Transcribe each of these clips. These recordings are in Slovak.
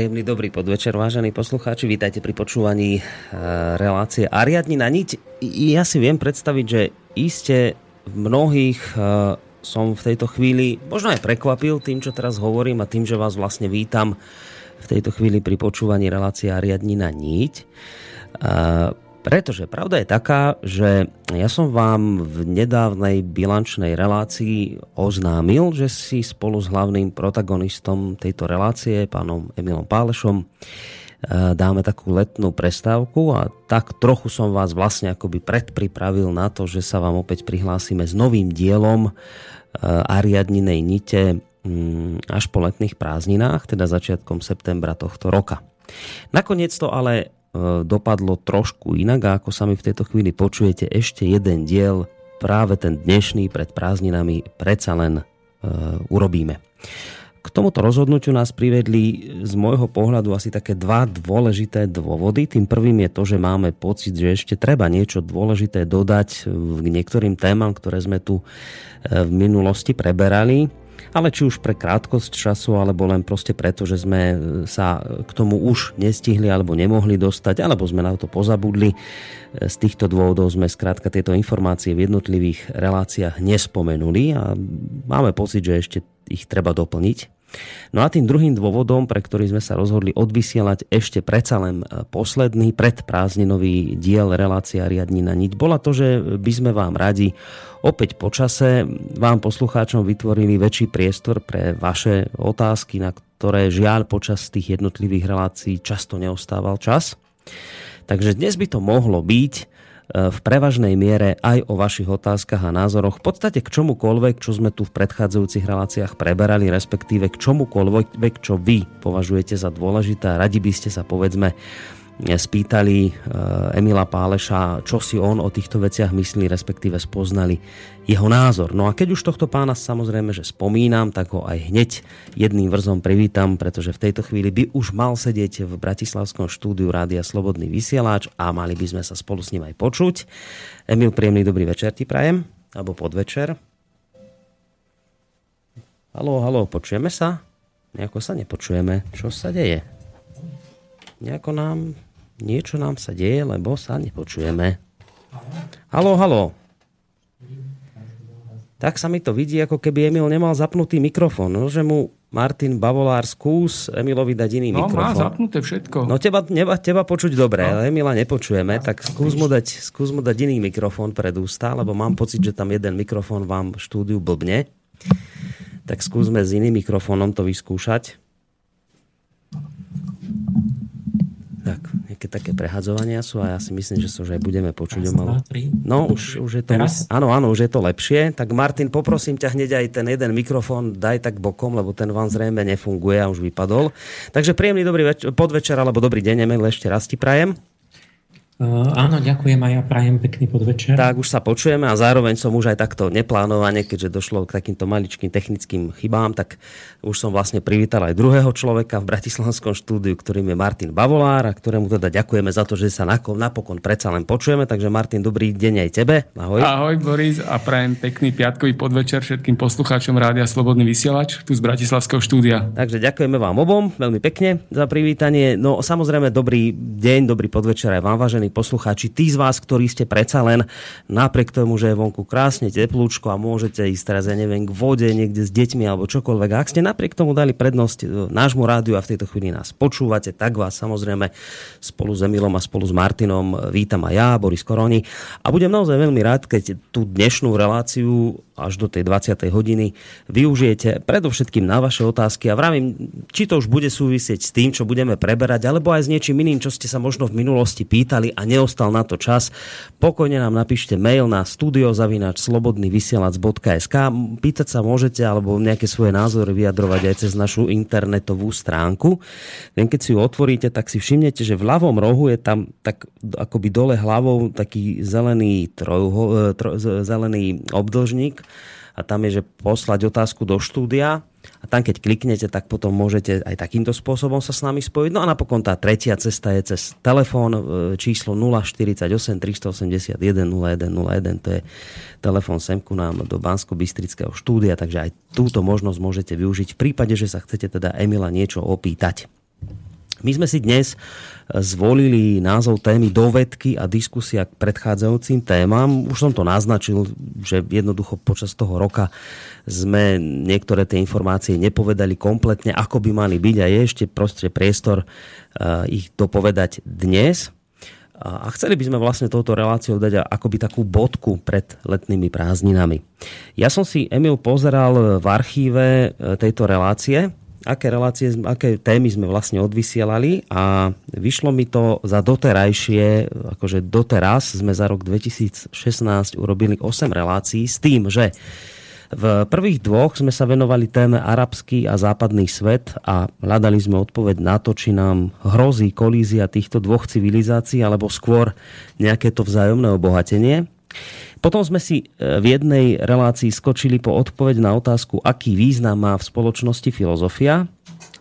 Príjemný dobrý podvečer, vážení poslucháči. Vítajte pri počúvaní e, relácie Ariadni na niť. Ja si viem predstaviť, že iste mnohých e, som v tejto chvíli možno aj prekvapil tým, čo teraz hovorím a tým, že vás vlastne vítam v tejto chvíli pri počúvaní relácie Ariadni na niť. E, pretože pravda je taká, že ja som vám v nedávnej bilančnej relácii oznámil, že si spolu s hlavným protagonistom tejto relácie, pánom Emilom Pálešom, e, dáme takú letnú prestávku a tak trochu som vás vlastne akoby predpripravil na to, že sa vám opäť prihlásime s novým dielom e, Ariadninej nite mm, až po letných prázdninách, teda začiatkom septembra tohto roka. Nakoniec to ale dopadlo trošku inak a ako sa mi v tejto chvíli počujete, ešte jeden diel, práve ten dnešný pred prázdninami predsa len e, urobíme. K tomuto rozhodnutiu nás privedli z môjho pohľadu asi také dva dôležité dôvody. Tým prvým je to, že máme pocit, že ešte treba niečo dôležité dodať k niektorým témam, ktoré sme tu v minulosti preberali ale či už pre krátkosť času, alebo len proste preto, že sme sa k tomu už nestihli alebo nemohli dostať, alebo sme na to pozabudli. Z týchto dôvodov sme skrátka tieto informácie v jednotlivých reláciách nespomenuli a máme pocit, že ešte ich treba doplniť. No a tým druhým dôvodom, pre ktorý sme sa rozhodli odvysielať ešte predsa len posledný predprázdninový diel relácia riadní na niť, bola to, že by sme vám radi opäť počase vám poslucháčom vytvorili väčší priestor pre vaše otázky, na ktoré žiaľ počas tých jednotlivých relácií často neostával čas. Takže dnes by to mohlo byť e, v prevažnej miere aj o vašich otázkach a názoroch, v podstate k čomukoľvek, čo sme tu v predchádzajúcich reláciách preberali, respektíve k čomukoľvek, čo vy považujete za dôležité. Radi by ste sa povedzme spýtali eh, Emila Páleša, čo si on o týchto veciach myslí, respektíve spoznali jeho názor. No a keď už tohto pána samozrejme, že spomínam, tak ho aj hneď jedným vrzom privítam, pretože v tejto chvíli by už mal sedieť v Bratislavskom štúdiu Rádia Slobodný vysielač a mali by sme sa spolu s ním aj počuť. Emil, príjemný dobrý večer ti prajem, alebo podvečer. Haló, haló, počujeme sa? Nejako sa nepočujeme. Čo sa deje? Nejako nám niečo nám sa deje, lebo sa nepočujeme. Halo, halo. Tak sa mi to vidí, ako keby Emil nemal zapnutý mikrofón, no, že mu Martin Bavolár, skús Emilovi dať iný no, mikrofón. No, má zapnuté všetko. No teba, neba, teba počuť dobre, no. ale Emila nepočujeme, no, tak skús mu, dať, skús mu dať iný mikrofón pred ústa, lebo mám pocit, že tam jeden mikrofón vám v štúdiu blbne. Tak skúsme s iným mikrofónom to vyskúšať. Tak, nejaké také prehadzovania sú a ja si myslím, že sa už aj budeme počuť o malo. No, už, už je to... Teraz? Áno, áno, už je to lepšie. Tak Martin, poprosím ťa hneď aj ten jeden mikrofón daj tak bokom, lebo ten vám zrejme nefunguje a už vypadol. Takže príjemný dobrý več- podvečer alebo dobrý deň, Emil, ešte raz ti prajem. Uh, áno, ďakujem a ja prajem pekný podvečer. Tak už sa počujeme a zároveň som už aj takto neplánovane, keďže došlo k takýmto maličkým technickým chybám, tak už som vlastne privítal aj druhého človeka v Bratislavskom štúdiu, ktorým je Martin Bavolár a ktorému teda ďakujeme za to, že sa napokon predsa len počujeme. Takže Martin, dobrý deň aj tebe. Ahoj. Ahoj Boris a prajem pekný piatkový podvečer všetkým poslucháčom Rádia Slobodný vysielač tu z Bratislavského štúdia. Takže ďakujeme vám obom veľmi pekne za privítanie. No samozrejme dobrý deň, dobrý podvečer aj vám, vážení poslucháči, tí z vás, ktorí ste predsa len napriek tomu, že je vonku krásne teplúčko a môžete ísť teraz, ja neviem, k vode niekde s deťmi alebo čokoľvek. ak ste napriek tomu dali prednosť e, nášmu rádiu a v tejto chvíli nás počúvate, tak vás samozrejme spolu s Emilom a spolu s Martinom vítam aj ja, Boris Koroni. A budem naozaj veľmi rád, keď tú dnešnú reláciu až do tej 20. hodiny využijete predovšetkým na vaše otázky a vravím, či to už bude súvisieť s tým, čo budeme preberať, alebo aj s niečím iným, čo ste sa možno v minulosti pýtali a neostal na to čas. Pokojne nám napíšte mail na studiozavinač.slobodnyvysielac.sk Pýtať sa môžete, alebo nejaké svoje názory vyjadrovať aj cez našu internetovú stránku. Len keď si ju otvoríte, tak si všimnete, že v ľavom rohu je tam tak akoby dole hlavou taký zelený, trojuho, e, tro, zelený obdlžník a tam je, že poslať otázku do štúdia tam keď kliknete, tak potom môžete aj takýmto spôsobom sa s nami spojiť. No a napokon tá tretia cesta je cez telefón e, číslo 048 381 0101, to je telefón semku nám do Bansko-Bystrického štúdia, takže aj túto možnosť môžete využiť v prípade, že sa chcete teda Emila niečo opýtať. My sme si dnes zvolili názov témy dovedky a diskusia k predchádzajúcim témam. Už som to naznačil, že jednoducho počas toho roka sme niektoré tie informácie nepovedali kompletne, ako by mali byť a je ešte proste priestor uh, ich dopovedať dnes. A chceli by sme vlastne touto reláciou dať akoby takú bodku pred letnými prázdninami. Ja som si, Emil, pozeral v archíve eh, tejto relácie aké relácie, aké témy sme vlastne odvysielali a vyšlo mi to za doterajšie, akože doteraz sme za rok 2016 urobili 8 relácií s tým, že v prvých dvoch sme sa venovali téme arabský a západný svet a hľadali sme odpoveď na to, či nám hrozí kolízia týchto dvoch civilizácií alebo skôr nejaké to vzájomné obohatenie. Potom sme si e, v jednej relácii skočili po odpoveď na otázku, aký význam má v spoločnosti filozofia.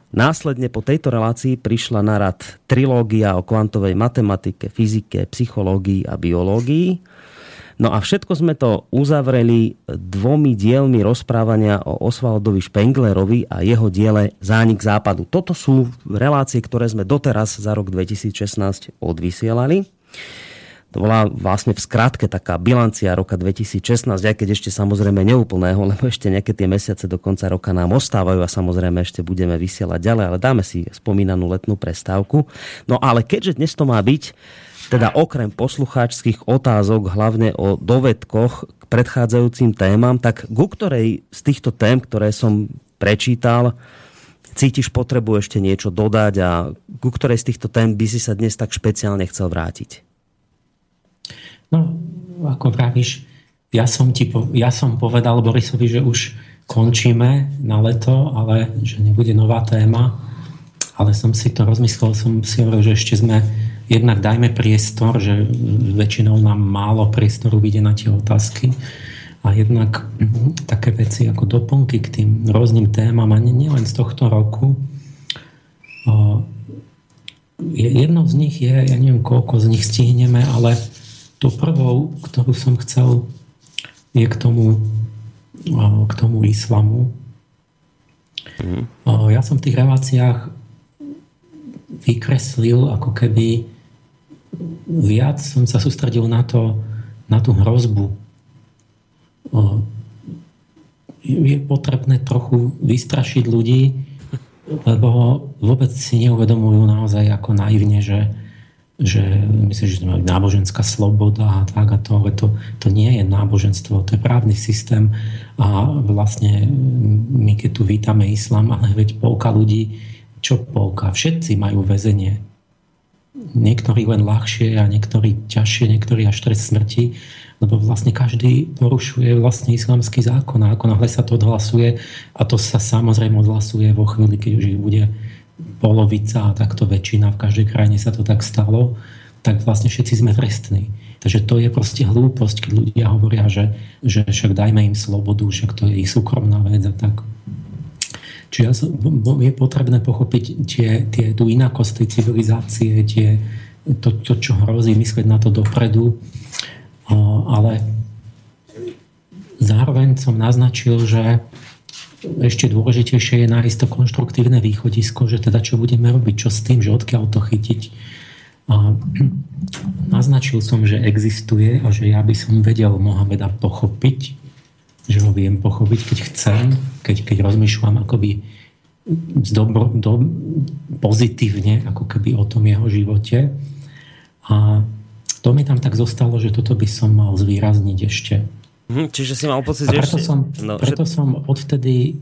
Následne po tejto relácii prišla na rad trilógia o kvantovej matematike, fyzike, psychológii a biológii. No a všetko sme to uzavreli dvomi dielmi rozprávania o Osvaldovi Špenglerovi a jeho diele Zánik západu. Toto sú relácie, ktoré sme doteraz za rok 2016 odvysielali. To bola vlastne v skratke taká bilancia roka 2016, aj keď ešte samozrejme neúplného, lebo ešte nejaké tie mesiace do konca roka nám ostávajú a samozrejme ešte budeme vysielať ďalej, ale dáme si spomínanú letnú prestávku. No ale keďže dnes to má byť, teda okrem poslucháčských otázok, hlavne o dovedkoch k predchádzajúcim témam, tak ku ktorej z týchto tém, ktoré som prečítal, cítiš potrebu ešte niečo dodať a ku ktorej z týchto tém by si sa dnes tak špeciálne chcel vrátiť? No, ako vravíš, ja som, ti, ja som povedal Borisovi, že už končíme na leto, ale že nebude nová téma. Ale som si to rozmyslel, som si hovoril, že ešte sme, jednak dajme priestor, že väčšinou nám málo priestoru vyjde na tie otázky. A jednak mm, také veci ako doplnky k tým rôznym témam, a nielen z tohto roku. Jednou z nich je, ja neviem, koľko z nich stihneme, ale Tou prvou, ktorú som chcel, je k tomu, k tomu islamu. Mm. Ja som v tých reláciách vykreslil, ako keby viac som sa sústredil na to, na tú hrozbu. je potrebné trochu vystrašiť ľudí, lebo vôbec si neuvedomujú naozaj ako naivne, že, že myslím, že to náboženská sloboda a tak a to, ale to, to nie je náboženstvo, to je právny systém a vlastne my keď tu vítame islám, ale veď polka ľudí, čo polka, všetci majú väzenie. Niektorí len ľahšie a niektorí ťažšie, niektorí až trest smrti lebo vlastne každý porušuje vlastne islamský zákon a ako náhle sa to odhlasuje a to sa samozrejme odhlasuje vo chvíli, keď už ich bude polovica a takto väčšina, v každej krajine sa to tak stalo, tak vlastne všetci sme trestní. Takže to je proste hlúposť, keď ľudia hovoria, že, že však dajme im slobodu, však to je ich súkromná vec a tak. Čiže je potrebné pochopiť tie, tie, tú inakosť tej civilizácie, tie, to, to, čo hrozí, myslieť na to dopredu ale zároveň som naznačil, že ešte dôležitejšie je nájsť to konštruktívne východisko, že teda čo budeme robiť, čo s tým, že odkiaľ to chytiť. A naznačil som, že existuje a že ja by som vedel Mohameda pochopiť, že ho viem pochopiť, keď chcem, keď, keď rozmýšľam akoby dobro, do, pozitívne, ako keby o tom jeho živote. A to mi tam tak zostalo, že toto by som mal zvýrazniť ešte. Hm, čiže si mal pocit, že preto ešte... Som, no, preto že... som odtedy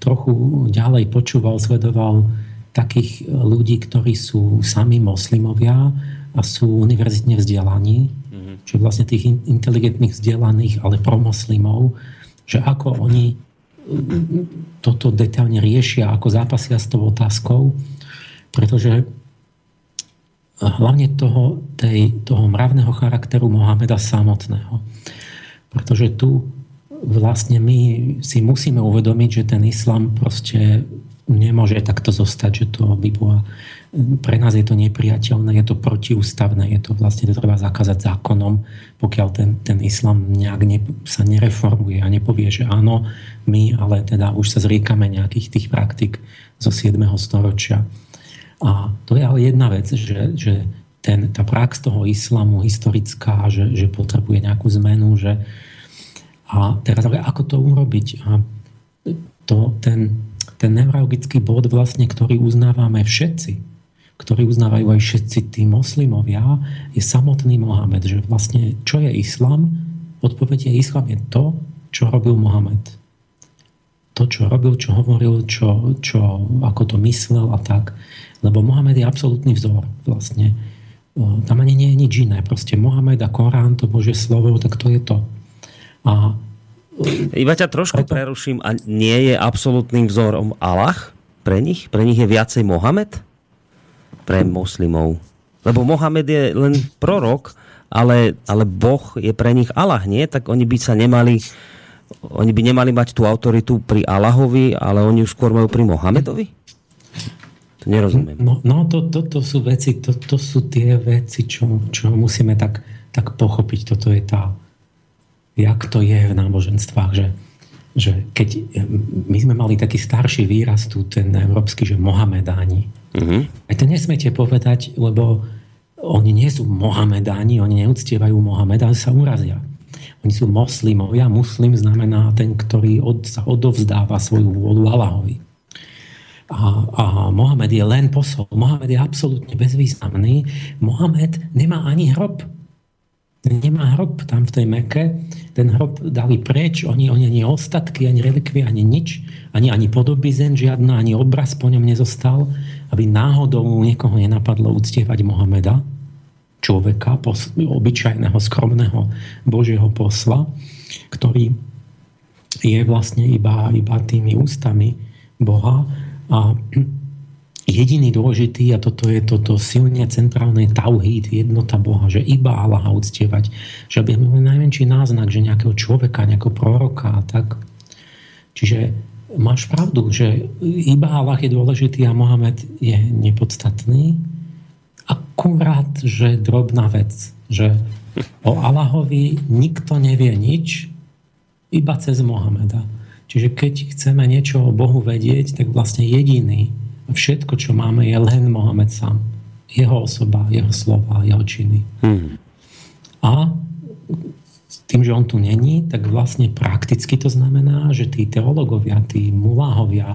trochu ďalej počúval, sledoval takých ľudí, ktorí sú sami moslimovia a sú univerzitne vzdelaní, mm-hmm. čiže vlastne tých inteligentných vzdelaných, ale pro moslimov, že ako oni toto detailne riešia, ako zápasia s tou otázkou, pretože hlavne toho, tej, toho mravného charakteru Mohameda samotného. Pretože tu vlastne my si musíme uvedomiť, že ten islám proste nemôže takto zostať, že to by bola pre nás je to nepriateľné, je to protiústavné, je to vlastne to treba zakázať zákonom, pokiaľ ten, ten islám nejak ne, sa nereformuje a nepovie, že áno, my ale teda už sa zriekame nejakých tých praktik zo 7. storočia. A to je ale jedna vec, že, že ten, tá prax toho islamu historická, že, že potrebuje nejakú zmenu, že a teraz ale ako to urobiť? A to, ten, ten neurologický bod vlastne, ktorý uznávame všetci, ktorý uznávajú aj všetci tí moslimovia, je samotný Mohamed. Že vlastne, čo je islam? Odpoveď je, islam je to, čo robil Mohamed. To, čo robil, čo hovoril, čo, čo, ako to myslel a tak. Lebo Mohamed je absolútny vzor vlastne. Tam ani nie je nič iné. Proste Mohamed a Korán, to Božie slovo, tak to je to. A iba ťa trošku preto... preruším. A nie je absolútnym vzorom Allah pre nich? Pre nich je viacej Mohamed? Pre moslimov. Lebo Mohamed je len prorok, ale, ale Boh je pre nich Allah, nie? Tak oni by sa nemali oni by nemali mať tú autoritu pri Allahovi, ale oni už skôr majú pri Mohamedovi? To nerozumiem. No, no to, to, to sú veci, to, to sú tie veci, čo, čo musíme tak, tak pochopiť. Toto je tá, jak to je v náboženstvách, že, že keď my sme mali taký starší výraz tu, ten európsky, že Mohamedáni. Uh-huh. Aj to nesmiete povedať, lebo oni nie sú Mohamedáni, oni neúctievajú Mohameda, ale sa urazia. Oni sú moslimovia. Muslim znamená ten, ktorý od, sa odovzdáva svoju vôľu Allahovi. A, a Mohamed je len posol. Mohamed je absolútne bezvýznamný. Mohamed nemá ani hrob. Nemá hrob tam v tej Meke. Ten hrob dali preč. Oni, oni ani ostatky, ani relikvie, ani nič. Ani, ani podobizen žiadna, ani obraz po ňom nezostal. Aby náhodou niekoho nenapadlo uctievať Mohameda človeka, obyčajného, skromného Božieho posla, ktorý je vlastne iba, iba tými ústami Boha a jediný dôležitý, a toto je toto silne centrálne tauhid, jednota Boha, že iba Allaha uctievať, že aby sme najmenší náznak, že nejakého človeka, nejakého proroka a tak. Čiže máš pravdu, že iba Allah je dôležitý a Mohamed je nepodstatný. Akurát, že drobná vec, že o Allahovi nikto nevie nič, iba cez Mohameda. Čiže keď chceme niečo o Bohu vedieť, tak vlastne jediný všetko, čo máme, je len Mohamed sám. Jeho osoba, jeho slova, jeho činy. Hmm. A tým, že on tu není, tak vlastne prakticky to znamená, že tí teologovia, tí muláhovia,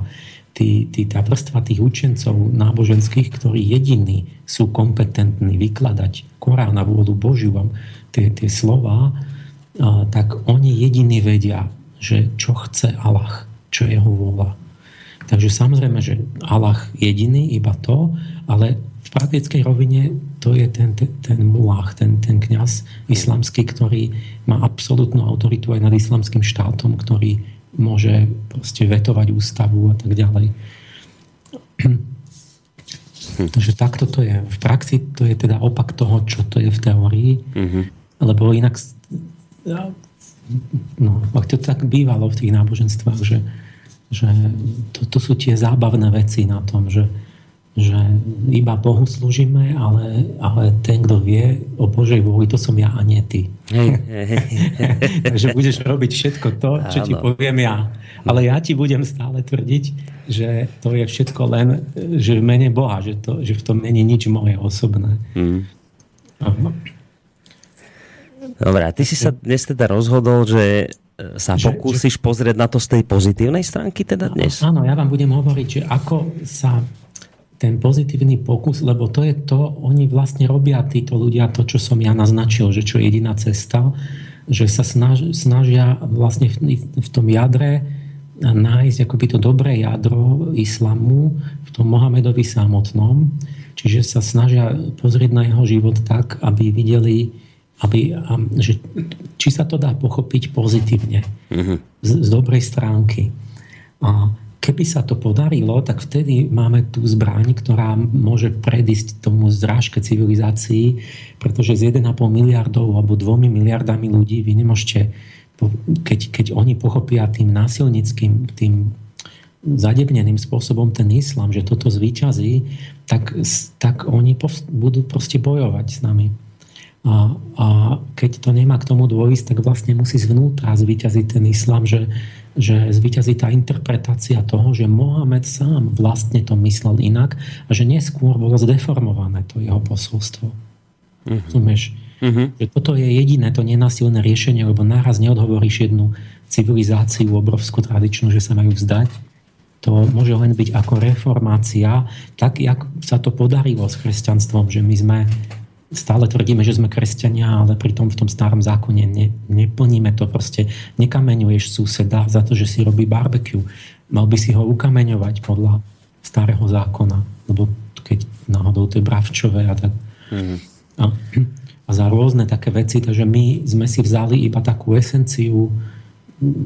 tí, tí, tá vrstva tých učencov náboženských, ktorí jediní sú kompetentní vykladať Korán na vôľu Božiu, tie, tie slova, tak oni jediní vedia, že čo chce Allah, čo je jeho vôľa. Takže samozrejme, že Allah jediný, iba to, ale v praktickej rovine to je ten, ten, ten mulách, ten, ten kňaz islamský, ktorý má absolútnu autoritu aj nad islamským štátom, ktorý môže proste vetovať ústavu a tak ďalej. Takže takto to je. V praxi to je teda opak toho, čo to je v teórii, mm-hmm. lebo inak no, to tak bývalo v tých náboženstvách, že, že to, to sú tie zábavné veci na tom, že že iba Bohu slúžime, ale, ale ten, kto vie o Božej vôli, to som ja a nie ty. Takže budeš robiť všetko to, čo ti poviem ja. Ale ja ti budem stále tvrdiť, že to je všetko len že v mene Boha, že, to, že v tom není nič moje osobné. Hmm. Dobre, a ty si sa dnes teda rozhodol, že sa pokúsiš že, pozrieť na to z tej pozitívnej stránky teda dnes? Áno, ja vám budem hovoriť, že ako sa ten pozitívny pokus, lebo to je to, oni vlastne robia títo ľudia to, čo som ja naznačil, že čo je jediná cesta, že sa snaž, snažia vlastne v, v tom jadre nájsť akoby to dobré jadro islamu v tom Mohamedovi samotnom, čiže sa snažia pozrieť na jeho život tak, aby videli, aby, že, či sa to dá pochopiť pozitívne, mm-hmm. z, z dobrej stránky. A Keby sa to podarilo, tak vtedy máme tú zbraň, ktorá môže predísť tomu zrážke civilizácií, pretože s 1,5 miliardov alebo 2 miliardami ľudí vy nemôžete, keď, keď oni pochopia tým násilnickým, tým zadebneným spôsobom ten islám, že toto zvíťazí, tak, tak oni budú proste bojovať s nami. A, a keď to nemá k tomu dôjsť, tak vlastne musí zvnútra zvíťaziť ten islám, že, že zvíťazí tá interpretácia toho, že Mohamed sám vlastne to myslel inak a že neskôr bolo zdeformované to jeho posolstvo. Uh-huh. Rozumieš? Uh-huh. Že toto je jediné to nenasilné riešenie, lebo náraz neodhovoríš jednu civilizáciu obrovskú tradičnú, že sa majú vzdať. To môže len byť ako reformácia, tak jak sa to podarilo s kresťanstvom, že my sme stále tvrdíme, že sme kresťania, ale pritom v tom starom zákone ne, neplníme to proste. Nekameňuješ suseda za to, že si robí barbecue. Mal by si ho ukameňovať podľa starého zákona, lebo keď náhodou to je bravčové a tak. Mm. A, a za rôzne také veci, takže my sme si vzali iba takú esenciu,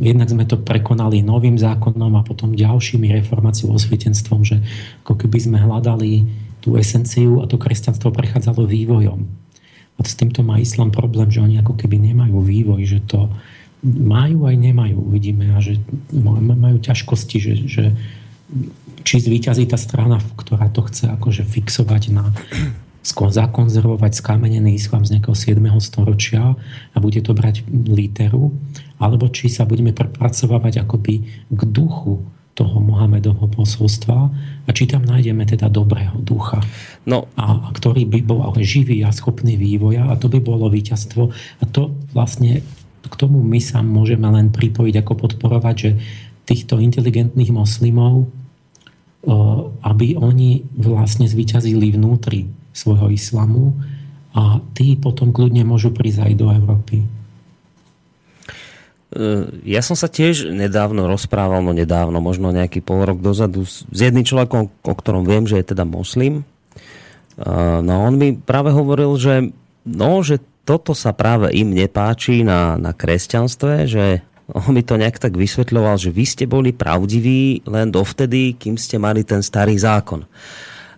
jednak sme to prekonali novým zákonom a potom ďalšími reformáciou osvietenstvom, že ako keby sme hľadali tú esenciu a to kresťanstvo prechádzalo vývojom. A s týmto má islám problém, že oni ako keby nemajú vývoj, že to majú aj nemajú, uvidíme, a že majú ťažkosti, že, že či zvýťazí tá strana, ktorá to chce akože fixovať na zakonzervovať skamenený islám z nejakého 7. storočia a bude to brať literu, alebo či sa budeme prepracovať akoby k duchu toho Mohamedovho posolstva a či tam nájdeme teda dobrého ducha, no. a, a ktorý by bol ale živý a schopný vývoja a to by bolo víťazstvo a to vlastne k tomu my sa môžeme len pripojiť ako podporovať, že týchto inteligentných moslimov, aby oni vlastne zvyťazili vnútri svojho islamu a tí potom kľudne môžu prísť aj do Európy. Ja som sa tiež nedávno rozprával, no nedávno, možno nejaký pol rok dozadu, s jedným človekom, o ktorom viem, že je teda moslim. No on mi práve hovoril, že, no, že toto sa práve im nepáči na, na kresťanstve, že on mi to nejak tak vysvetľoval, že vy ste boli pravdiví len dovtedy, kým ste mali ten starý zákon.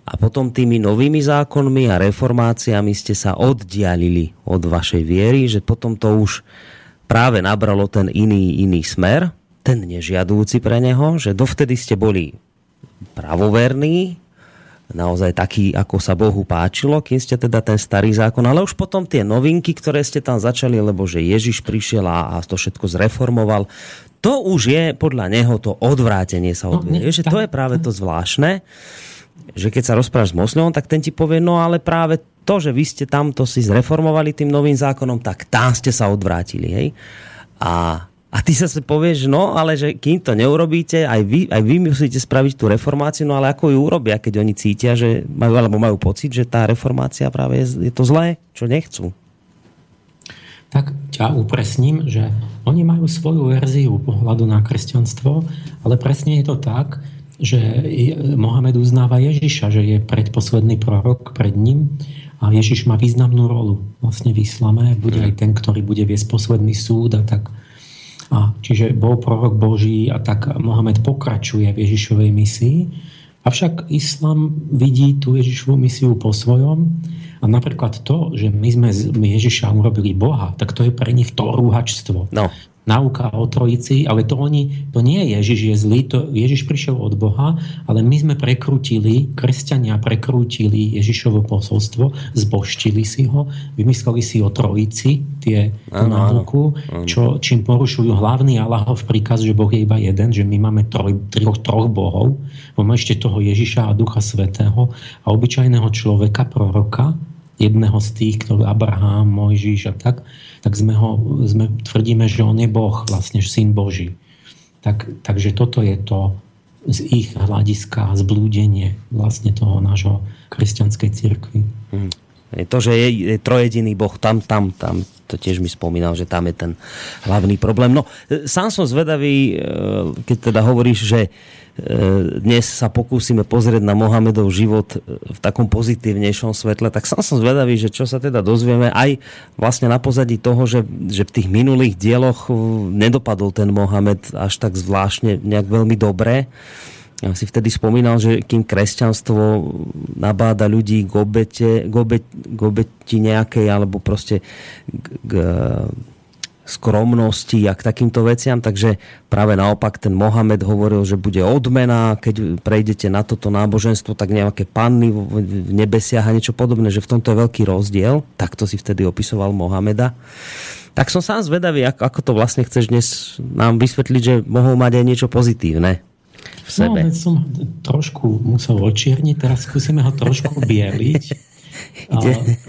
A potom tými novými zákonmi a reformáciami ste sa oddialili od vašej viery, že potom to už práve nabralo ten iný, iný smer, ten nežiadúci pre neho, že dovtedy ste boli pravoverní, naozaj taký, ako sa Bohu páčilo, kým ste teda ten starý zákon, ale už potom tie novinky, ktoré ste tam začali, lebo že Ježiš prišiel a, a to všetko zreformoval, to už je podľa neho to odvrátenie sa od no, To je práve to zvláštne. Že keď sa rozprávaš s moslimom, tak ten ti povie, no ale práve to, že vy ste tamto si zreformovali tým novým zákonom, tak tam ste sa odvrátili, hej. A, a ty sa povieš, no ale že kým to neurobíte, aj vy, aj vy musíte spraviť tú reformáciu, no ale ako ju urobia, keď oni cítia, že majú, alebo majú pocit, že tá reformácia práve je, je to zlé, čo nechcú. Tak ťa upresním, že oni majú svoju verziu pohľadu na kresťanstvo, ale presne je to tak, že Mohamed uznáva Ježiša, že je predposledný prorok pred ním a Ježiš má významnú rolu vlastne v islame, bude aj ten, ktorý bude viesť posledný súd a tak. A čiže bol prorok Boží a tak Mohamed pokračuje v Ježišovej misii, avšak islam vidí tú Ježišovú misiu po svojom a napríklad to, že my sme z Ježiša urobili Boha, tak to je pre nich to rúhačstvo. No nauka o trojici, ale to, oni, to nie je Ježiš je zlý, to Ježiš prišiel od Boha, ale my sme prekrútili, kresťania prekrútili Ježišovo posolstvo, zboštili si ho, vymysleli si o trojici, tie nauku, čo, čím porušujú hlavný Allahov príkaz, že Boh je iba jeden, že my máme troj, troch, troch bohov, máme ešte toho Ježiša a Ducha Svetého a obyčajného človeka, proroka, jedného z tých, ktorý Abraham, Mojžiš a tak, tak sme ho, sme, tvrdíme, že on je Boh, vlastne syn Boží. Tak, takže toto je to z ich hľadiska zblúdenie vlastne toho nášho kresťanskej cirkvi. Hmm. To, že je, je trojediný Boh tam, tam, tam, to tiež mi spomínal, že tam je ten hlavný problém. No, e, sám som zvedavý, e, keď teda hovoríš, že E, dnes sa pokúsime pozrieť na Mohamedov život v takom pozitívnejšom svetle, tak som som zvedavý, že čo sa teda dozvieme aj vlastne na pozadí toho, že, že v tých minulých dieloch nedopadol ten Mohamed až tak zvláštne nejak veľmi dobre. Ja si vtedy spomínal, že kým kresťanstvo nabáda ľudí k obete, k obeti, k obeti nejakej, alebo proste k, k skromnosti a k takýmto veciam, takže práve naopak ten Mohamed hovoril, že bude odmena, keď prejdete na toto náboženstvo, tak nejaké panny v nebesiach a niečo podobné, že v tomto je veľký rozdiel. Takto si vtedy opisoval Mohameda. Tak som sám zvedavý, ako to vlastne chceš dnes nám vysvetliť, že mohol mať aj niečo pozitívne v sebe. No, som trošku musel očierniť, teraz skúsime ho trošku bieliť.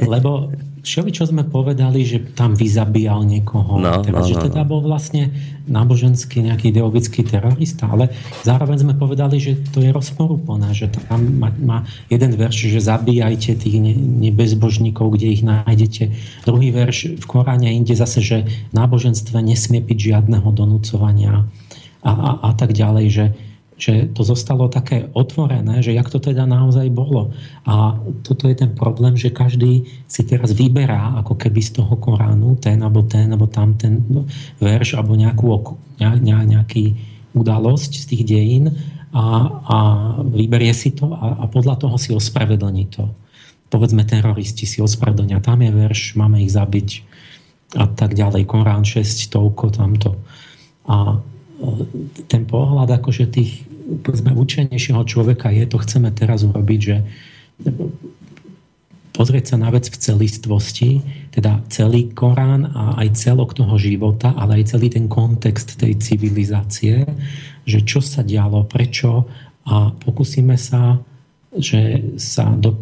lebo všeli, čo sme povedali, že tam vyzabíjal niekoho, no, teraz, no, že no, teda no. bol vlastne náboženský nejaký ideologický terorista, ale zároveň sme povedali, že to je rozporúplné, že tam má, má jeden verš, že zabíjajte tých nebezbožníkov, kde ich nájdete. Druhý verš v Koráne inde zase, že náboženstve nesmie byť žiadneho donúcovania a, a, a tak ďalej, že, že to zostalo také otvorené, že jak to teda naozaj bolo. A toto je ten problém, že každý si teraz vyberá ako keby z toho Koránu ten alebo ten alebo tam ten verš alebo nejakú, ne, nejaký udalosť z tých dejín a, a vyberie si to a, a podľa toho si ospravedlní to. Povedzme, teroristi si ospravedlnia. Tam je verš, máme ich zabiť a tak ďalej. Korán 6, toľko, tamto. A ten pohľad akože tých povedzme, učenejšieho človeka je, to chceme teraz urobiť, že pozrieť sa na vec v celistvosti, teda celý Korán a aj celok toho života, ale aj celý ten kontext tej civilizácie, že čo sa dialo, prečo a pokúsime sa, že sa do,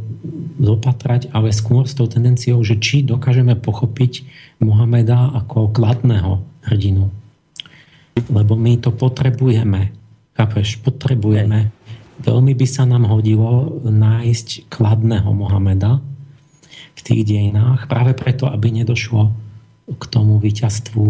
dopatrať, ale skôr s tou tendenciou, že či dokážeme pochopiť Mohameda ako kladného hrdinu lebo my to potrebujeme. Chápeš? Potrebujeme. Veľmi by sa nám hodilo nájsť kladného Mohameda v tých dejinách, práve preto, aby nedošlo k tomu víťazstvu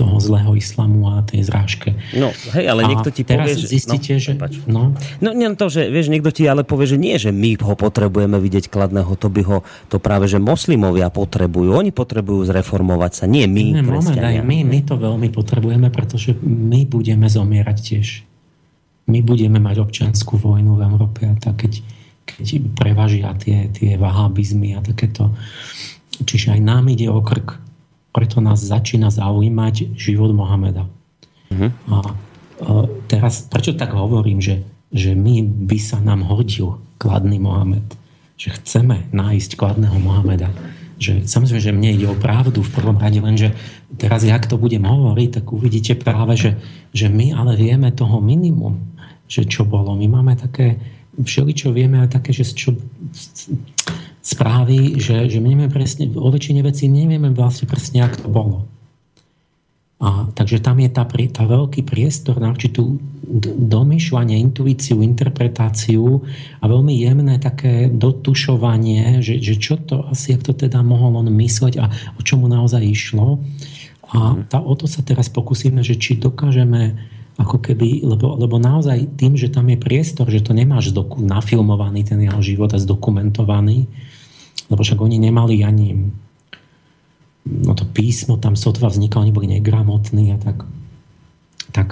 toho zlého islamu a tej zrážke. No, hej, ale niekto ti povie, že... zistíte, no, že... No. no, nie to, že vieš, niekto ti ale povie, že nie, že my ho potrebujeme vidieť kladného, to by ho, to práve, že moslimovia potrebujú. Oni potrebujú zreformovať sa, nie my, ne, moment, aj my, my to veľmi potrebujeme, pretože my budeme zomierať tiež. My budeme mať občianskú vojnu v Európe a tak, keď, keď prevažia tie, tie vahabizmy a takéto. Čiže aj nám ide o krk preto nás začína zaujímať život Mohameda. Uh-huh. A, a teraz, prečo tak hovorím, že, že my by sa nám hodil kladný Mohamed? Že chceme nájsť kladného Mohameda. Že, samozrejme, že mne ide o pravdu v prvom rade, lenže teraz, jak to budem hovoriť, tak uvidíte práve, že, že my ale vieme toho minimum, že čo bolo. My máme také všeličo vieme aj také, že čo správy, že, že my nevieme presne, o väčšine vecí nevieme vlastne presne, ako to bolo. A, takže tam je tá, tá veľký priestor na určitú domýšľanie, intuíciu, interpretáciu a veľmi jemné také dotušovanie, že, že čo to asi, jak to teda mohol on mysleť a o čomu naozaj išlo. A tá, o to sa teraz pokúsime, že či dokážeme ako keby, lebo, lebo naozaj tým, že tam je priestor, že to nemáš doku, nafilmovaný ten jeho život a zdokumentovaný, lebo však oni nemali ani no to písmo tam sotva vznikalo, oni boli negramotní a tak. Tak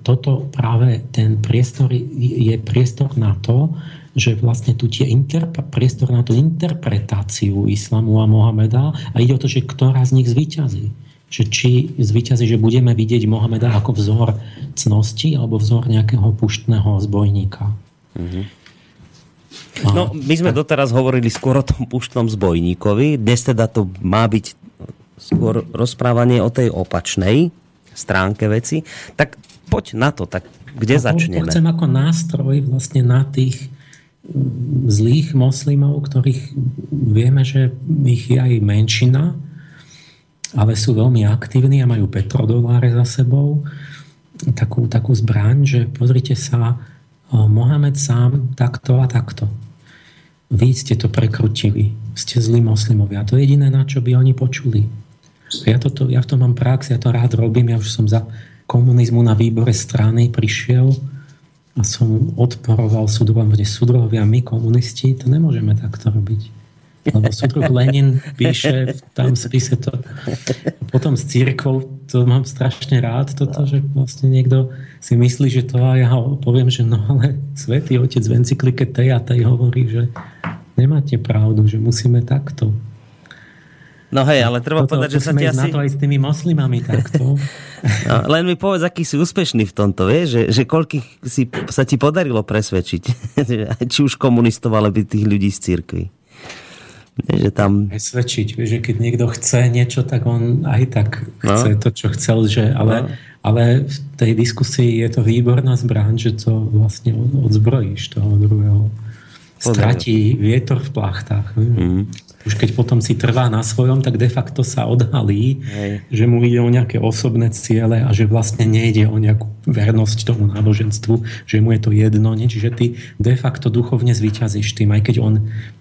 toto práve ten priestor je priestor na to, že vlastne tu tie interp- priestor na tú interpretáciu islamu a Mohameda a ide o to, že ktorá z nich zvíťazí. Že či zvíťazí, že budeme vidieť Mohameda ako vzor cnosti alebo vzor nejakého puštného zbojníka. Mm-hmm. No, my sme doteraz hovorili skôr o tom puštnom zbojníkovi. Dnes teda to má byť skôr rozprávanie o tej opačnej stránke veci. Tak poď na to, tak kde začneme? chcem ako nástroj vlastne na tých mm, zlých moslimov, ktorých vieme, že ich je aj menšina, ale sú veľmi aktívni a majú petrodoláre za sebou. Takú, takú zbraň, že pozrite sa, Mohamed sám takto a takto. Vy ste to prekrutili. Ste zlí moslimovia. To je jediné, na čo by oni počuli. Ja, toto, ja v tom mám prax, ja to rád robím. Ja už som za komunizmu na výbore strany prišiel a som odporoval súdruhom, kde súdruhovia my komunisti, to nemôžeme takto robiť. Lebo súdruh Lenin píše v tam spise to. Potom s církou, to mám strašne rád, toto, že vlastne niekto si myslí, že to a ja ho poviem, že no ale svätý otec v encyklike tej a tej hovorí, že nemáte pravdu, že musíme takto. No hej, ale treba Toto, povedať, že sa ti asi... na to aj s tými moslimami takto. No, len mi povedz, aký si úspešný v tomto, vieš? Že, že koľkých si, sa ti podarilo presvedčiť. Či už komunistov, alebo tých ľudí z církvy že tam... Presvedčiť, že keď niekto chce niečo, tak on aj tak no. chce no. to, čo chcel, že, ale, no. Ale v tej diskusii je to výborná zbraň, že to vlastne odzbrojíš toho druhého. Stratí vietor v plachtách. Mm už keď potom si trvá na svojom, tak de facto sa odhalí, Hej. že mu ide o nejaké osobné ciele a že vlastne nejde o nejakú vernosť tomu náboženstvu, že mu je to jedno. Nie? Čiže ty de facto duchovne zvíťazíš tým, aj keď on,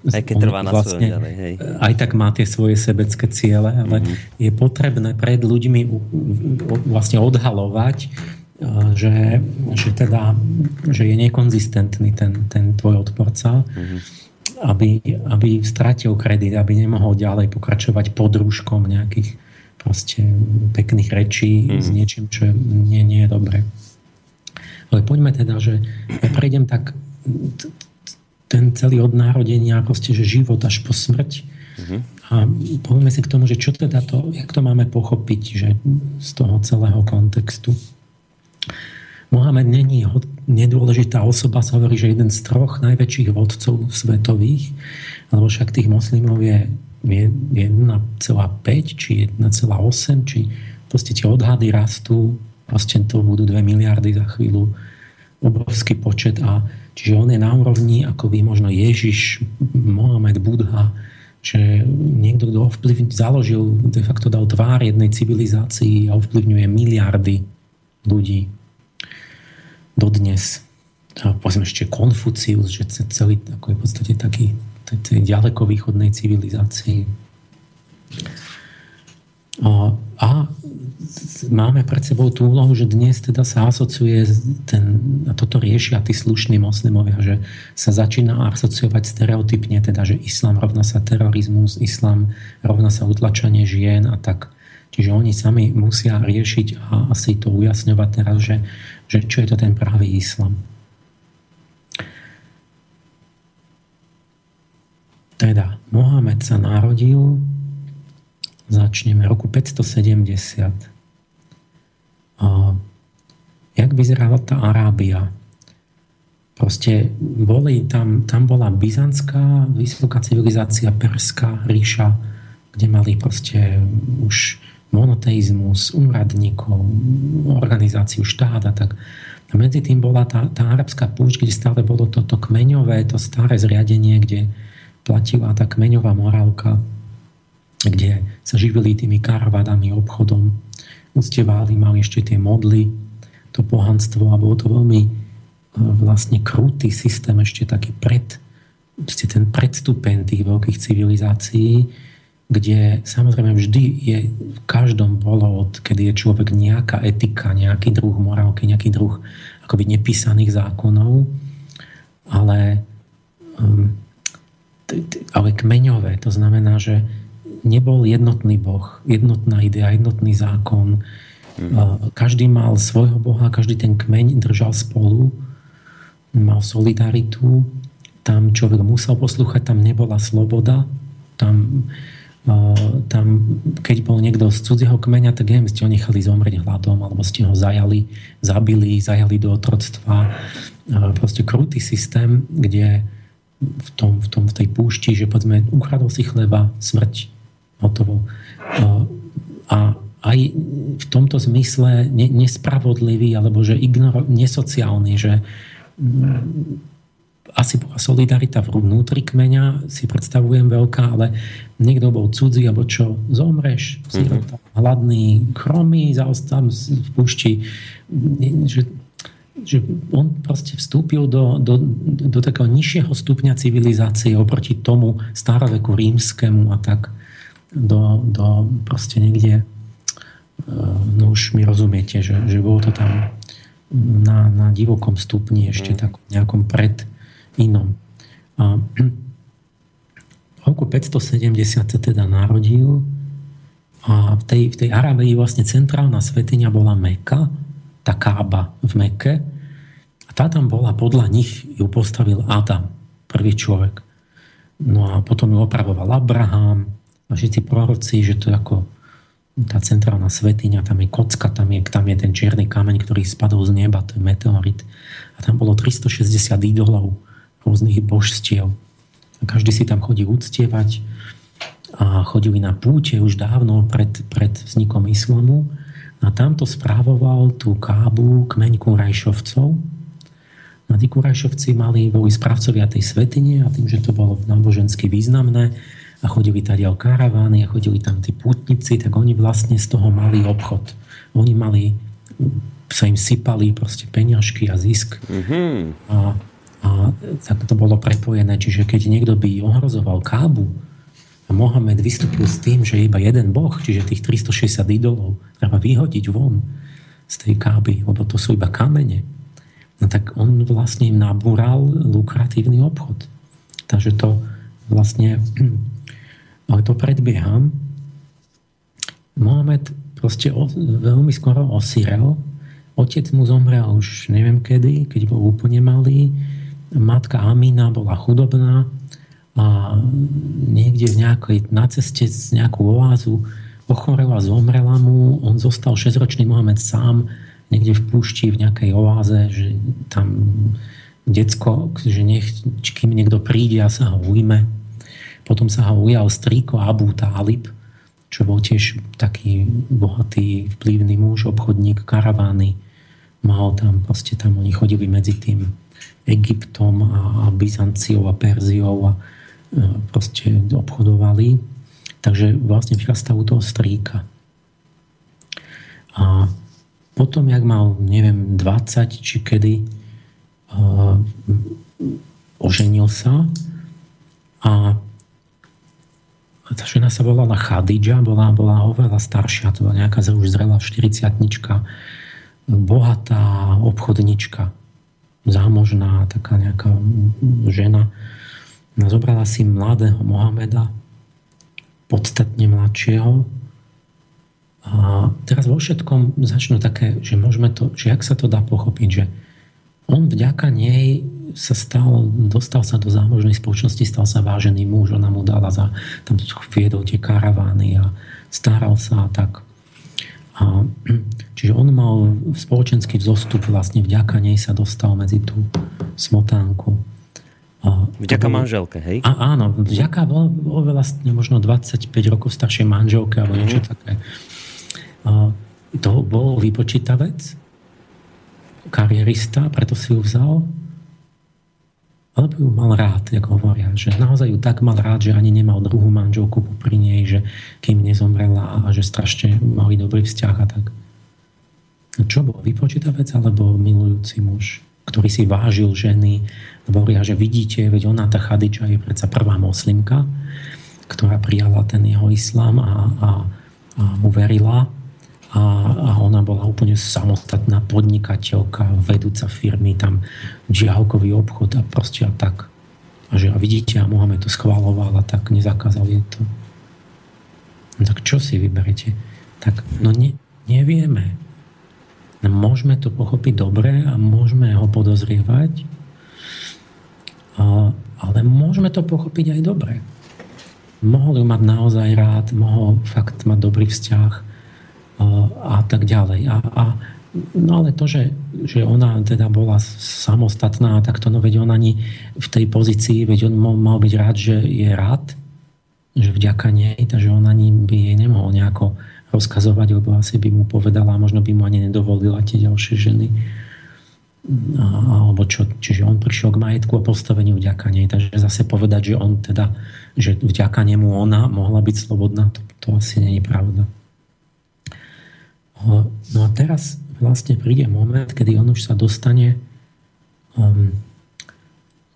aj keď on trvá na vlastne, ďalej, hej. aj tak má tie svoje sebecké ciele, ale mm-hmm. je potrebné pred ľuďmi vlastne odhalovať, že, že, teda, že je nekonzistentný ten, ten tvoj odporca. Mm-hmm aby, aby stratil kredit, aby nemohol ďalej pokračovať pod rúškom nejakých proste pekných rečí mm. s niečím, čo nie, nie je dobré. Ale poďme teda, že ja prejdem tak ten celý od narodenia, proste, že život až po smrť. Mm-hmm. A povieme si k tomu, že čo teda to, jak to máme pochopiť, že z toho celého kontextu. Mohamed není nedôležitá osoba, sa hovorí, že jeden z troch najväčších vodcov svetových, lebo však tých moslimov je 1,5 či 1,8, či proste tie odhady rastú, proste to budú 2 miliardy za chvíľu, obrovský počet a čiže on je na úrovni ako by možno Ježiš, Mohamed, Budha, že niekto, kto ovplyvň, založil, de facto dal tvár jednej civilizácii a ovplyvňuje miliardy ľudí dodnes. Povedzme ešte Konfucius, že celý ako je v podstate taký tej ďalekovýchodnej civilizácii. A, a máme pred sebou tú úlohu, že dnes teda sa asociuje ten, a toto riešia tí slušní moslimovia, že sa začína asociovať stereotypne, teda, že islám rovná sa terorizmus, islám rovná sa utlačanie žien a tak. Čiže oni sami musia riešiť a asi to ujasňovať teraz, že že čo je to ten pravý islam. Teda, Mohamed sa narodil, začneme, roku 570. A jak vyzerala tá Arábia? Proste boli tam, tam bola byzantská vysoká civilizácia, perská ríša, kde mali proste už monoteizmus, úradníkov, organizáciu štáta, tak. A medzi tým bola tá, tá arabská púšť, kde stále bolo toto kmeňové, to staré zriadenie, kde platila tá kmeňová morálka, kde sa živili tými karavadami, obchodom, uctievali, mali ešte tie modly, to pohanstvo a bolo to veľmi e, vlastne krutý systém, ešte taký pred, ten predstupen tých veľkých civilizácií, kde samozrejme vždy je v každom bolo, od kedy je človek nejaká etika, nejaký druh morálky, nejaký druh akoby nepísaných zákonov, ale, um, ale kmeňové. To znamená, že nebol jednotný boh, jednotná idea, jednotný zákon. Mm. Každý mal svojho boha, každý ten kmeň držal spolu, mal solidaritu, tam človek musel poslúchať, tam nebola sloboda, tam tam, keď bol niekto z cudzieho kmeňa, tak neviem, ste ho nechali zomrieť hladom, alebo ste ho zajali, zabili, zajali do otroctva. Proste krutý systém, kde v, tom, v, tom, v tej púšti, že povedzme, ukradol si chleba, smrť, hotovo. A aj v tomto zmysle nespravodlivý, alebo že ignoro, nesociálny, že asi bola solidarita vnútri kmeňa, si predstavujem veľká, ale niekto bol cudzí, alebo čo, zomreš, mm-hmm. hladný, chromý, zaostam v púšti, že, že on proste vstúpil do, do, do takého nižšieho stupňa civilizácie oproti tomu staroveku rímskému a tak do, do proste niekde e, no už mi rozumiete, že, že bolo to tam na, na divokom stupni ešte mm. tak nejakom pred inom. A v roku 570 sa teda narodil a v tej, v tej Arabii vlastne centrálna svetiňa bola Meka, tá Kába v Meke. A tá tam bola, podľa nich ju postavil Adam, prvý človek. No a potom ju opravoval Abraham a všetci proroci, že to je ako tá centrálna svetiňa, tam je kocka, tam je, tam je ten čierny kameň, ktorý spadol z neba, to je meteorit. A tam bolo 360 idolov rôznych božstiev. Každý si tam chodí uctievať a chodili na púte už dávno pred, pred vznikom islamu. A tamto správoval tú kábu kmeň Kurajšovcov. A tí Kurajšovci mali, boli správcovia tej svetine a tým, že to bolo nábožensky významné a chodili tadiaľ karavány a chodili tam tí pútnici, tak oni vlastne z toho mali obchod. Oni mali, sa im sypali proste peňažky a zisk. Mm-hmm. A a tak to bolo prepojené, čiže keď niekto by ohrozoval Kábu a Mohamed vystúpil s tým, že iba jeden boh, čiže tých 360 idolov treba vyhodiť von z tej Káby, lebo to sú iba kamene, no tak on vlastne im nabúral lukratívny obchod. Takže to vlastne, ale to predbieham, Mohamed proste veľmi skoro osirel, otec mu zomrel už neviem kedy, keď bol úplne malý, matka Amina bola chudobná a niekde v nejakej, na ceste z nejakú oázu ochorela, zomrela mu, on zostal 6-ročný Mohamed sám niekde v púšti, v nejakej oáze, že tam decko, že nech, kým niekto príde a sa ho ujme. Potom sa ho ujal strýko Abu Talib, čo bol tiež taký bohatý, vplyvný muž, obchodník, karavány. Mal tam, proste tam oni chodili medzi tým Egyptom a Byzanciou a Perziou a e, proste obchodovali. Takže vlastne vyrastal u toho strýka. A potom, jak mal, neviem, 20 či kedy, uh, oženil sa a tá žena sa volala Khadija, bola, bola oveľa staršia, to bola nejaká už zrelá 40 bohatá obchodnička zámožná, taká nejaká žena. Zobrala si mladého Mohameda, podstatne mladšieho. A teraz vo všetkom začnú také, že môžeme to, že jak sa to dá pochopiť, že on vďaka nej sa stal, dostal sa do zámožnej spoločnosti, stal sa vážený muž, ona mu dala za, tam viedol tie karavány a staral sa tak. A, čiže on mal spoločenský vzostup, vlastne vďaka nej sa dostal medzi tú smotánku. A vďaka bol, manželke, hej? A, áno, vďaka oveľa možno 25 rokov staršej manželke alebo niečo mm-hmm. také. A, to bol vypočítavec karierista, preto si ju vzal, alebo ju mal rád, ako hovoria, že naozaj ju tak mal rád, že ani nemal druhú manželku pri nej, že kým nezomrela a že strašne mali dobrý vzťah a tak. Čo bol, vypočítavec alebo milujúci muž, ktorý si vážil ženy, hovoria, že vidíte, veď ona, tá Chadiča, je predsa prvá moslimka, ktorá prijala ten jeho islám a, a, a mu verila a, a ona bola úplne samostatná podnikateľka, vedúca firmy, tam džiavkový obchod a proste a tak. A že a vidíte, a Mohamed to schváloval a tak nezakázal je to. No tak čo si vyberete? Tak no ne, nevieme. No, môžeme to pochopiť dobre a môžeme ho podozrievať, a, ale môžeme to pochopiť aj dobre. Mohol ju mať naozaj rád, mohol fakt mať dobrý vzťah, a tak ďalej. A, a, no ale to, že, že ona teda bola samostatná, tak to no veď on ani v tej pozícii, veď on mal, byť rád, že je rád, že vďaka nej, takže on ani by jej nemohol nejako rozkazovať, lebo asi by mu povedala, možno by mu ani nedovolila tie ďalšie ženy. A, alebo čo, čiže on prišiel k majetku a postaveniu vďaka nej. Takže zase povedať, že on teda, že vďaka nemu ona mohla byť slobodná, to, to asi je pravda. No a teraz vlastne príde moment, kedy on už sa dostane um,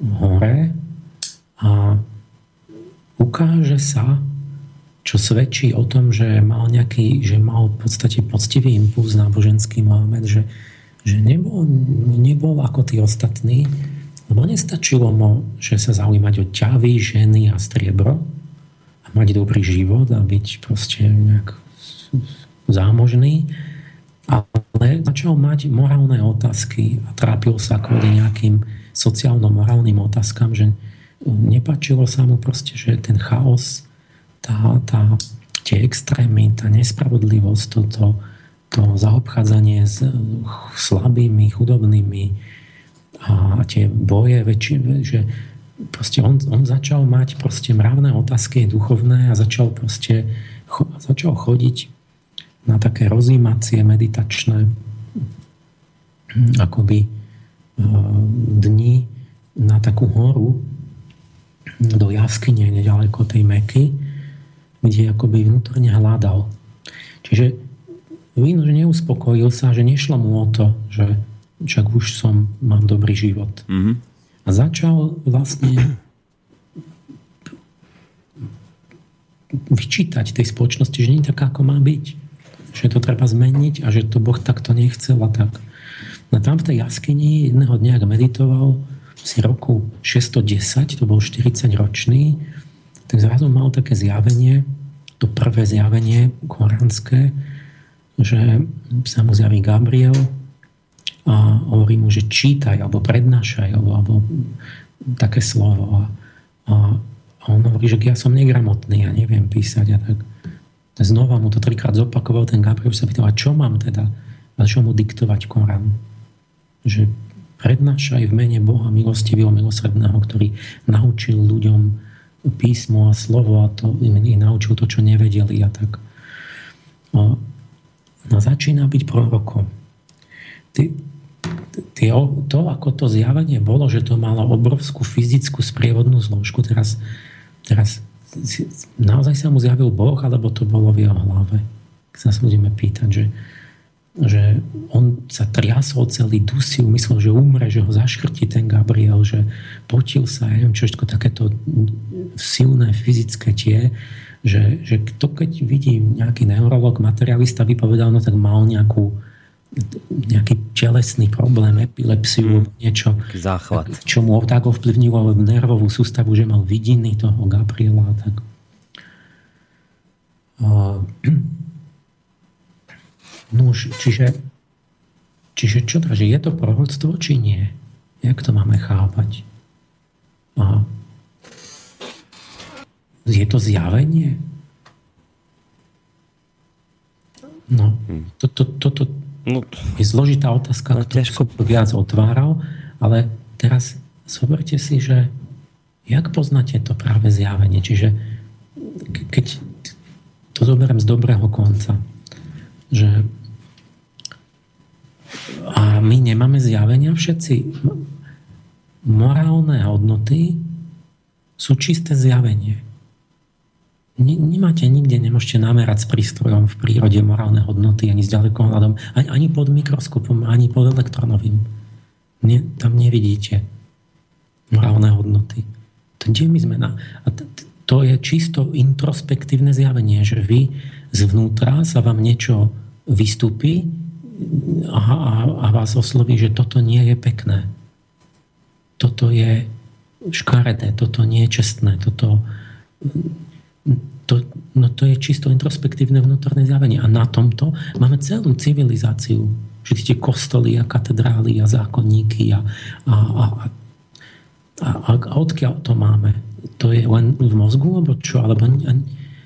hore a ukáže sa, čo svedčí o tom, že mal nejaký, že mal v podstate poctivý impuls náboženský Mohamed, že, že nebol, nebol ako tí ostatní, lebo nestačilo mu, že sa zaujímať o ťavy, ženy a striebro a mať dobrý život a byť proste nejak zámožný, ale začal mať morálne otázky a trápil sa kvôli nejakým sociálno-morálnym otázkam, že nepačilo sa mu proste, že ten chaos, tá, tá, tie extrémy, tá nespravodlivosť, toto, to zaobchádzanie s slabými, chudobnými a tie boje, väčšie, že proste on, on začal mať proste mravné otázky duchovné a začal proste cho, začal chodiť na také rozímacie meditačné hm, akoby e, dni na takú horu do jaskyne nedaleko tej Meky, kde akoby vnútorne hľadal. Čiže vidno, že neuspokojil sa, že nešlo mu o to, že však už som, mám dobrý život. Mm-hmm. A začal vlastne vyčítať tej spoločnosti, že nie je taká, ako má byť že to treba zmeniť a že to Boh takto nechcel a tak. No tam v tej jaskyni jedného dňa, ak meditoval si roku 610, to bol 40 ročný, tak zrazu mal také zjavenie, to prvé zjavenie koránske, že sa mu zjaví Gabriel a hovorí mu, že čítaj alebo prednášaj alebo, alebo také slovo. A, a, on hovorí, že ja som negramotný, ja neviem písať a tak znova mu to trikrát zopakoval, ten Gabriel sa pýtal, a čo mám teda? A čo mu diktovať Korán? Že prednášaj v mene Boha milostivého, milosredného, ktorý naučil ľuďom písmo a slovo a to im naučil to, čo nevedeli a tak. No, no začína byť prorokom. Ty, ty, to, ako to zjavenie bolo, že to malo obrovskú fyzickú sprievodnú zložku, teraz, teraz naozaj sa mu zjavil Boh, alebo to bolo v jeho hlave? Keď sa budeme pýtať, že, že on sa triasol celý, dusil, myslel, že umre, že ho zaškrtí ten Gabriel, že potil sa, ja neviem čo, takéto silné fyzické tie, že, že to keď vidí nejaký neurolog, materialista vypovedal, no tak mal nejakú nejaký telesný problém, epilepsiu, mm, niečo, záchvat. čo mu tak ovplyvnilo nervovú sústavu, že mal vidiny toho Gabriela. Tak. No, čiže, čiže čo to, že je to proroctvo, či nie? Jak to máme chápať? A je to zjavenie? No, toto to, to, to, No, je zložitá otázka, no, ťažko viac otváral, ale teraz zoberte si, že jak poznáte to práve zjavenie? Čiže keď to zoberiem z dobrého konca, že A my nemáme zjavenia všetci. Morálne hodnoty sú čisté zjavenie. Nemáte nikde, nemôžete namerať s prístrojom v prírode morálne hodnoty ani s ďalekohľadom, ani, ani pod mikroskopom, ani pod elektronovým. Nie, tam nevidíte morálne hodnoty. To, kde my sme na... A t- to je čisto introspektívne zjavenie, že vy zvnútra sa vám niečo vystúpi a, a, a vás osloví, že toto nie je pekné. Toto je škaredé, toto nie je čestné, toto to, no to je čisto introspektívne vnútorné zjavenie. A na tomto máme celú civilizáciu. Všetky tie kostoly a katedrály a zákonníky a, a, a, a, a, a odkiaľ to máme? To je len v mozgu, alebo čo? Alebo,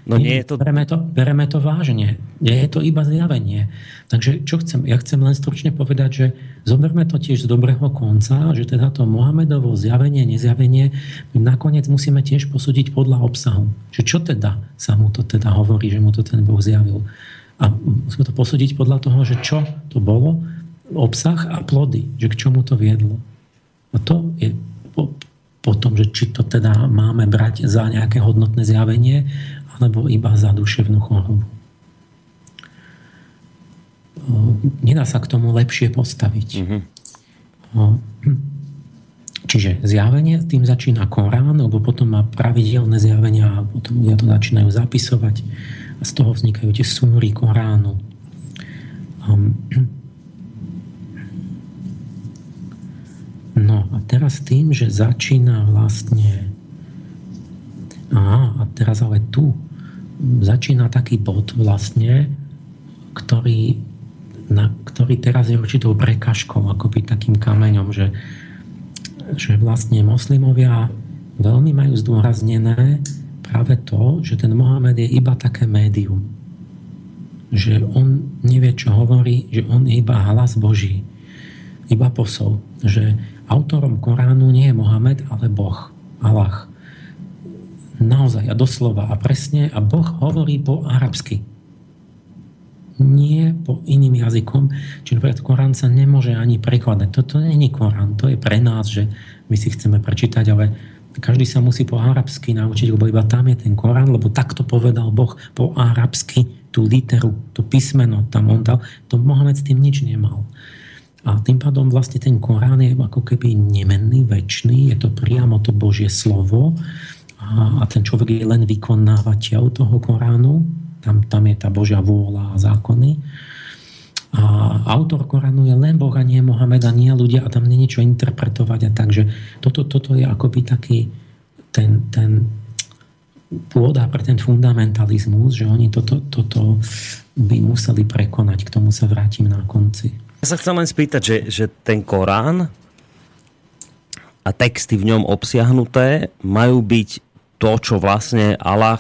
No nie, je to... Bereme to, bereme to vážne. Nie je to iba zjavenie. Takže čo chcem? Ja chcem len stručne povedať, že zoberme to tiež z dobrého konca, že teda to Mohamedovo zjavenie, nezjavenie, nakoniec musíme tiež posúdiť podľa obsahu. Že čo teda sa mu to teda hovorí, že mu to ten Boh zjavil. A musíme to posúdiť podľa toho, že čo to bolo, obsah a plody, že k čomu to viedlo. A to je po, po tom, že či to teda máme brať za nejaké hodnotné zjavenie, alebo iba za duševnú chorobu. Nedá sa k tomu lepšie postaviť. Mm-hmm. Čiže zjavenie, tým začína Korán, lebo potom má pravidelné zjavenia a potom ľudia to začínajú zapisovať a z toho vznikajú tie súry Koránu. No a teraz tým, že začína vlastne a teraz ale tu začína taký bod vlastne, ktorý, na, ktorý teraz je určitou prekažkou, akoby takým kameňom, že, že vlastne moslimovia veľmi majú zdôraznené práve to, že ten Mohamed je iba také médium. Že on nevie, čo hovorí, že on je iba hlas Boží. Iba posol. Že autorom Koránu nie je Mohamed, ale Boh. Allah naozaj a doslova a presne a Boh hovorí po arabsky. Nie po iným jazykom. Čiže napríklad Korán sa nemôže ani prekladať. Toto nie je Korán, to je pre nás, že my si chceme prečítať, ale každý sa musí po arabsky naučiť, lebo iba tam je ten Korán, lebo takto povedal Boh po arabsky tú literu, to písmeno tam on dal. To Mohamed s tým nič nemal. A tým pádom vlastne ten Korán je ako keby nemenný, väčší, je to priamo to Božie slovo a, ten človek je len vykonávateľ toho Koránu, tam, tam je tá Božia vôľa a zákony. A autor Koránu je len Boh a nie Mohamed a nie ľudia a tam nie niečo interpretovať a takže toto, toto je akoby taký ten, ten pôda pre ten fundamentalizmus, že oni toto, toto by museli prekonať. K tomu sa vrátim na konci. Ja sa chcem len spýtať, že, že ten Korán a texty v ňom obsiahnuté majú byť to, čo vlastne Allah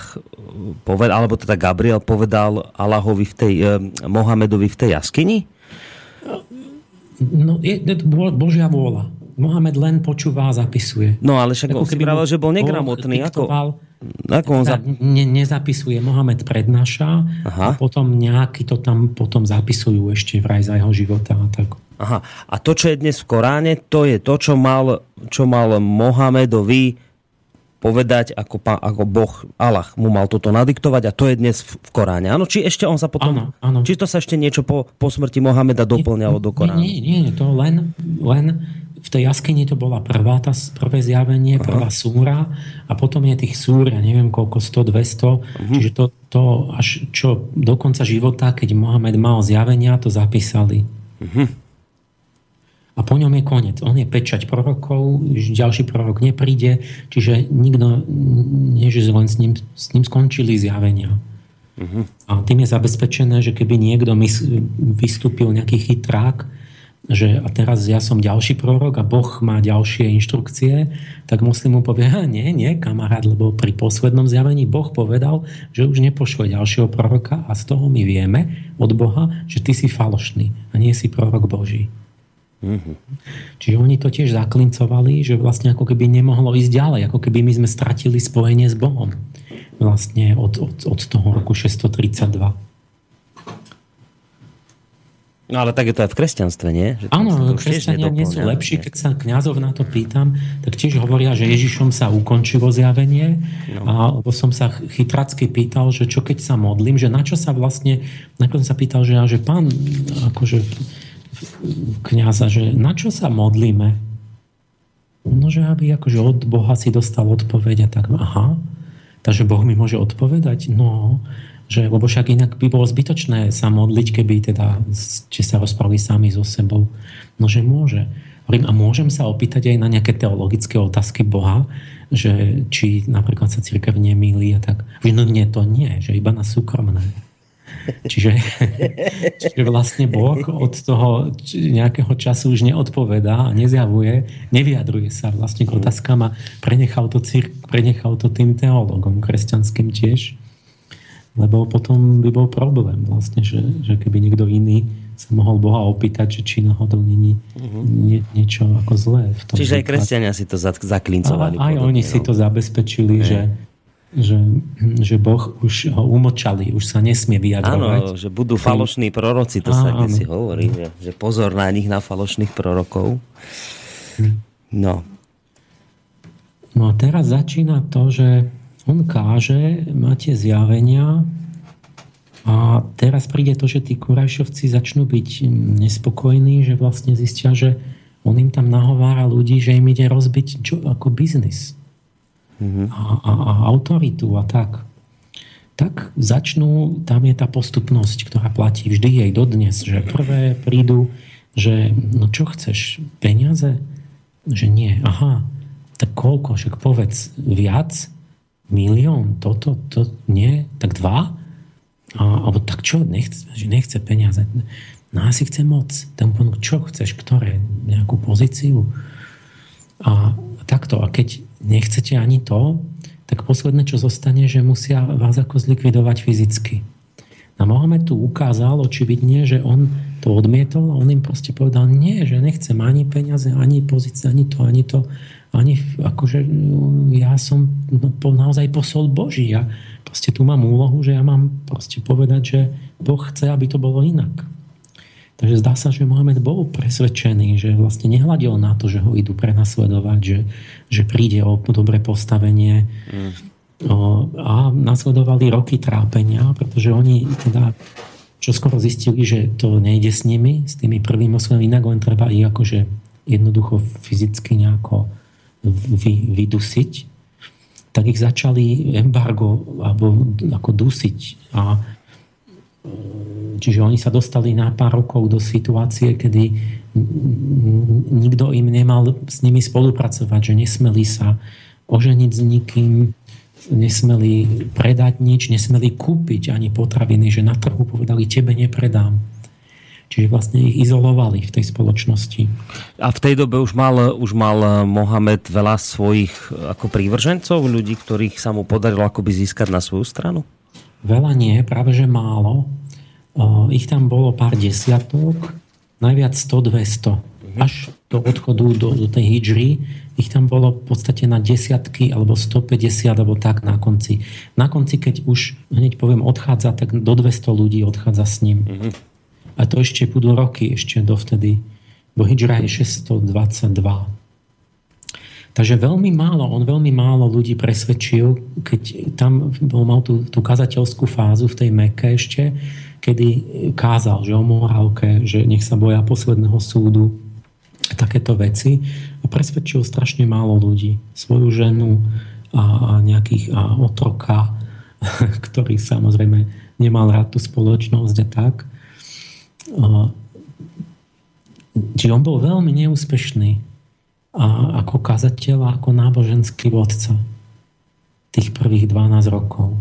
povedal, alebo teda Gabriel povedal Allahovi v tej, eh, Mohamedovi v tej jaskyni? No, je, je Božia vôľa. Mohamed len počúva a zapisuje. No ale však on si pravil, že bol negramotný. Ako, ako on za... ne, nezapisuje. Mohamed prednáša Aha. a potom nejaký to tam potom zapisujú ešte vraj za jeho života. A tak. Aha. A to, čo je dnes v Koráne, to je to, čo mal, čo mal Mohamedovi povedať, ako, pán, ako Boh, Allah mu mal toto nadiktovať a to je dnes v, v Koráne. Áno, či ešte on sa potom... Áno, áno. Či to sa ešte niečo po, po smrti Mohameda doplňalo do Koránu? Nie, nie, nie, to len, len v tej jaskyni to bola prvá, tá, prvé zjavenie, Aha. prvá súra a potom je tých súr, ja neviem koľko, 100, 200, uh-huh. čiže to, to až čo do konca života, keď Mohamed mal zjavenia, to zapísali. Uh-huh a po ňom je koniec. On je pečať prorokov, ďalší prorok nepríde, čiže nikto, nie že len s ním, s ním skončili zjavenia. Uh-huh. A tým je zabezpečené, že keby niekto mys- vystúpil nejaký chytrák, že a teraz ja som ďalší prorok a Boh má ďalšie inštrukcie, tak muslim mu povie, nie, nie, kamarát, lebo pri poslednom zjavení Boh povedal, že už nepošle ďalšieho proroka a z toho my vieme od Boha, že ty si falošný a nie si prorok Boží. Mm-hmm. Čiže oni to tiež zaklincovali, že vlastne ako keby nemohlo ísť ďalej, ako keby my sme stratili spojenie s Bohom. Vlastne od, od, od toho roku 632. No ale tak je to aj v kresťanstve, nie? Že Áno, kresťania nie sú lepší. Keď sa kňazov na to pýtam, tak tiež hovoria, že Ježišom sa ukončilo zjavenie. No. A lebo som sa chytracky pýtal, že čo keď sa modlím, že na čo sa vlastne, som sa pýtal, že, že pán, akože kniaza, že na čo sa modlíme? No, že aby akože od Boha si dostal odpoveď a tak, aha, takže Boh mi môže odpovedať? No, že, lebo však inak by bolo zbytočné sa modliť, keby teda, či sa rozprávali sami so sebou. No, že môže. A môžem sa opýtať aj na nejaké teologické otázky Boha, že či napríklad sa církev nemýli a tak. No nie, to nie, že iba na súkromné. Čiže, čiže vlastne Boh od toho nejakého času už neodpovedá a nezjavuje, nevyjadruje sa vlastne k otázkam a prenechal to, cír, prenechal to tým teologom kresťanským tiež, lebo potom by bol problém vlastne, že, že keby niekto iný sa mohol Boha opýtať, že či náhodou není uh-huh. nie, niečo ako zlé. V tom Čiže aj kresťania si to zaklincovali. Aj podobne, oni no. si to zabezpečili, ne. že že, že Boh už ho umočali, už sa nesmie vyjadrovať. Áno, že budú falošní proroci, to sa kde si hovorí, že, že pozor na nich, na falošných prorokov. No. No a teraz začína to, že on káže, máte zjavenia a teraz príde to, že tí kurajšovci začnú byť nespokojní, že vlastne zistia, že on im tam nahovára ľudí, že im ide rozbiť čo, ako biznis mm-hmm. a, a, a autoritu a tak, tak začnú, tam je tá postupnosť, ktorá platí vždy jej dodnes, že prvé prídu, že no čo chceš, peniaze? Že nie, aha, tak koľko, však povedz viac, milión, toto, to, nie, tak dva? A, alebo tak čo, nechce, že nechce peniaze. No asi chce moc. Ten čo chceš, ktoré? Nejakú pozíciu? A takto. A keď nechcete ani to, tak posledné, čo zostane, že musia vás ako zlikvidovať fyzicky. A Mohamed tu ukázal očividne, že on to odmietol a on im proste povedal, nie, že nechcem ani peniaze, ani pozície, ani to, ani to, ani akože no, ja som no, naozaj posol Boží. Ja proste tu mám úlohu, že ja mám proste povedať, že Boh chce, aby to bolo inak. Takže zdá sa, že Mohamed bol presvedčený, že vlastne nehľadil na to, že ho idú prenasledovať, že, že príde o dobré postavenie. Mm. O, a nasledovali roky trápenia, pretože oni teda čo skoro zistili, že to nejde s nimi, s tými prvými oslovami, inak len treba ich akože jednoducho fyzicky nejako vy, vydusiť, tak ich začali embargo alebo ako dusiť a Čiže oni sa dostali na pár rokov do situácie, kedy nikto im nemal s nimi spolupracovať, že nesmeli sa oženiť s nikým, nesmeli predať nič, nesmeli kúpiť ani potraviny, že na trhu povedali, tebe nepredám. Čiže vlastne ich izolovali v tej spoločnosti. A v tej dobe už mal, už mal Mohamed veľa svojich ako prívržencov, ľudí, ktorých sa mu podarilo akoby získať na svoju stranu? Veľa nie, práve že málo. Ich tam bolo pár desiatok, najviac 100-200. Mhm. Až do odchodu do, do tej hydžry ich tam bolo v podstate na desiatky alebo 150 alebo tak na konci. Na konci, keď už hneď poviem odchádza, tak do 200 ľudí odchádza s ním. Uh-huh. A to ešte budú roky ešte dovtedy. Bo hydžra je 622. Takže veľmi málo, on veľmi málo ľudí presvedčil, keď tam bol, mal tú, tú kazateľskú fázu v tej Mekke ešte, kedy kázal, že o morálke, že nech sa boja posledného súdu, takéto veci a presvedčil strašne málo ľudí. Svoju ženu a, a nejakých a otroka, ktorý samozrejme nemal rád tú spoločnosť a tak. Čiže on bol veľmi neúspešný a ako kazateľ ako náboženský vodca tých prvých 12 rokov.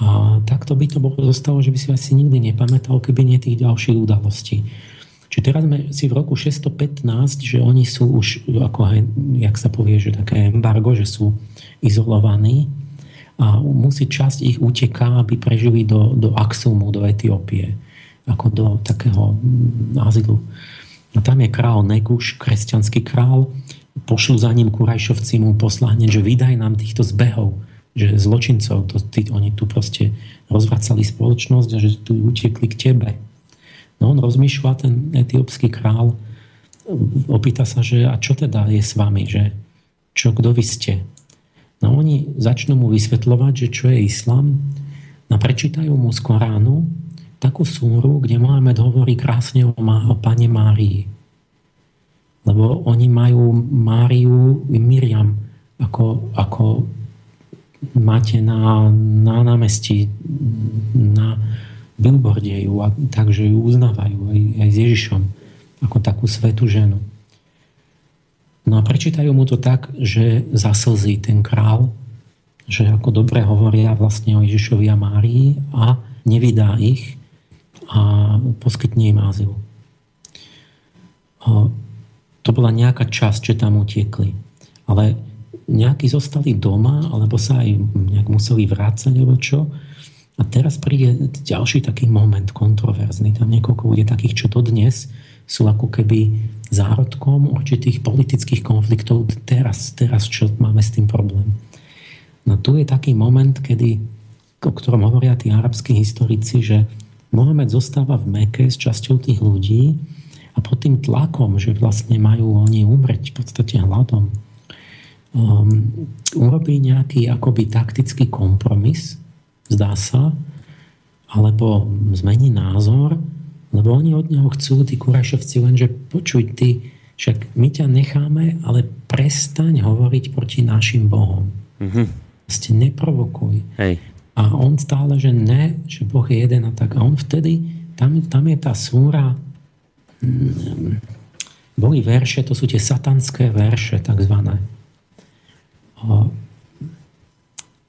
A takto by to bolo zostalo, že by si asi nikdy nepamätal, keby nie tých ďalších udalostí. Čiže teraz sme si v roku 615, že oni sú už, ako aj, jak sa povie, že také embargo, že sú izolovaní a musí časť ich uteká, aby prežili do, do Aksumu, do Etiópie, ako do takého mm, azylu. A tam je král Neguš, kresťanský král, pošlu za ním Kurajšovci mu poslahne, že vydaj nám týchto zbehov, že zločincov, to, tí, oni tu proste rozvracali spoločnosť a že tu utekli k tebe. No on rozmýšľa, ten etiópsky král, opýta sa, že a čo teda je s vami, že čo, kto vy ste? No oni začnú mu vysvetľovať, že čo je islám, no prečítajú mu z Koránu takú súru, kde Mohamed hovorí krásne o, má, o pane Márii. Lebo oni majú Máriu Miriam ako, ako máte na, na námestí, na billboarde ju, a, takže ju uznávajú aj, aj s Ježišom ako takú svetú ženu. No a prečítajú mu to tak, že zaslzí ten král, že ako dobre hovoria vlastne o Ježišovi a Márii a nevydá ich a poskytne im azyl. To bola nejaká časť, že tam utiekli. Ale nejakí zostali doma, alebo sa aj nejak museli vrácať, alebo čo. A teraz príde ďalší taký moment kontroverzný. Tam niekoľko bude takých, čo to dnes sú ako keby zárodkom určitých politických konfliktov teraz, teraz čo máme s tým problém. No tu je taký moment, kedy, o ktorom hovoria tí arabskí historici, že Mohamed zostáva v Meke s časťou tých ľudí a pod tým tlakom, že vlastne majú oni umreť v podstate hladom, um, urobí nejaký akoby taktický kompromis, zdá sa, alebo zmení názor, lebo oni od neho chcú, tí Kurašovci, lenže počuj, ty, však my ťa necháme, ale prestaň hovoriť proti našim bohom. Mm-hmm. Ste neprovokuj. Hej. A on stále, že ne, že Boh je jeden a tak. A on vtedy, tam, tam je tá súra, mm, boli verše, to sú tie satanské verše, takzvané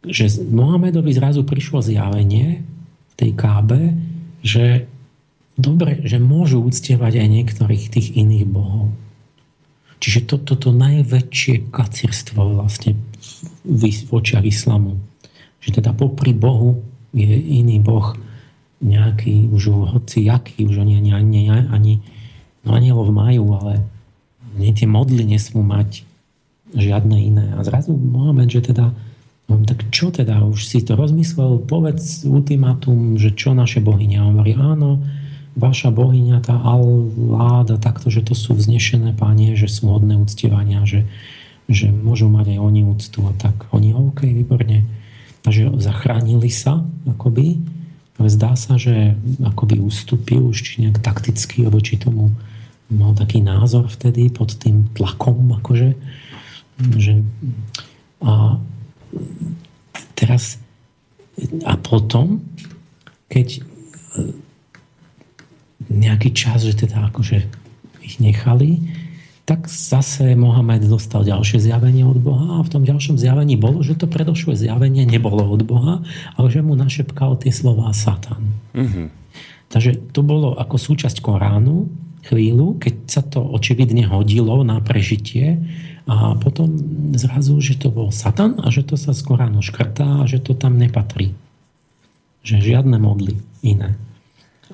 že Mohamedovi zrazu prišlo zjavenie v tej kábe, že dobre, že môžu uctievať aj niektorých tých iných bohov. Čiže toto to, to najväčšie kacierstvo vlastne v, v očiach islamu. Že teda popri Bohu je iný boh nejaký, už hoci jaký, už oni ani, ani, ani no anielov majú, ale nie tie modly nesmú mať žiadne iné. A zrazu Mohamed, že teda no, tak čo teda, už si to rozmyslel, povedz ultimátum, že čo naše bohyňa. On hovorí, áno, vaša bohyňa, tá Al-Láda, takto, že to sú vznešené pánie, že sú hodné uctievania, že, že môžu mať aj oni úctu a tak. Oni, OK, výborne. Takže zachránili sa, akoby, ale zdá sa, že akoby ustúpil už či nejak takticky, či tomu mal taký názor vtedy pod tým tlakom, akože? Že a teraz a potom, keď e, nejaký čas, že teda akože ich nechali, tak zase Mohamed dostal ďalšie zjavenie od Boha a v tom ďalšom zjavení bolo, že to predošlé zjavenie nebolo od Boha, ale že mu našepkal tie slová Satan. Mm-hmm. Takže to bolo ako súčasť Koránu chvíľu, keď sa to očividne hodilo na prežitie a potom zrazu, že to bol Satan a že to sa z Koránu škrtá a že to tam nepatrí. Že žiadne modly iné.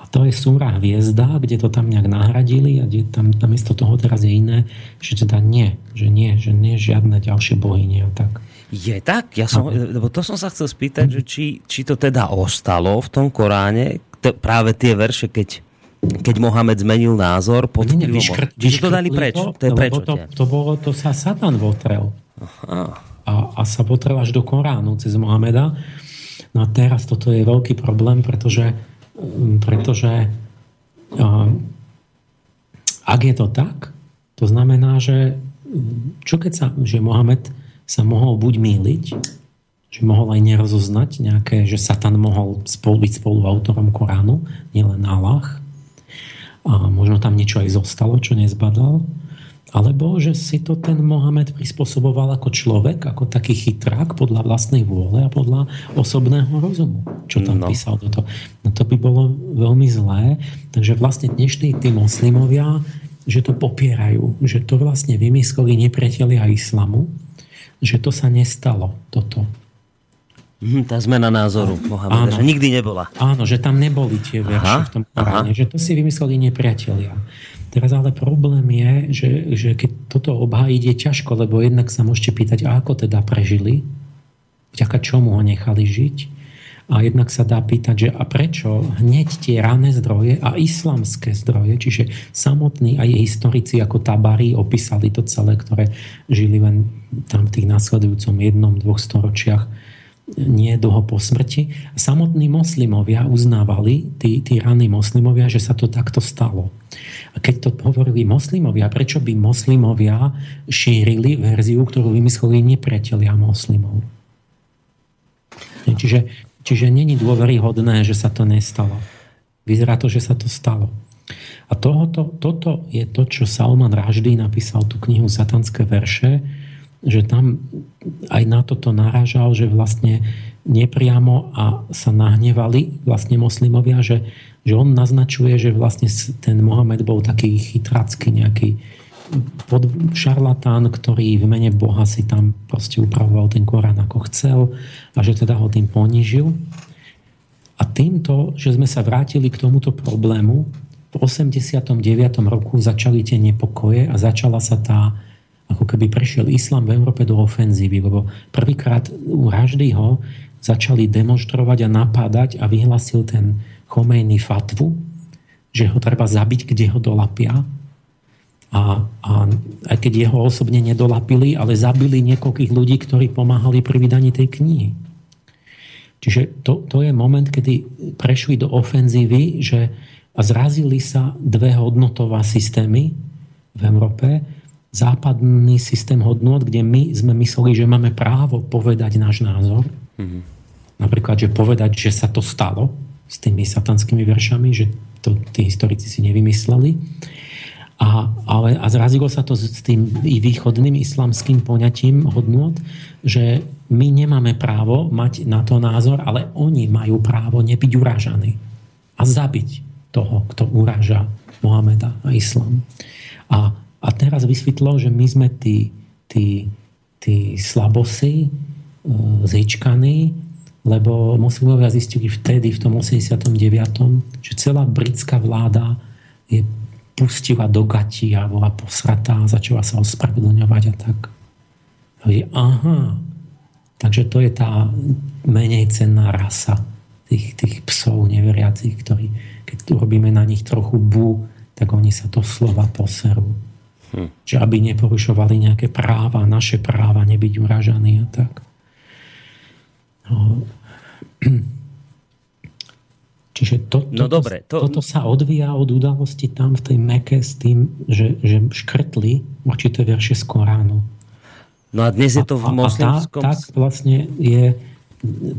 To je súra hviezda, kde to tam nejak nahradili a kde tam namiesto toho teraz je iné, že teda nie, že nie, že nie žiadne ďalšie bohyne a tak. Je tak? Ja som, lebo to som sa chcel spýtať, že či, či to teda ostalo v tom Koráne, práve tie verše, keď keď Mohamed zmenil názor pod nie, vyškrt, Čiže to dali preč. To, to je preč. To, to, bolo, to sa Satan votrel. A, a sa votrel až do Koránu cez Mohameda. No a teraz toto je veľký problém, pretože, pretože ak je to tak, to znamená, že čo keď sa, že Mohamed sa mohol buď míliť, že mohol aj nerozoznať nejaké, že Satan mohol spolu byť spoluautorom Koránu, nielen Allah, a možno tam niečo aj zostalo, čo nezbadal, alebo že si to ten Mohamed prispôsoboval ako človek, ako taký chytrák podľa vlastnej vôle a podľa osobného rozumu, čo tam no. písal do toho. No to by bolo veľmi zlé. Takže vlastne dnešní tí moslimovia, že to popierajú, že to vlastne vymysleli nepriatelia islamu, že to sa nestalo, toto. Mm, tá zmena názoru Mohameda, že nikdy nebola. Áno, že tam neboli tie verše v tom Koráne, že to si vymysleli nepriatelia. Teraz ale problém je, že, že keď toto obhájiť je ťažko, lebo jednak sa môžete pýtať, ako teda prežili, vďaka čomu ho nechali žiť. A a jednak sa dá pýtať, že a prečo hneď tie rané zdroje a islamské zdroje, čiže samotní aj historici ako Tabari opísali to celé, ktoré žili len tam v tých následujúcom jednom, dvoch storočiach, nie dlho po smrti. Samotní moslimovia uznávali, tí, tí raní moslimovia, že sa to takto stalo. A keď to hovorili moslimovia, prečo by moslimovia šírili verziu, ktorú vymysleli nepriatelia moslimov? Čiže, čiže není dôveryhodné, že sa to nestalo. Vyzerá to, že sa to stalo. A tohoto, toto je to, čo Salman Raždy napísal tú knihu Satanské verše, že tam aj na toto narážal, že vlastne nepriamo a sa nahnevali vlastne moslimovia, že, že on naznačuje, že vlastne ten Mohamed bol taký chytracký nejaký pod šarlatán, ktorý v mene Boha si tam proste upravoval ten Korán ako chcel a že teda ho tým ponížil. A týmto, že sme sa vrátili k tomuto problému, v 89. roku začali tie nepokoje a začala sa tá ako keby prešiel islám v Európe do ofenzívy, lebo prvýkrát u Raždyho začali demonstrovať a napádať a vyhlasil ten Chomejny fatvu, že ho treba zabiť, kde ho dolapia. A, a aj keď jeho osobne nedolapili, ale zabili niekoľkých ľudí, ktorí pomáhali pri vydaní tej knihy. Čiže to, to je moment, kedy prešli do ofenzívy že, a zrazili sa dve hodnotová systémy v Európe západný systém hodnot, kde my sme mysleli, že máme právo povedať náš názor. Mm-hmm. Napríklad, že povedať, že sa to stalo s tými satanskými veršami, že to tí historici si nevymysleli. A, ale, a zrazilo sa to s tým i východným islamským poňatím hodnot, že my nemáme právo mať na to názor, ale oni majú právo nebyť urážaní a zabiť toho, kto uráža Mohameda a islám. A a teraz vysvetlo, že my sme tí, tí, tí slabosy, e, zíčkaní, lebo moslimovia zistili vtedy, v tom 89., že celá britská vláda je pustila do gati a bola posratá a začala sa ospravedlňovať a tak. A je, aha, takže to je tá menej cenná rasa tých, tých psov neveriacich, ktorí, keď tu robíme na nich trochu bu, tak oni sa to slova poserú. Hm. Že aby neporušovali nejaké práva, naše práva, nebyť uražaní a tak. No. Čiže to, no toto, dobre, to... toto sa odvíja od udalosti tam v tej Meke s tým, že, že škrtli určité verše z Koránu. No a dnes je to v moslimskom... A, a tak, tak vlastne je...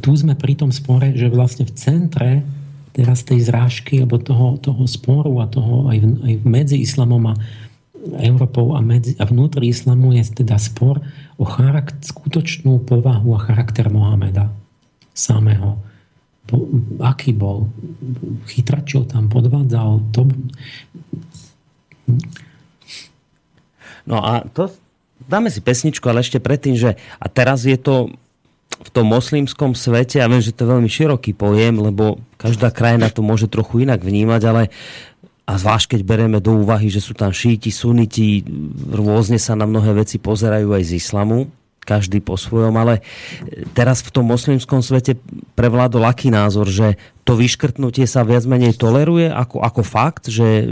Tu sme pri tom spore, že vlastne v centre teraz tej zrážky alebo toho, toho sporu a toho aj, v, aj medzi islamom a Európou a, medzi, a vnútri islamu je teda spor o charakt, skutočnú povahu a charakter Mohameda samého. Bo, aký bol? Chytračil tam, podvádzal? To... No a to dáme si pesničku, ale ešte predtým, že a teraz je to v tom moslimskom svete, ja viem, že to je veľmi široký pojem, lebo každá krajina to môže trochu inak vnímať, ale a zvlášť keď bereme do úvahy, že sú tam šíti, suniti, rôzne sa na mnohé veci pozerajú aj z islamu, každý po svojom, ale teraz v tom moslimskom svete prevládol aký názor, že to vyškrtnutie sa viac menej toleruje ako, ako fakt, že,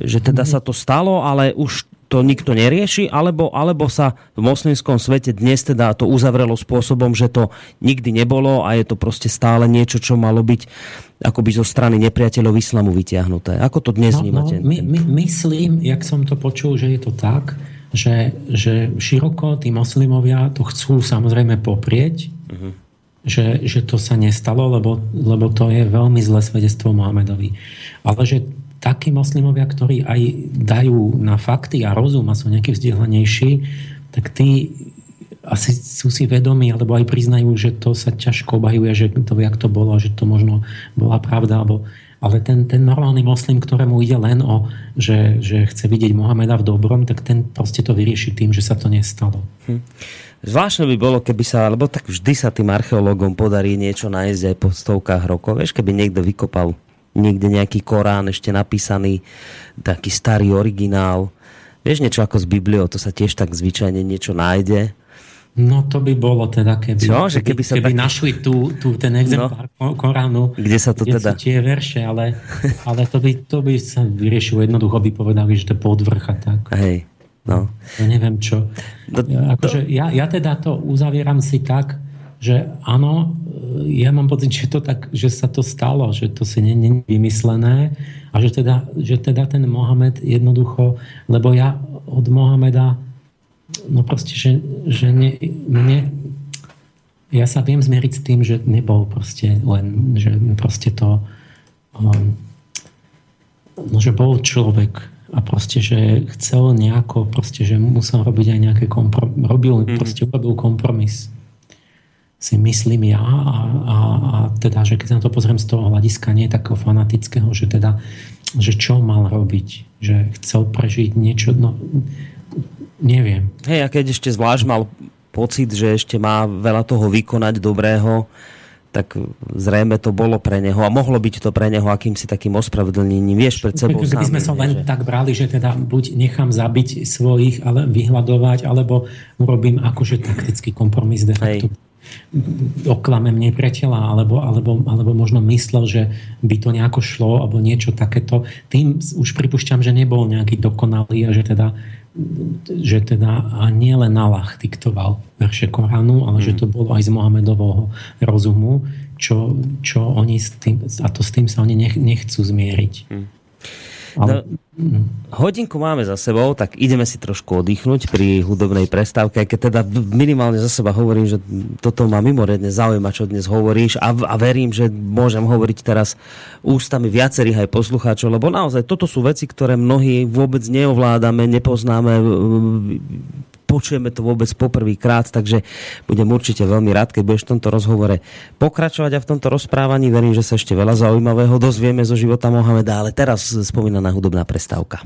že teda sa to stalo, ale už to nikto nerieši, alebo, alebo sa v moslimskom svete dnes teda to uzavrelo spôsobom, že to nikdy nebolo a je to proste stále niečo, čo malo byť akoby zo strany nepriateľov islamu vyťahnuté. Ako to dnes no, vnímate? No, my, my, myslím, jak som to počul, že je to tak, že, že široko tí moslimovia to chcú samozrejme poprieť, uh-huh. že, že to sa nestalo, lebo, lebo to je veľmi zlé svedectvo Mohamedovi. Ale že takí moslimovia, ktorí aj dajú na fakty a rozum a sú nejakí vzdelanejší, tak tí asi sú si vedomí, alebo aj priznajú, že to sa ťažko obhajuje, že to, jak to bolo, že to možno bola pravda, alebo, ale ten, ten normálny moslim, ktorému ide len o, že, že chce vidieť Mohameda v dobrom, tak ten proste to vyrieši tým, že sa to nestalo. Hm. Zvláštne by bolo, keby sa, lebo tak vždy sa tým archeológom podarí niečo nájsť aj po stovkách rokov. Vieš, keby niekto vykopal niekde nejaký Korán ešte napísaný, taký starý originál. Vieš niečo ako z Bibliou, to sa tiež tak zvyčajne niečo nájde. No to by bolo teda, keby, Čo? Že keby, sa keby tak... našli tu, tu ten exemplár no. Koránu, kde sa to kde teda... tie verše, ale, ale to, by, to by sa vyriešilo jednoducho, by povedali, že to je podvrch a tak. Hej, no. Ja neviem čo. No, akože ja, ja teda to uzavieram si tak, že áno, ja mám pocit, že, to tak, že sa to stalo, že to si není vymyslené a že teda, že teda ten Mohamed jednoducho, lebo ja od Mohameda no proste, že, že ne, mne, ja sa viem zmieriť s tým, že nebol proste len, že proste to um, no, že bol človek a proste, že chcel nejako, proste, že musel robiť aj nejaké kompromis, robil, mm-hmm. proste urobil kompromis si myslím ja a, a, a teda, že keď sa na to pozriem z toho hľadiska nie takého fanatického, že teda, že čo mal robiť, že chcel prežiť niečo, no neviem. Hej, a keď ešte zvlášť mal pocit, že ešte má veľa toho vykonať dobrého, tak zrejme to bolo pre neho a mohlo byť to pre neho akýmsi takým ospravedlnením. Vieš pred sebou Keby sme sa len že... tak brali, že teda buď nechám zabiť svojich, ale vyhľadovať, alebo urobím akože taktický kompromis de facto. Hej oklamem nepriateľa, alebo, alebo, alebo možno myslel, že by to nejako šlo, alebo niečo takéto. Tým už pripúšťam, že nebol nejaký dokonalý a že teda že teda a nie len Allah diktoval verše Koránu, ale mm. že to bolo aj z Mohamedového rozumu, čo, čo oni s tým, a to s tým sa oni nech, nechcú zmieriť. Mm. No, hodinku máme za sebou, tak ideme si trošku oddychnúť pri hudobnej prestávke, keď teda minimálne za seba hovorím, že toto ma mimoriadne zaujíma, čo dnes hovoríš a, a verím, že môžem hovoriť teraz ústami viacerých aj poslucháčov, lebo naozaj toto sú veci, ktoré mnohí vôbec neovládame, nepoznáme, počujeme to vôbec poprvýkrát, takže budem určite veľmi rád, keď budeš v tomto rozhovore pokračovať a v tomto rozprávaní. Verím, že sa ešte veľa zaujímavého dozvieme zo života Mohameda, ale teraz spomínaná hudobná prestávka.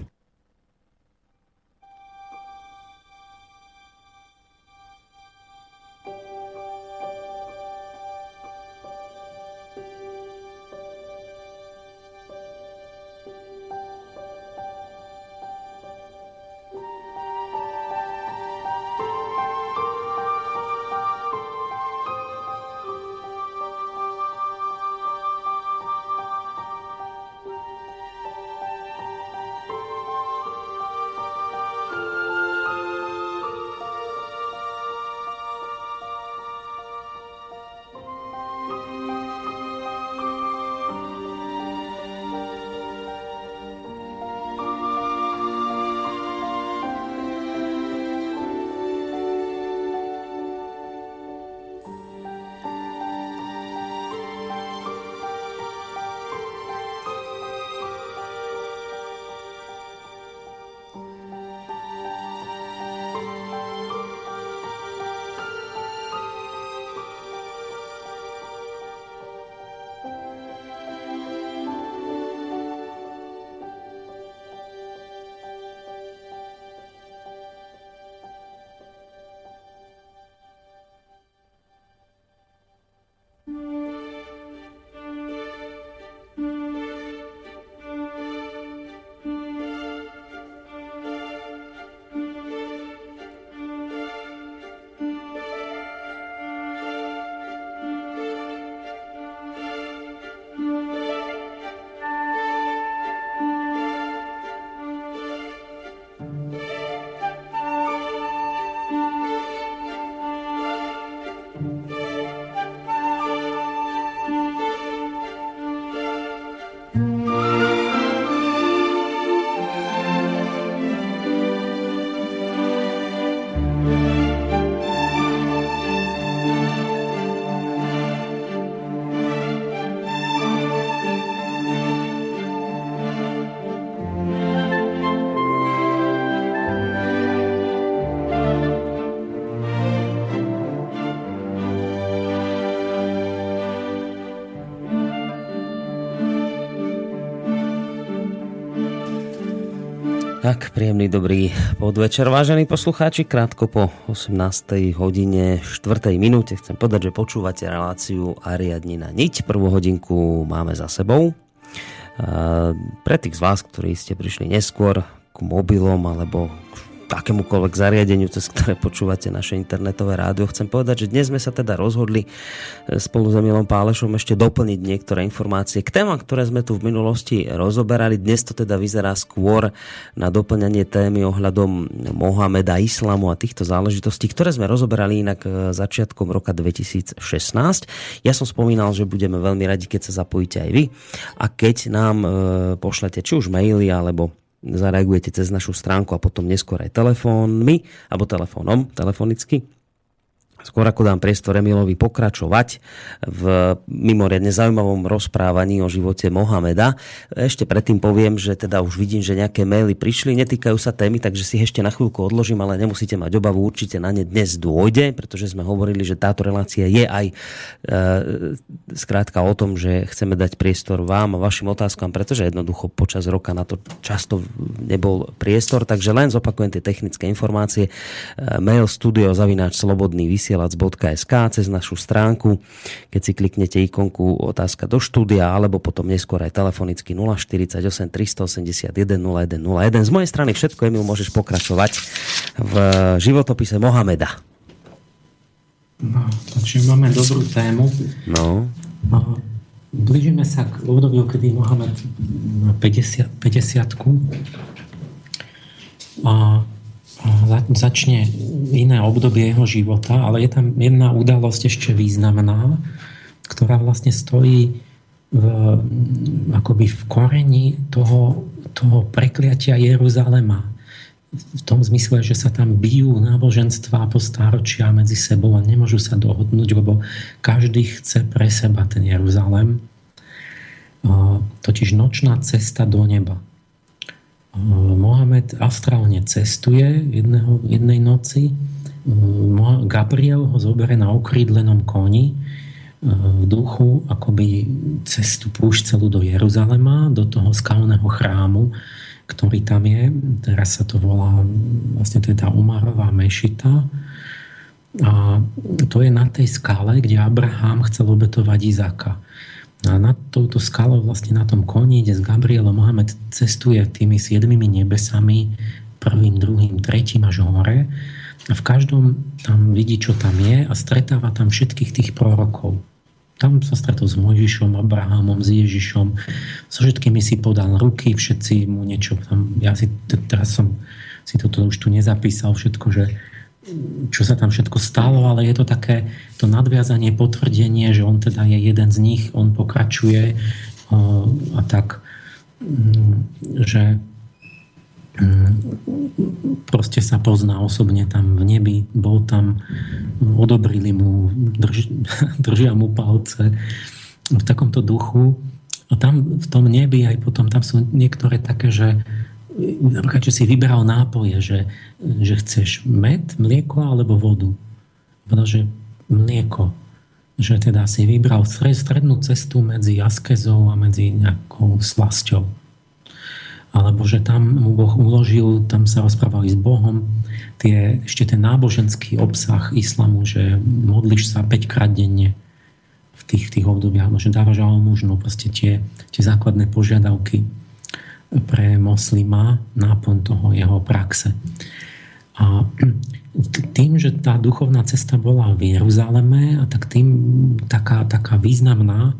Príjemný dobrý podvečer, vážení poslucháči. Krátko po 18. hodine 4. minúte chcem povedať, že počúvate reláciu Ariadni na niť. Prvú hodinku máme za sebou. Pre tých z vás, ktorí ste prišli neskôr k mobilom alebo akémukoľvek zariadeniu, cez ktoré počúvate naše internetové rádio. Chcem povedať, že dnes sme sa teda rozhodli e, spolu s Emilom Pálešom ešte doplniť niektoré informácie k témam, ktoré sme tu v minulosti rozoberali. Dnes to teda vyzerá skôr na doplňanie témy ohľadom Mohameda, islamu a týchto záležitostí, ktoré sme rozoberali inak e, začiatkom roka 2016. Ja som spomínal, že budeme veľmi radi, keď sa zapojíte aj vy a keď nám e, pošlete či už maily alebo zareagujete cez našu stránku a potom neskôr aj telefónmi, alebo telefónom, telefonicky skôr ako dám priestor Emilovi pokračovať v mimoriadne zaujímavom rozprávaní o živote Mohameda. Ešte predtým poviem, že teda už vidím, že nejaké maily prišli, netýkajú sa témy, takže si ešte na chvíľku odložím, ale nemusíte mať obavu, určite na ne dnes dôjde, pretože sme hovorili, že táto relácia je aj e, skrátka o tom, že chceme dať priestor vám a vašim otázkam, pretože jednoducho počas roka na to často nebol priestor, takže len zopakujem tie technické informácie. E, mail studio zavináč slobodný vysiel vysielac.sk cez našu stránku. Keď si kliknete ikonku otázka do štúdia, alebo potom neskôr aj telefonicky 048 381 0101. Z mojej strany všetko, Emil, môžeš pokračovať v životopise Mohameda. No, takže máme dobrú tému. No. no blížime sa k obdobiu, kedy Mohamed 50, 50 a začne iné obdobie jeho života, ale je tam jedna udalosť ešte významná, ktorá vlastne stojí v, akoby v koreni toho, toho prekliatia Jeruzalema. V tom zmysle, že sa tam bijú náboženstva po stáročia medzi sebou a nemôžu sa dohodnúť, lebo každý chce pre seba ten Jeruzalem. Totiž nočná cesta do neba. Mohamed astrálne cestuje jedného, jednej noci. Gabriel ho zoberie na okrídlenom koni e, v duchu akoby cestu púšť celú do Jeruzalema, do toho skalného chrámu, ktorý tam je. Teraz sa to volá vlastne teda Umarová mešita. A to je na tej skále, kde Abraham chcel obetovať Izaka. A nad touto skalou, vlastne na tom koni, kde s Gabrielom Mohamed cestuje tými siedmimi nebesami, prvým, druhým, tretím až hore. A v každom tam vidí, čo tam je a stretáva tam všetkých tých prorokov. Tam sa stretol s Mojžišom, Abrahamom, s Ježišom. So všetkými si podal ruky, všetci mu niečo tam... Ja si teraz som si toto už tu nezapísal všetko, že čo sa tam všetko stalo, ale je to také to nadviazanie, potvrdenie, že on teda je jeden z nich, on pokračuje a tak, mm, že mm, proste sa pozná osobne tam v nebi, bol tam, odobrili mu, drž, držia mu palce v takomto duchu. A tam v tom nebi aj potom tam sú niektoré také, že napríklad, že si vyberal nápoje, že, že chceš med, mlieko alebo vodu. Povedal, že mlieko. Že teda si vybral strednú cestu medzi askezou a medzi nejakou slasťou. Alebo že tam mu Boh uložil, tam sa rozprávali s Bohom, tie, ešte ten náboženský obsah islamu, že modliš sa 5 krát denne v tých, tých obdobiach, že dávaš almužnu, proste tie, tie základné požiadavky pre moslima náplň toho jeho praxe. A tým, že tá duchovná cesta bola v Jeruzaleme a tak tým taká, taká významná,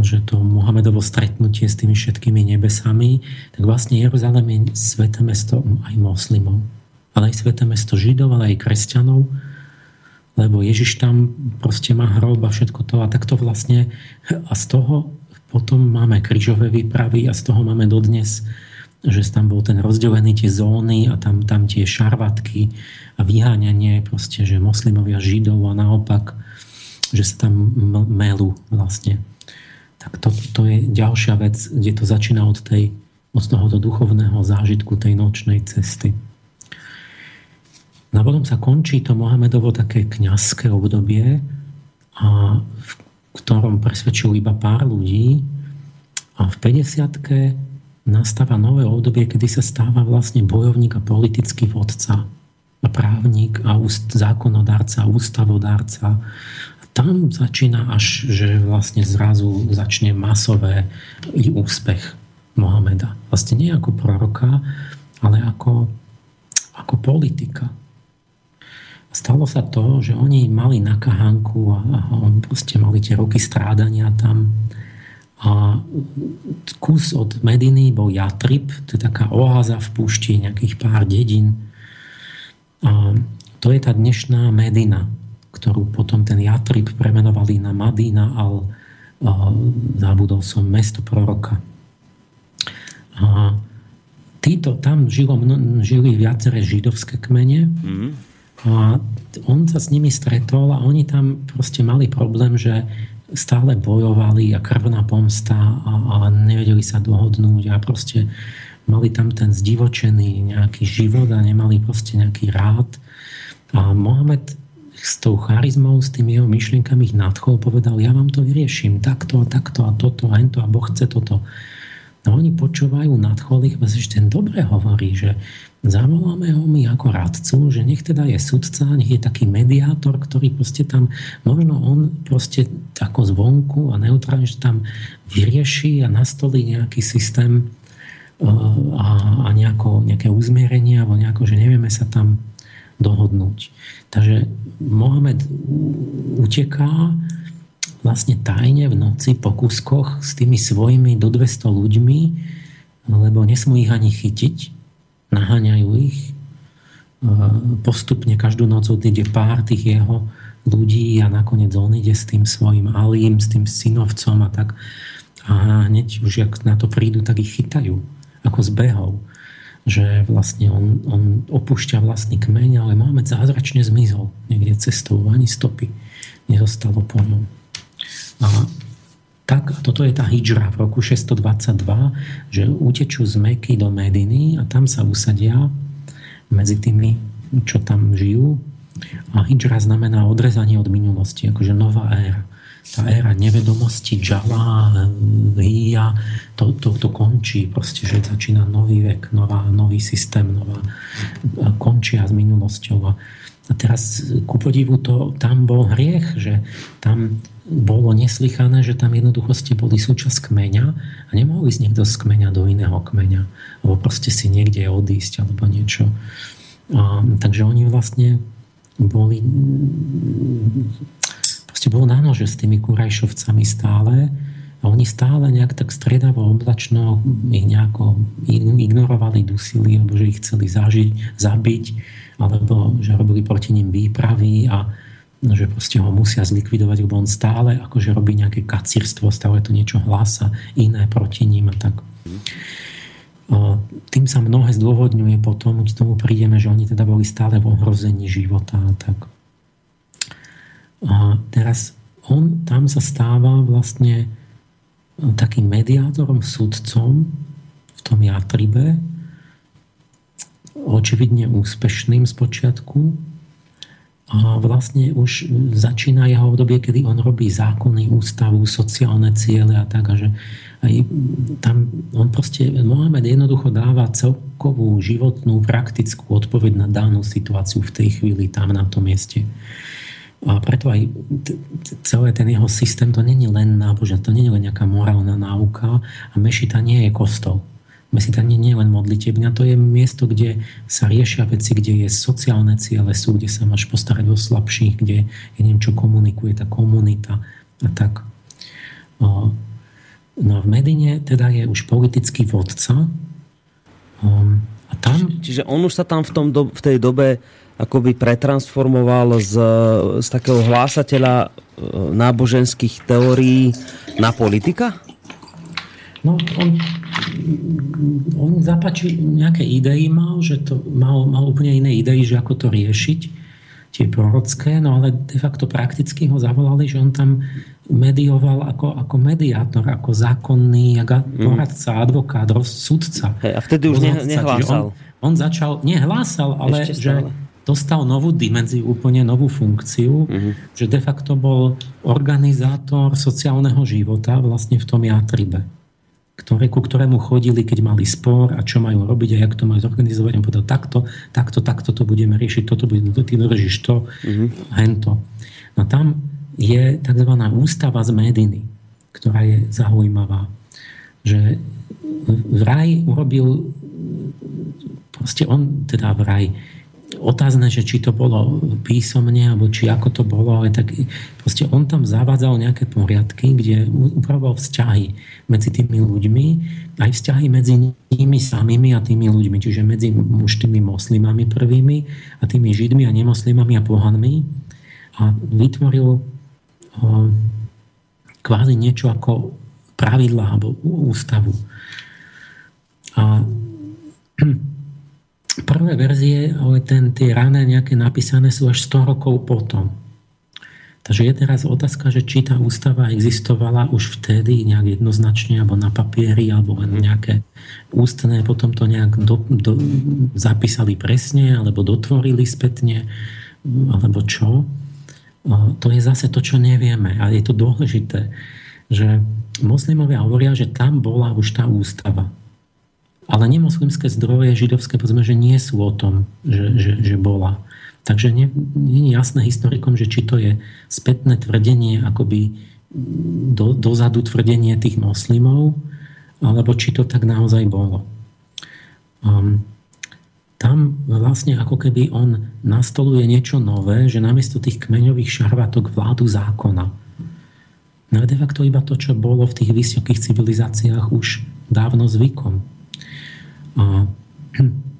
že to Mohamedovo stretnutie s tými všetkými nebesami, tak vlastne Jeruzalem je sveté mesto aj moslimov, ale aj sveté mesto židov, ale aj kresťanov, lebo Ježiš tam proste má hrob a všetko to a takto vlastne a z toho potom máme krížové výpravy a z toho máme dodnes, že tam bol ten rozdelený tie zóny a tam, tam tie šarvatky a vyháňanie proste, že moslimovia židov a naopak, že sa tam melú vlastne. Tak to, to je ďalšia vec, kde to začína od, tej, od tohoto duchovného zážitku tej nočnej cesty. No a potom sa končí to Mohamedovo také kňazské obdobie a v ktorom presvedčil iba pár ľudí a v 50 nastáva nové obdobie, kedy sa stáva vlastne bojovník a politický vodca a právnik a zákonodárca a ústavodárca. A tam začína až, že vlastne zrazu začne masové úspech Mohameda. Vlastne nie ako proroka, ale ako ako politika. Stalo sa to, že oni mali na kahanku a, a proste mali tie roky strádania tam. A kus od Mediny bol Jatrib, to je taká oáza v púšti, nejakých pár dedín. A to je tá dnešná Medina, ktorú potom ten Jatrib premenovali na Madina, ale zabudol som mesto proroka. A títo, tam žilo, žili viaceré židovské kmene. Mm a on sa s nimi stretol a oni tam proste mali problém, že stále bojovali a krvná pomsta a, a nevedeli sa dohodnúť a proste mali tam ten zdivočený nejaký život a nemali proste nejaký rád. A Mohamed s tou charizmou, s tými jeho myšlienkami ich nadchol, povedal, ja vám to vyrieším, takto a takto a toto a to a Boh chce toto. No oni počúvajú nadcholých, že ten dobre hovorí, že Zavoláme ho my ako radcu, že nech teda je sudca, nech je taký mediátor, ktorý proste tam, možno on proste ako zvonku a neutrálne, že tam vyrieši a nastolí nejaký systém e, a, a nejako, nejaké uzmierenie alebo nejako, že nevieme sa tam dohodnúť. Takže Mohamed uteká vlastne tajne v noci po kuskoch s tými svojimi do 200 ľuďmi, lebo nesmú ich ani chytiť naháňajú ich. E, postupne každú noc odíde pár tých jeho ľudí a nakoniec on ide s tým svojim Alím, s tým synovcom a tak. A hneď už jak na to prídu, tak ich chytajú. Ako zbehov. Že vlastne on, on opúšťa vlastný kmeň, ale Mohamed zázračne zmizol. Niekde cestou, ani stopy nezostalo po ňom. A tak, a toto je tá hijra v roku 622, že utečú z Meky do Mediny a tam sa usadia medzi tými, čo tam žijú. A hijra znamená odrezanie od minulosti, akože nová éra. Tá éra nevedomosti, džala, hýja, to, to, to končí, proste, že začína nový vek, nová, nový systém, nová, končia s minulosťou. A, a teraz ku podivu to, tam bol hriech, že tam bolo neslychané, že tam jednoducho ste boli súčasť kmeňa a nemohol ísť niekto z kmeňa do iného kmeňa, alebo proste si niekde odísť alebo niečo. A, takže oni vlastne boli proste bolo na nože s tými kurajšovcami stále a oni stále nejak tak stredavo oblačno ich nejako ignorovali, dusili, alebo že ich chceli zažiť, zabiť, alebo že robili proti ním výpravy a že proste ho musia zlikvidovať, lebo on stále akože robí nejaké kacírstvo, stále to niečo hlása iné proti ním a tak. Tým sa mnohé zdôvodňuje potom, k tomu prídeme, že oni teda boli stále v ohrození života a tak. A teraz on tam sa stáva vlastne takým mediátorom, sudcom v tom Jatribe, očividne úspešným z počiatku, vlastne už začína jeho obdobie, kedy on robí zákony, ústavu, sociálne ciele a tak. A že aj tam on proste, Mohamed jednoducho dáva celkovú životnú, praktickú odpoveď na danú situáciu v tej chvíli tam na tom mieste. A preto aj celý ten jeho systém, to není len náboženstvo, to není len nejaká morálna náuka a mešita nie je kostol Mesita nie je len modlitebňa, to je miesto, kde sa riešia veci, kde je sociálne ciele, sú, kde sa máš postarať o slabších, kde je niečo komunikuje tá komunita a tak. No v Medine teda je už politický vodca. A tam... Čiže on už sa tam v, tom do, v tej dobe akoby pretransformoval z, z takého hlásateľa e, náboženských teórií na politika? No, on on zapačí nejaké idei mal, že to mal, mal úplne iné idei, že ako to riešiť, tie prorocké, no ale de facto prakticky ho zavolali, že on tam medioval ako, ako mediátor, ako zákonný mhm. poradca, advokát, sudca. Hey, a vtedy už ne, nehlásal. On, on začal, nehlásal, ale že dostal novú dimenziu, úplne novú funkciu, mm-hmm. že de facto bol organizátor sociálneho života vlastne v tom Jatribe ktoré, ku ktorému chodili, keď mali spor a čo majú robiť a jak to majú zorganizovať. On povedal, takto, takto, takto to budeme riešiť, toto bude, ty držíš to, mm-hmm. hento. No tam je tzv. ústava z Mediny, ktorá je zaujímavá. Že vraj urobil proste on teda vraj otázne, že či to bolo písomne, alebo či ako to bolo, ale tak proste on tam zavádzal nejaké poriadky, kde upravoval vzťahy medzi tými ľuďmi, aj vzťahy medzi nimi samými a tými ľuďmi, čiže medzi už tými moslimami prvými a tými židmi a nemoslimami a pohanmi a vytvoril o, kvázi niečo ako pravidla alebo ústavu. A prvé verzie, ale ten, tie rané nejaké napísané sú až 100 rokov potom. Takže je teraz otázka, že či tá ústava existovala už vtedy nejak jednoznačne, alebo na papieri, alebo len mhm. nejaké ústne, potom to nejak do, do, zapísali presne, alebo dotvorili spätne, alebo čo. To je zase to, čo nevieme. A je to dôležité, že moslimovia hovoria, že tam bola už tá ústava. Ale nemoslimské zdroje židovské, povedzme, že nie sú o tom, že, že, že bola. Takže nie, je jasné historikom, že či to je spätné tvrdenie, akoby do, dozadu tvrdenie tých moslimov, alebo či to tak naozaj bolo. Um, tam vlastne ako keby on nastoluje niečo nové, že namiesto tých kmeňových šarvatok vládu zákona. No de facto iba to, čo bolo v tých vysokých civilizáciách už dávno zvykom.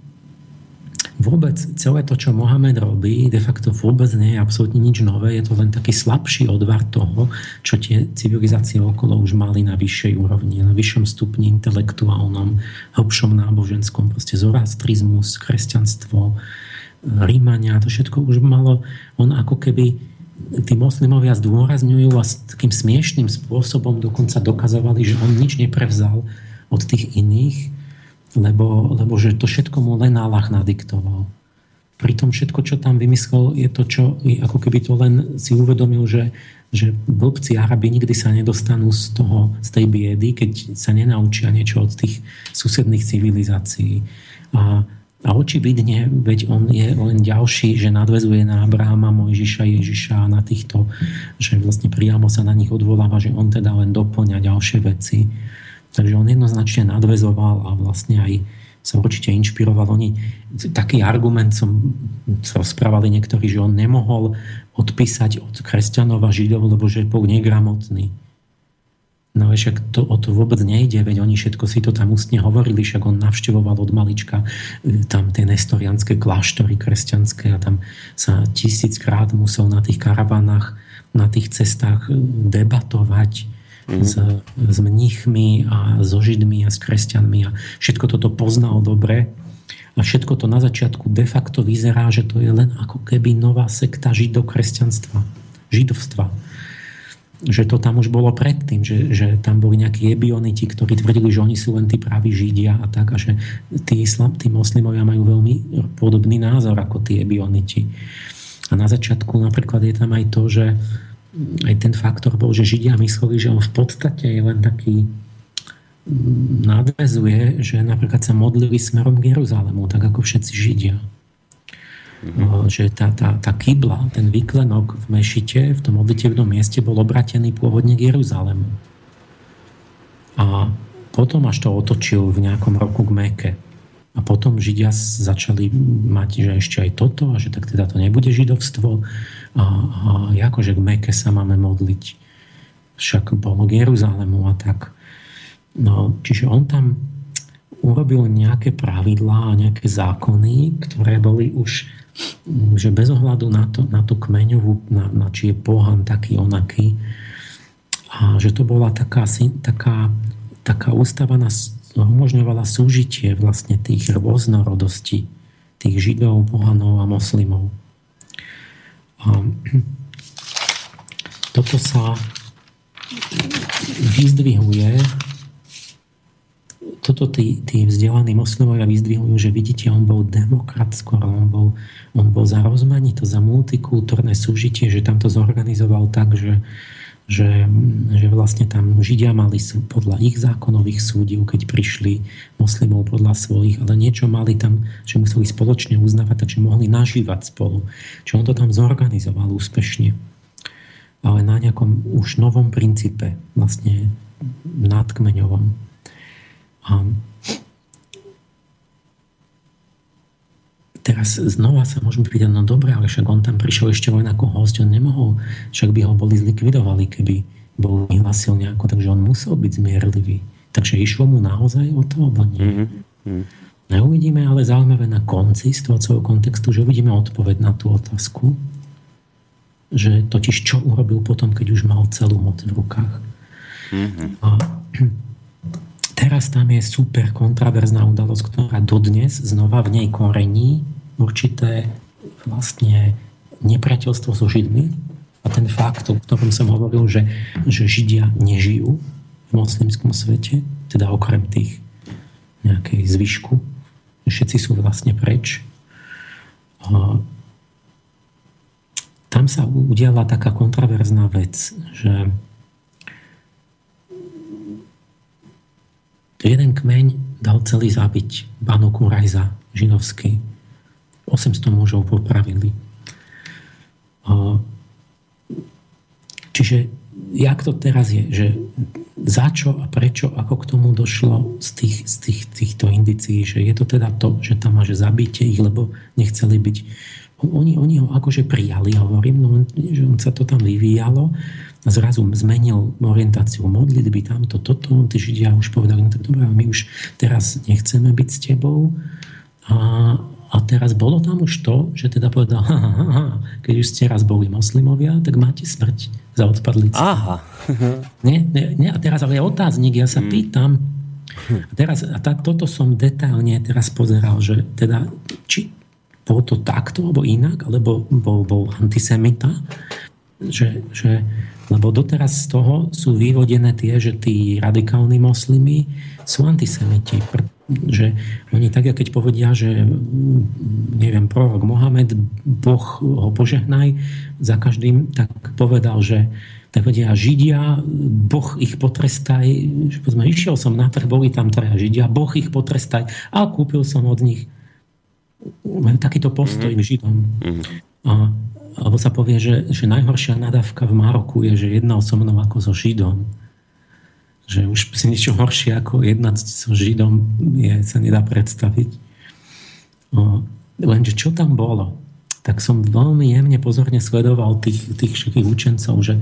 Vôbec celé to, čo Mohamed robí, de facto vôbec nie je absolútne nič nové, je to len taký slabší odvar toho, čo tie civilizácie okolo už mali na vyššej úrovni, na vyššom stupni intelektuálnom, hlbšom náboženskom, proste zorastrizmus, kresťanstvo, Rímania, to všetko už malo, on ako keby tí moslimovia zdôrazňujú a s takým smiešným spôsobom dokonca dokazovali, že on nič neprevzal od tých iných, lebo, lebo že to všetko mu len Allah nadiktoval. Pritom všetko, čo tam vymyslel, je to, čo ako keby to len si uvedomil, že, že blbci Arabi nikdy sa nedostanú z, toho, z tej biedy, keď sa nenaučia niečo od tých susedných civilizácií. A, a očividne, veď on je len ďalší, že nadvezuje na Abrahama, Mojžiša, Ježiša a na týchto, že vlastne priamo sa na nich odvoláva, že on teda len doplňa ďalšie veci. Takže on jednoznačne nadvezoval a vlastne aj sa určite inšpiroval. Oni, taký argument som sa rozprávali niektorí, že on nemohol odpísať od kresťanov a židov, lebo že bol negramotný. No však to, o to vôbec nejde, veď oni všetko si to tam ústne hovorili, však on navštevoval od malička e, tam tie nestorianské kláštory kresťanské a tam sa tisíckrát musel na tých karavanách, na tých cestách e, debatovať s, s mnichmi a so židmi a s kresťanmi a všetko toto poznal dobre a všetko to na začiatku de facto vyzerá, že to je len ako keby nová sekta židokresťanstva, židovstva. Že to tam už bolo predtým, že, že tam boli nejakí ebioniti, ktorí tvrdili, že oni sú len tí praví židia a tak, a že tí, islam, tí moslimovia majú veľmi podobný názor ako tí ebioniti. A na začiatku napríklad je tam aj to, že aj ten faktor bol, že Židia mysleli, že on v podstate je len taký mm, nadvezuje, že napríklad sa modlili smerom k Jeruzalému, tak ako všetci Židia. Mm-hmm. Že tá, tá, tá kybla, ten vyklenok v Mešite, v tom modlitevnom mieste bol obratený pôvodne k Jeruzalému. A potom až to otočil v nejakom roku k Meke. A potom Židia začali mať, že ešte aj toto, a že tak teda to nebude židovstvo. A, a akože k Meke sa máme modliť. Však bolo k Jeruzalému a tak. No, čiže on tam urobil nejaké pravidlá a nejaké zákony, ktoré boli už že bez ohľadu na, to, na tú kmeňovú, na, na či je pohan taký onaký, a že to bola taká, taká, taká ústava na umožňovala súžitie vlastne tých rôznorodostí, tých židov, pohanov a moslimov. Toto sa vyzdvihuje. Toto tí, tí vzdelaní moslimovia vyzdvihujú, že vidíte, on bol demokrat skoro, on bol, on bol za rozmanito, za multikultúrne súžitie, že tam to zorganizoval tak, že, že, že vlastne tam Židia mali podľa ich zákonových súdiv, keď prišli moslimov podľa svojich, ale niečo mali tam, že museli spoločne uznávať, takže mohli nažívať spolu. Čo on to tam zorganizoval úspešne. Ale na nejakom už novom princípe, vlastne nadkmeňovom. A teraz znova sa môžeme pýtať, no dobré, ale však on tam prišiel ešte len ako host, on nemohol, však by ho boli zlikvidovali, keby bol vyhlasil nejako, takže on musel byť zmierlivý. Takže išlo mu naozaj o to, alebo nie? Mm-hmm. Neuvidíme ale zaujímavé na konci z toho celého kontextu, že uvidíme odpoveď na tú otázku, že totiž čo urobil potom, keď už mal celú moc v rukách. Mm-hmm. A teraz tam je super kontraverzná udalosť, ktorá dodnes znova v nej korení určité vlastne nepriateľstvo so Židmi a ten fakt, o ktorom som hovoril, že, že Židia nežijú v moslimskom svete, teda okrem tých nejakej zvyšku, všetci sú vlastne preč. A tam sa udiala taká kontraverzná vec, že jeden kmeň dal celý zabiť Banu Kurajza, žinovský. 800 mužov popravili. Čiže jak to teraz je, že za čo a prečo, ako k tomu došlo z, tých, z tých, týchto indicií, že je to teda to, že tam máže zabite ich, lebo nechceli byť oni, oni ho akože prijali, hovorím, no, že on sa to tam vyvíjalo zrazu zmenil orientáciu modlitby, tamto, toto, tí Židia už povedali, no tak dobré, my už teraz nechceme byť s tebou a, a teraz bolo tam už to, že teda povedal, ha, ha, ha, keď už ste raz boli moslimovia, tak máte smrť za odpadlice. Aha. nie, nie, nie, a teraz ale je otáznik, ja sa hmm. pýtam, a teraz, a tá, toto som detailne teraz pozeral, že teda, či, bolo to takto, alebo inak, alebo bol, bol antisemita, že, že, lebo doteraz z toho sú vyvodené tie, že tí radikálni moslimy sú antisemiti. Že oni tak, keď povedia, že neviem, prorok Mohamed, Boh ho požehnaj za každým, tak povedal, že tak vedia Židia, Boh ich potrestaj, že povedzme, išiel som na trh, boli tam traja Židia, Boh ich potrestaj a kúpil som od nich majú takýto postoj mm-hmm. Židom. Mm-hmm. A, alebo sa povie, že, že najhoršia nadávka v Maroku je, že jednal so mnou ako so Židom. Že už si niečo horšie ako jednať so Židom je, sa nedá predstaviť. O, lenže čo tam bolo? Tak som veľmi jemne pozorne sledoval tých, tých všetkých učencov, že,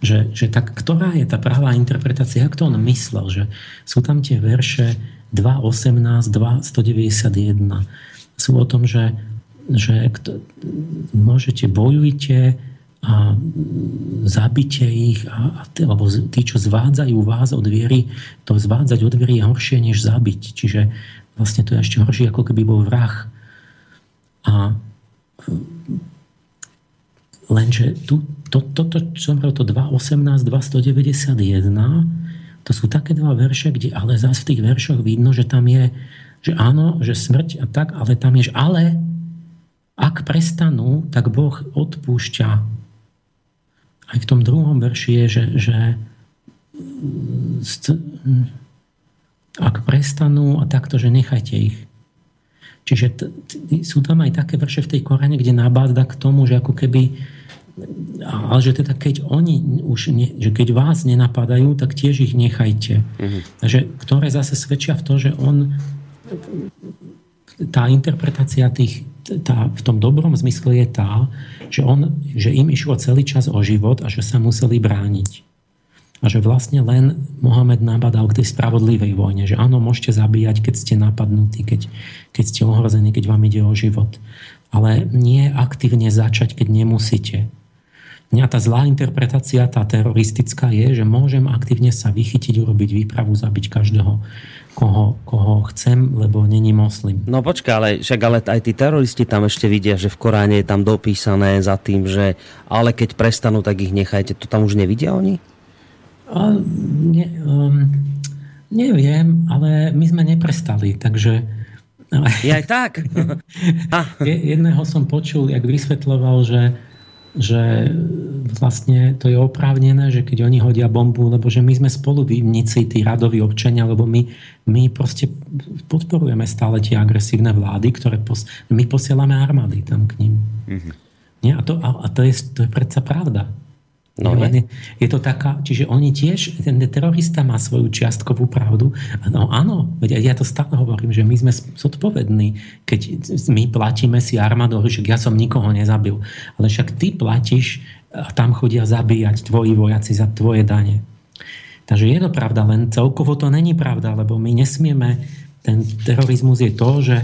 že, že tak, ktorá je tá pravá interpretácia, ako to on myslel, že sú tam tie verše 2.18, 2.191 sú o tom, že, že môžete, bojujte a zabite ich, a, alebo tí, čo zvádzajú vás od viery, to zvádzať od viery je horšie, než zabiť. Čiže vlastne to je ešte horšie, ako keby bol vrah. A lenže tu, to, toto, čo som to 2.18, 291, to sú také dva verše, kde ale zase v tých veršoch vidno, že tam je že áno, že smrť a tak, ale tam je, že ale ak prestanú, tak Boh odpúšťa. Aj v tom druhom verši je, že, že ak prestanú a takto, že nechajte ich. Čiže t- t- sú tam aj také verše v tej Korane, kde nabáda k tomu, že ako keby ale že teda keď oni už, ne, že keď vás nenapadajú, tak tiež ich nechajte. Mm-hmm. Takže, ktoré zase svedčia v to, že on tá interpretácia tých, tá, v tom dobrom zmysle je tá, že, on, že im išlo celý čas o život a že sa museli brániť. A že vlastne len Mohamed nabadal k tej spravodlivej vojne, že áno, môžete zabíjať, keď ste napadnutí, keď, keď ste ohrození, keď vám ide o život. Ale nie aktívne začať, keď nemusíte. A tá zlá interpretácia, tá teroristická je, že môžem aktívne sa vychytiť, urobiť výpravu, zabiť každého koho, koho chcem, lebo není moslim. No počkaj, ale však ale aj tí teroristi tam ešte vidia, že v Koráne je tam dopísané za tým, že ale keď prestanú, tak ich nechajte. To tam už nevidia oni? A, ne, um, neviem, ale my sme neprestali, takže... Je aj tak? Jedného som počul, jak vysvetloval, že že vlastne to je oprávnené, že keď oni hodia bombu, lebo že my sme spolu výmnici, tí radoví občania, lebo my, my proste podporujeme stále tie agresívne vlády, ktoré pos, my posielame armády tam k ním. Mm-hmm. Nie? A, to, a, a to, je, to je predsa pravda. No, je. je to taká, čiže oni tiež, ten terorista má svoju čiastkovú pravdu. No áno, ja to stále hovorím, že my sme zodpovední, keď my platíme si armádu, že ja som nikoho nezabil. Ale však ty platíš a tam chodia zabíjať tvoji vojaci za tvoje dane. Takže je to pravda, len celkovo to není pravda, lebo my nesmieme, ten terorizmus je to, že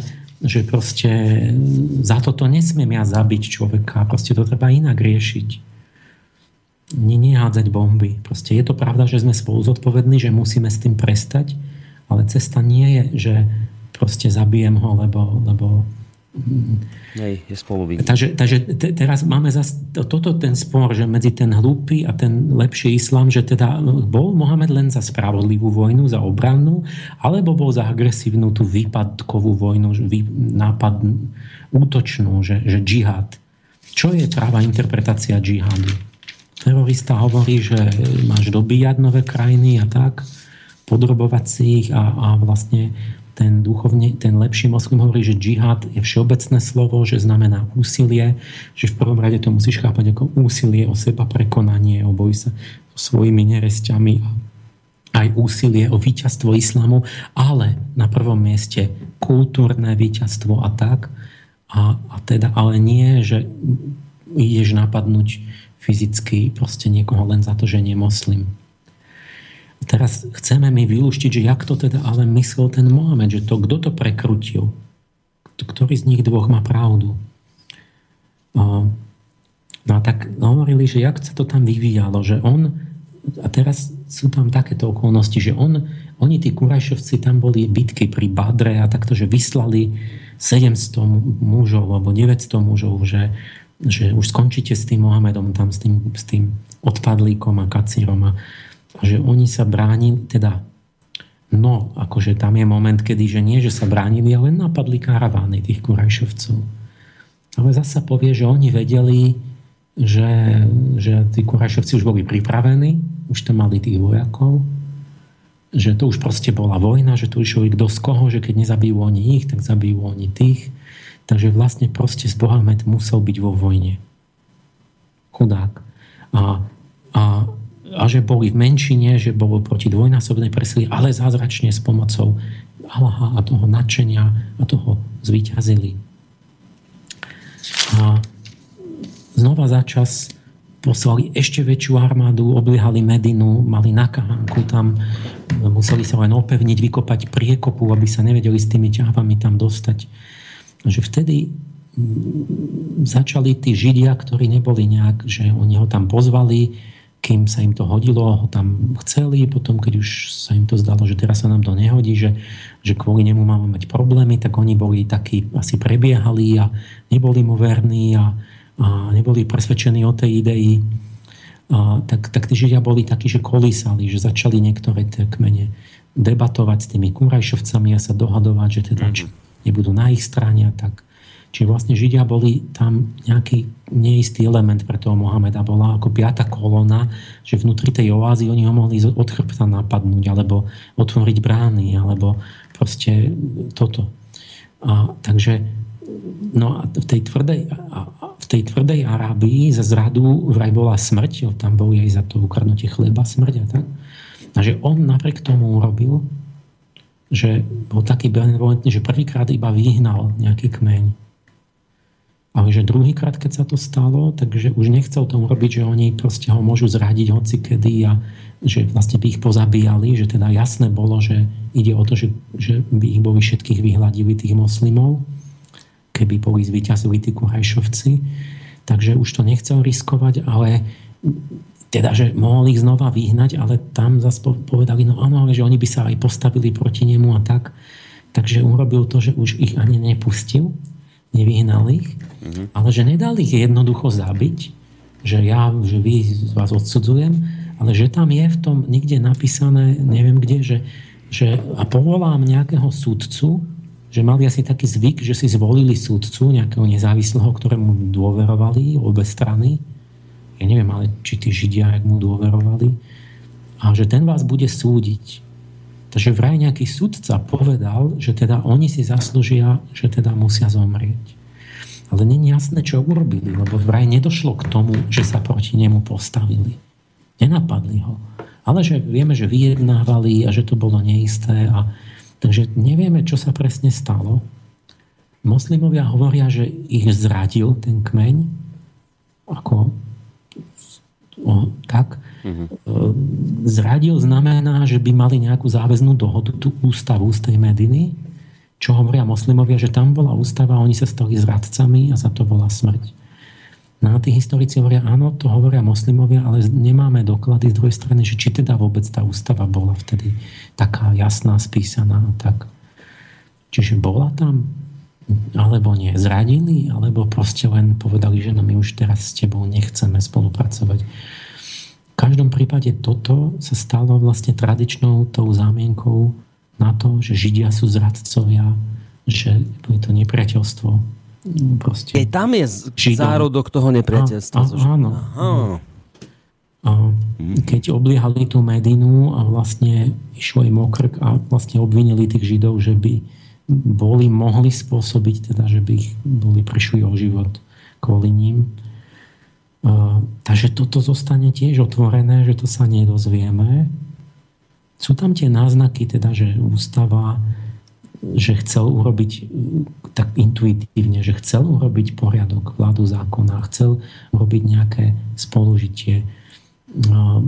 že proste za toto nesmiem ja zabiť človeka, proste to treba inak riešiť nehádzať bomby. Proste je to pravda, že sme spolu zodpovední, že musíme s tým prestať, ale cesta nie je, že proste zabijem ho, lebo, lebo Nej, je spolu Takže, takže te, teraz máme zas toto ten spor, že medzi ten hlúpy a ten lepší islám, že teda bol Mohamed len za spravodlivú vojnu, za obrannú, alebo bol za agresívnu tú výpadkovú vojnu, vý, nápad útočnú, že, že džihad. Čo je práva interpretácia džihadu? Terorista hovorí, že máš dobíjať nové krajiny a tak, podrobovať si ich a, a vlastne ten duchovne, ten lepší moslim hovorí, že džihad je všeobecné slovo, že znamená úsilie, že v prvom rade to musíš chápať ako úsilie o seba prekonanie, o boj sa so svojimi neresťami a aj úsilie o víťazstvo islamu, ale na prvom mieste kultúrne víťazstvo a tak. A, a teda, ale nie, že ideš napadnúť fyzicky proste niekoho len za to, že nie moslim. Teraz chceme mi vylúštiť, že jak to teda ale myslel ten Mohamed, že to, kto to prekrutil, ktorý z nich dvoch má pravdu. No a tak hovorili, že jak sa to tam vyvíjalo, že on, a teraz sú tam takéto okolnosti, že on, oni, tí kurajšovci, tam boli bitky pri Badre a takto, že vyslali 700 mužov alebo 900 mužov, že že už skončíte s tým Mohamedom, tam s tým, s tým odpadlíkom a kacírom a, a že oni sa bránili, teda no, akože tam je moment, kedy, že nie, že sa bránili, ale napadli karavány tých kurajšovcov. Ale zasa povie, že oni vedeli, že, že tí kurajšovci už boli pripravení, už tam mali tých vojakov, že to už proste bola vojna, že tu išlo kto z koho, že keď nezabijú oni ich, tak zabijú oni tých Takže vlastne proste Bohamet musel byť vo vojne. Chudák. A, a, a že boli v menšine, že bolo proti dvojnásobnej presily, ale zázračne s pomocou Allaha a toho nadšenia a toho zvíťazili. A znova za čas poslali ešte väčšiu armádu, obliehali Medinu, mali nakahánku tam, museli sa len opevniť, vykopať priekopu, aby sa nevedeli s tými ťahvami tam dostať že vtedy mm, začali tí Židia, ktorí neboli nejak, že oni ho tam pozvali, kým sa im to hodilo, ho tam chceli, potom keď už sa im to zdalo, že teraz sa nám to nehodí, že, že kvôli nemu máme mať problémy, tak oni boli takí, asi prebiehali a neboli mu verní a, a neboli presvedčení o tej idei. A, tak, tak tí Židia boli takí, že kolísali, že začali niektoré tie kmene debatovať s tými kurajšovcami a sa dohadovať, že teda či, nebudú na ich strane a tak. Čiže vlastne Židia boli tam nejaký neistý element pre toho Mohameda. Bola ako piata kolona, že vnútri tej oázy oni ho mohli od chrbta napadnúť, alebo otvoriť brány, alebo proste toto. A, takže no a v tej tvrdej, a, v tej tvrdej Arábii za zradu vraj bola smrť, tam bol aj za to ukradnutie chleba smrť a tak. A že on napriek tomu urobil že bol taký benevolentný, že prvýkrát iba vyhnal nejaký kmeň. Ale že druhýkrát, keď sa to stalo, takže už nechcel tomu robiť, že oni proste ho môžu zradiť hoci kedy a že vlastne by ich pozabíjali, že teda jasné bolo, že ide o to, že, že by ich boli všetkých vyhľadili tých moslimov, keby boli zvyťazili tí kurajšovci. Takže už to nechcel riskovať, ale teda, že mohol ich znova vyhnať, ale tam zase povedali, no áno, ale že oni by sa aj postavili proti nemu a tak. Takže urobil to, že už ich ani nepustil, nevyhnal ich, mm-hmm. ale že nedal ich jednoducho zabiť, že ja, že vy vás odsudzujem, ale že tam je v tom niekde napísané, neviem kde, že, že a povolám nejakého súdcu, že mali asi taký zvyk, že si zvolili súdcu, nejakého nezávislého, ktorému dôverovali obe strany, ja neviem, ale či tí Židia, ak mu dôverovali, a že ten vás bude súdiť. Takže vraj nejaký sudca povedal, že teda oni si zaslúžia, že teda musia zomrieť. Ale není jasné, čo urobili, lebo vraj nedošlo k tomu, že sa proti nemu postavili. Nenapadli ho. Ale že vieme, že vyjednávali a že to bolo neisté. A, takže nevieme, čo sa presne stalo. Moslimovia hovoria, že ich zradil ten kmeň. Ako tak. Mm-hmm. Zradil znamená, že by mali nejakú záväznú dohodu, tú ústavu z tej Mediny, čo hovoria moslimovia, že tam bola ústava oni sa stali zradcami a za to bola smrť. No a tí historici hovoria, áno, to hovoria moslimovia, ale nemáme doklady z druhej strany, že či teda vôbec tá ústava bola vtedy taká jasná, spísaná. Tak. Čiže bola tam, alebo nie, zradili, alebo proste len povedali, že no my už teraz s tebou nechceme spolupracovať. V každom prípade toto sa stalo vlastne tradičnou tou zámienkou na to, že Židia sú zradcovia, že je to nepriateľstvo Proste. Keď tam je Židom. zárodok toho nepriateľstva. A, a, áno. A keď obliehali tú Medinu a vlastne išlo im okrk a vlastne obvinili tých Židov, že by boli mohli spôsobiť, teda, že by ich boli prišli o život kvôli ním. Uh, takže toto zostane tiež otvorené, že to sa nedozvieme. Sú tam tie náznaky, teda, že ústava že chcel urobiť tak intuitívne, že chcel urobiť poriadok vládu zákona, chcel urobiť nejaké spolužitie. No,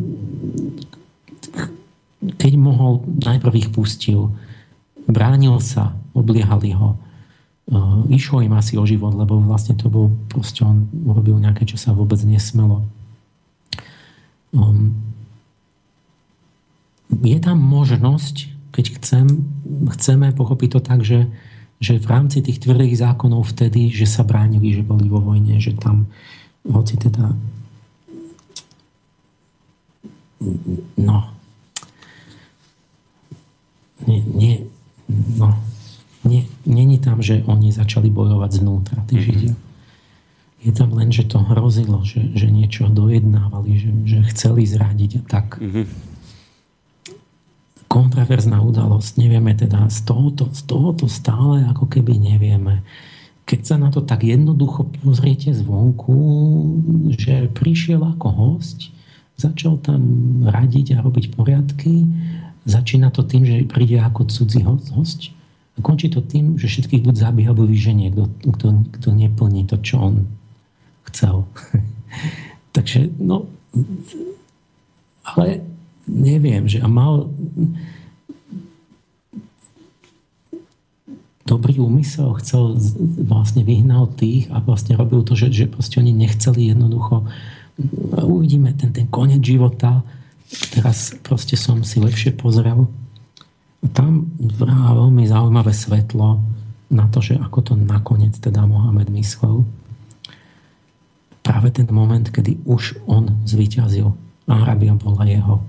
keď mohol, najprv ich pustil, bránil sa, obliehali ho, išlo im asi o život, lebo vlastne to bol, proste on urobil nejaké, čo sa vôbec nesmelo. Um, je tam možnosť, keď chcem, chceme pochopiť to tak, že, že v rámci tých tvrdých zákonov vtedy, že sa bránili, že boli vo vojne, že tam hoci teda no. Nie, nie, no není tam, že oni začali bojovať znútra, tí mhm. Židia. Je tam len, že to hrozilo, že, že niečo dojednávali, že, že chceli zradiť a tak. Mm-hmm kontraverzná udalosť. Nevieme teda z tohoto, z tohoto stále ako keby nevieme. Keď sa na to tak jednoducho pozriete zvonku, že prišiel ako host, začal tam radiť a robiť poriadky, začína to tým, že príde ako cudzí host a končí to tým, že všetkých buď zabíja, alebo vyženie, kto, kto, kto neplní to, čo on chcel. Takže, no, ale neviem, že a mal dobrý úmysel, chcel, vlastne vyhnal tých a vlastne robil to, že, že proste oni nechceli jednoducho. Uvidíme ten, ten koniec života. Teraz proste som si lepšie pozrel tam vrá veľmi zaujímavé svetlo na to, že ako to nakoniec teda Mohamed myslel práve ten moment, kedy už on zvíťazil Arabia bola jeho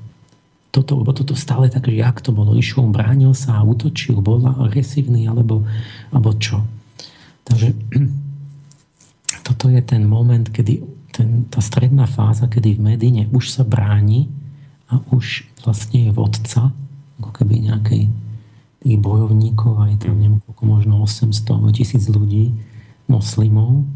toto, lebo toto stále tak, že jak to bolo, išiel, bránil sa a útočil, bol agresívny alebo, alebo čo. Takže toto je ten moment, kedy ten, tá stredná fáza, kedy v Medine už sa bráni a už vlastne je vodca, ako keby nejakej tých bojovníkov, aj tam neviem, možno 800 tisíc ľudí, moslimov,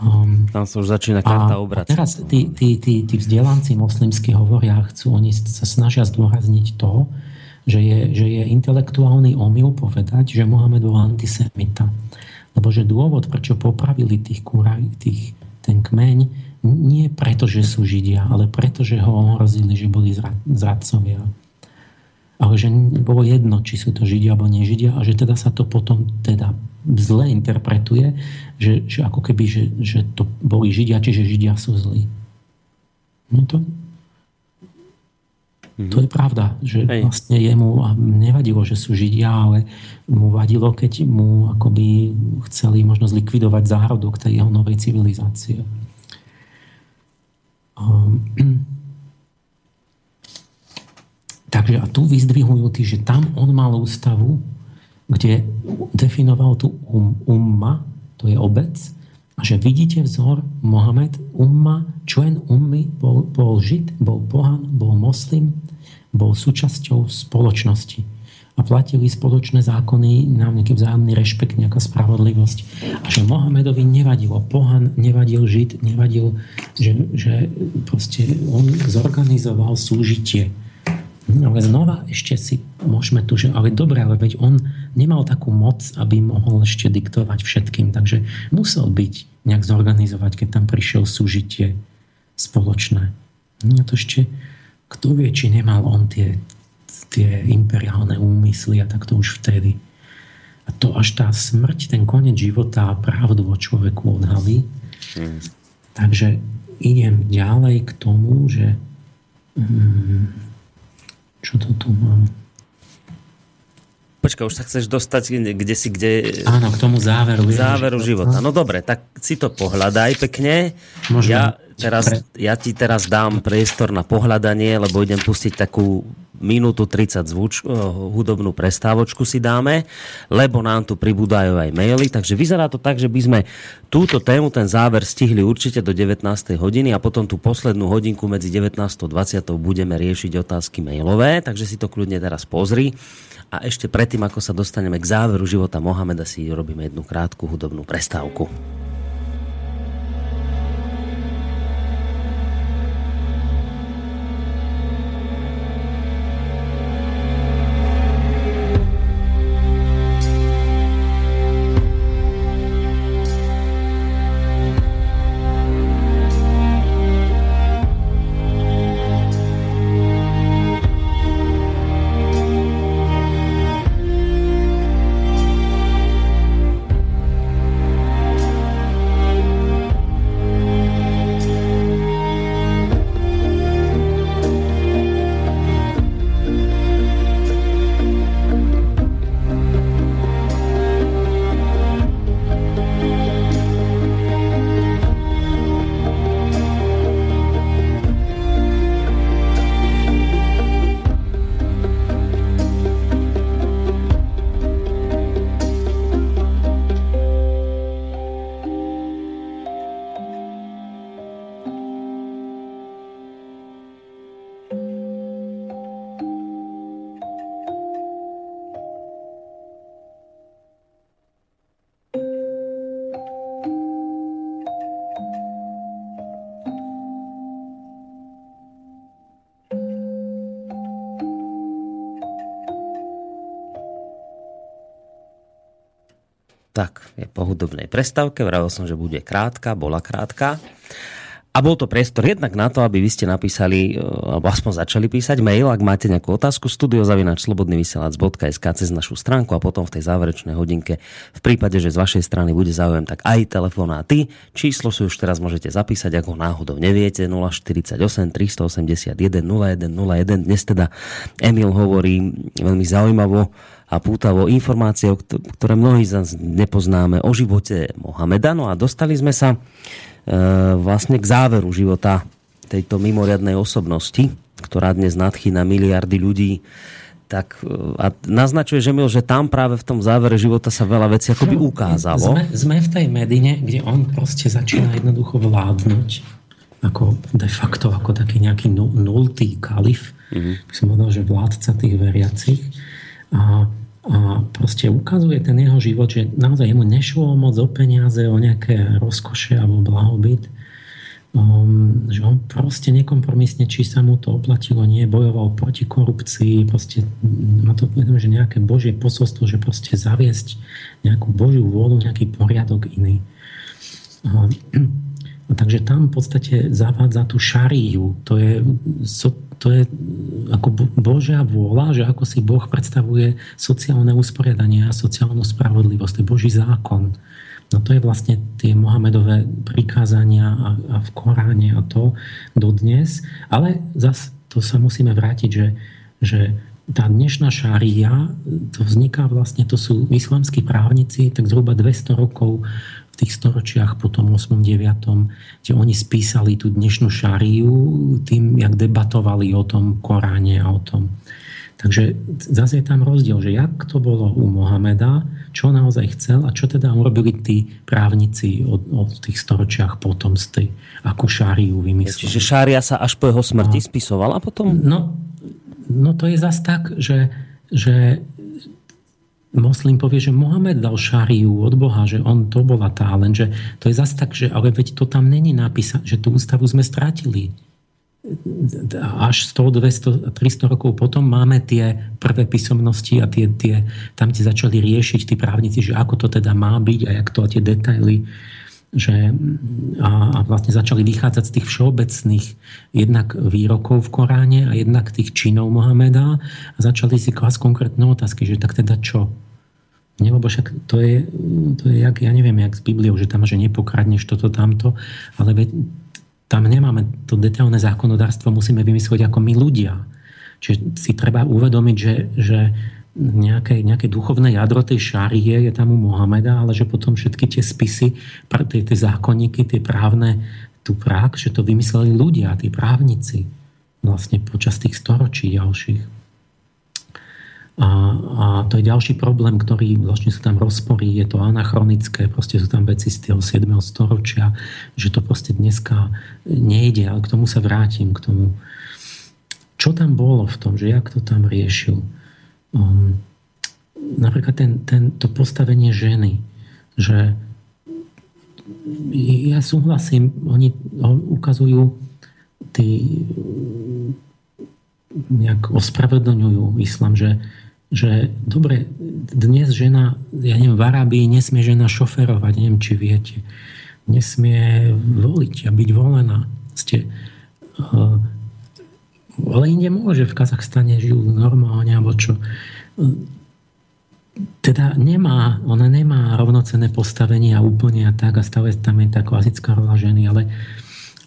Um, Tam sa už začína karta obracať. Teraz tí, tí, tí, tí vzdelanci moslimskí hovoria, chcú, oni sa snažia zdôrazniť to, že je, že je intelektuálny omyl povedať, že Mohamed bol antisemita. Lebo že dôvod, prečo popravili tých kúraj, tých, ten kmeň, nie preto, že sú Židia, ale preto, že ho ohrozili, že boli zradcovia. Ale že bolo jedno, či sú to Židia alebo nežidia a že teda sa to potom teda zle interpretuje, že, že ako keby, že, že to boli Židia, čiže Židia sú zlí. No to, to je pravda, že Hej. vlastne jemu nevadilo, že sú Židia, ale mu vadilo, keď mu akoby chceli možno zlikvidovať zárodok tej jeho novej civilizácie. Um, takže a tu vyzdvihujú tí, že tam on mal ústavu, kde definoval tu um, umma, to je obec, a že vidíte vzor Mohamed, umma, člen ummy, bol, bol žid, bol pohan, bol moslim, bol súčasťou spoločnosti. A platili spoločné zákony, nám nejaký vzájomný rešpekt, nejaká spravodlivosť. A že Mohamedovi nevadilo pohan, nevadil žid, nevadil, že, že proste on zorganizoval súžitie. Ale znova ešte si môžeme tu, že ale dobre, ale veď on nemal takú moc, aby mohol ešte diktovať všetkým, takže musel byť nejak zorganizovať, keď tam prišiel súžitie spoločné. No to ešte, kto vie, či nemal on tie tie imperiálne úmysly a tak to už vtedy. A to až tá smrť, ten koniec života a pravdu o človeku odhalí. Hmm. Takže idem ďalej k tomu, že hmm, čo to tu mám? Počkaj, už sa chceš dostať kde si, kde... Áno, k tomu záveru. Záveru života. No dobre, tak si to pohľadaj pekne. Ja, teraz, ja ti teraz dám priestor na pohľadanie, lebo idem pustiť takú minútu 30 zvuč, eh, hudobnú prestávočku si dáme, lebo nám tu pribúdajú aj maily, takže vyzerá to tak, že by sme túto tému, ten záver stihli určite do 19. hodiny a potom tú poslednú hodinku medzi 19. a 20. budeme riešiť otázky mailové, takže si to kľudne teraz pozri. A ešte predtým, ako sa dostaneme k záveru života Mohameda, si robíme jednu krátku hudobnú prestávku. Tak, je po hudobnej prestávke, vravil som, že bude krátka, bola krátka. A bol to priestor jednak na to, aby vy ste napísali, e, alebo aspoň začali písať mail, ak máte nejakú otázku, studiozavinačslobodnyvysielac.sk cez našu stránku a potom v tej záverečnej hodinke, v prípade, že z vašej strany bude záujem, tak aj telefonáty. Číslo si už teraz môžete zapísať, ako náhodou neviete, 048 381 0101. Dnes teda Emil hovorí veľmi zaujímavo a pútavo informácie, ktoré mnohí z nás nepoznáme o živote Mohameda. No a dostali sme sa e, vlastne k záveru života tejto mimoriadnej osobnosti, ktorá dnes nadchýna miliardy ľudí tak e, a naznačuje, že, mil, že tam práve v tom závere života sa veľa vecí akoby ukázalo. Sme, sme v tej Medine, kde on proste začína jednoducho vládnuť ako de facto ako taký nejaký nultý kalif, mm-hmm. by som povedal, že vládca tých veriacich. A a proste ukazuje ten jeho život, že naozaj mu nešlo moc o peniaze, o nejaké rozkoše alebo blahobyt. Um, že on proste nekompromisne, či sa mu to oplatilo, nie, bojoval proti korupcii, proste má to že nejaké božie posolstvo, že proste zaviesť nejakú božiu vôľu, nejaký poriadok iný. Um, takže tam v podstate zavádza tú šariu, to je to je ako Božia vôľa, že ako si Boh predstavuje sociálne usporiadanie a sociálnu spravodlivosť. To je Boží zákon. No to je vlastne tie Mohamedové prikázania a, a v Koráne a to dodnes. Ale zase to sa musíme vrátiť, že, že tá dnešná šária, to vzniká vlastne, to sú islamskí právnici, tak zhruba 200 rokov tých storočiach po tom 8. 9. kde oni spísali tú dnešnú šariu tým, jak debatovali o tom Koráne a o tom. Takže zase je tam rozdiel, že jak to bolo u Mohameda, čo naozaj chcel a čo teda urobili tí právnici od, od tých storočiach potom z tej, akú šáriu vymysleli. Čiže šária sa až po jeho smrti no. spisovala potom? No, no to je zase tak, že, že moslim povie, že Mohamed dal šariu od Boha, že on to bola tá, lenže to je zase tak, že ale veď to tam není napísané, že tú ústavu sme strátili. Až 100, 200, 300 rokov potom máme tie prvé písomnosti a tie, tie, tam tie začali riešiť tí právnici, že ako to teda má byť a jak to a tie detaily že, a, a vlastne začali vychádzať z tých všeobecných jednak výrokov v Koráne a jednak tých činov Mohameda a začali si klásť konkrétne otázky, že tak teda čo? Nie, lebo však to je, to je jak, ja neviem, jak s Bibliou, že tam, že nepokradneš toto, tamto, ale veď, tam nemáme to detailné zákonodárstvo, musíme vymyslieť ako my ľudia. Čiže si treba uvedomiť, že, že nejaké, nejaké duchovné jadro tej šárie je tam u Mohameda, ale že potom všetky tie spisy, tie, tie zákonníky, tie právne, tú prák, že to vymysleli ľudia, tí právnici vlastne počas tých storočí ďalších. A, a to je ďalší problém, ktorý vlastne sú tam rozpory, je to anachronické, proste sú tam veci z toho 7. storočia, že to proste dneska nejde, ale k tomu sa vrátim, k tomu. Čo tam bolo v tom, že jak to tam riešil? Um, napríklad ten, ten, to postavenie ženy, že ja súhlasím, oni ukazujú tí nejak ospravedlňujú islam, že, že dobre, dnes žena, ja neviem, v Arábii nesmie žena šoferovať, neviem, či viete. Nesmie voliť a byť volená. Ste, uh, ale inde môže, v Kazachstane žijú normálne, alebo čo. Teda nemá, ona nemá rovnocené postavenie a úplne a tak a stále tam je tá klasická rola ženy, ale,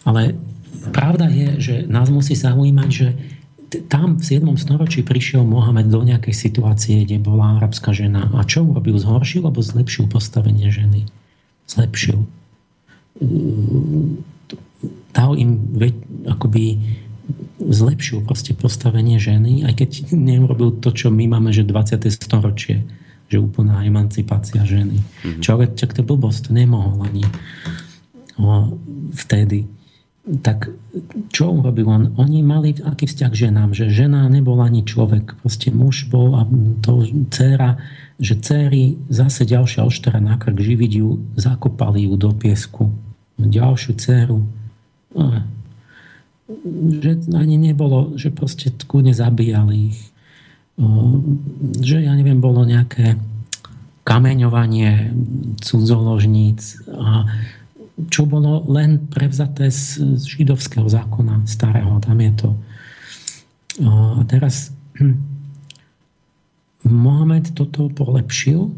ale pravda je, že nás musí zaujímať, že tam v 7. storočí prišiel Mohamed do nejakej situácie, kde bola arabská žena. A čo urobil? Zhoršil alebo zlepšil postavenie ženy? Zlepšil. Dal im akoby zlepšil proste postavenie ženy, aj keď neurobil to, čo my máme, že 20. storočie, že úplná emancipácia ženy. Mm-hmm. Čo ale čak to blbosť, to nemohol ani o, vtedy. Tak čo urobil on? Oni mali aký vzťah k ženám, že žena nebola ani človek, proste muž bol a to dcera, že céry zase ďalšia oštara na krk živiť ju, zakopali ju do piesku. Ďalšiu dceru že ani nebolo, že proste kúdne zabíjali ich. Že ja neviem, bolo nejaké kameňovanie cudzoložníc a čo bolo len prevzaté z židovského zákona starého. Tam je to. A teraz hm, Mohamed toto polepšil.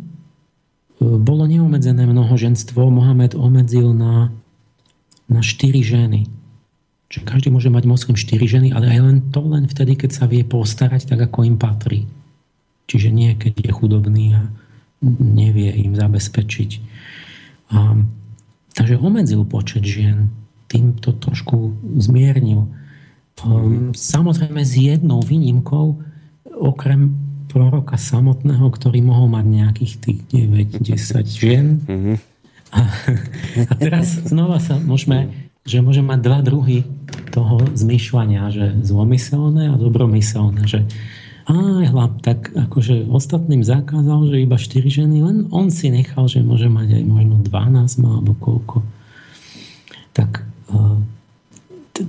Bolo neomedzené mnohoženstvo. Mohamed obmedzil na, na štyri ženy že každý môže mať moslim 4 ženy, ale aj len to len vtedy, keď sa vie postarať tak, ako im patrí. Čiže nie, keď je chudobný a nevie im zabezpečiť. A, takže obmedzil počet žien, tým to trošku zmiernil. Um, samozrejme s jednou výnimkou, okrem proroka samotného, ktorý mohol mať nejakých tých 9-10 žien. Mm-hmm. A, a teraz znova sa môžeme že môže mať dva druhy toho zmýšľania, že zlomyselné a dobromyselné, že aj hlap, tak akože ostatným zakázal, že iba 4 ženy, len on si nechal, že môže mať aj možno 12 alebo koľko. Tak uh,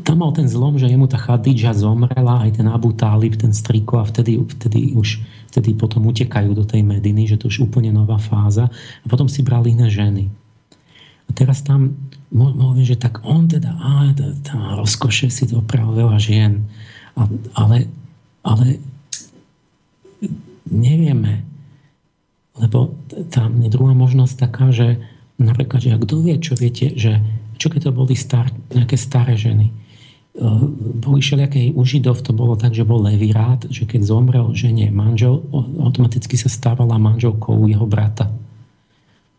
tam mal ten zlom, že jemu tá Chadidža zomrela, aj ten Abu Talib, ten striko a vtedy, vtedy už vtedy potom utekajú do tej Mediny, že to už úplne nová fáza a potom si brali iné ženy. A teraz tam môžem, že tak on teda, á, tá rozkoše si dopravil veľa žien. A, ale, ale nevieme. Lebo tam je druhá možnosť taká, že napríklad, že kto vie, čo viete, že čo keď to boli star, nejaké staré ženy. Boli všelijaké u Židov to bolo tak, že bol levirát, že keď zomrel žene manžel, automaticky sa stávala manželkou jeho brata.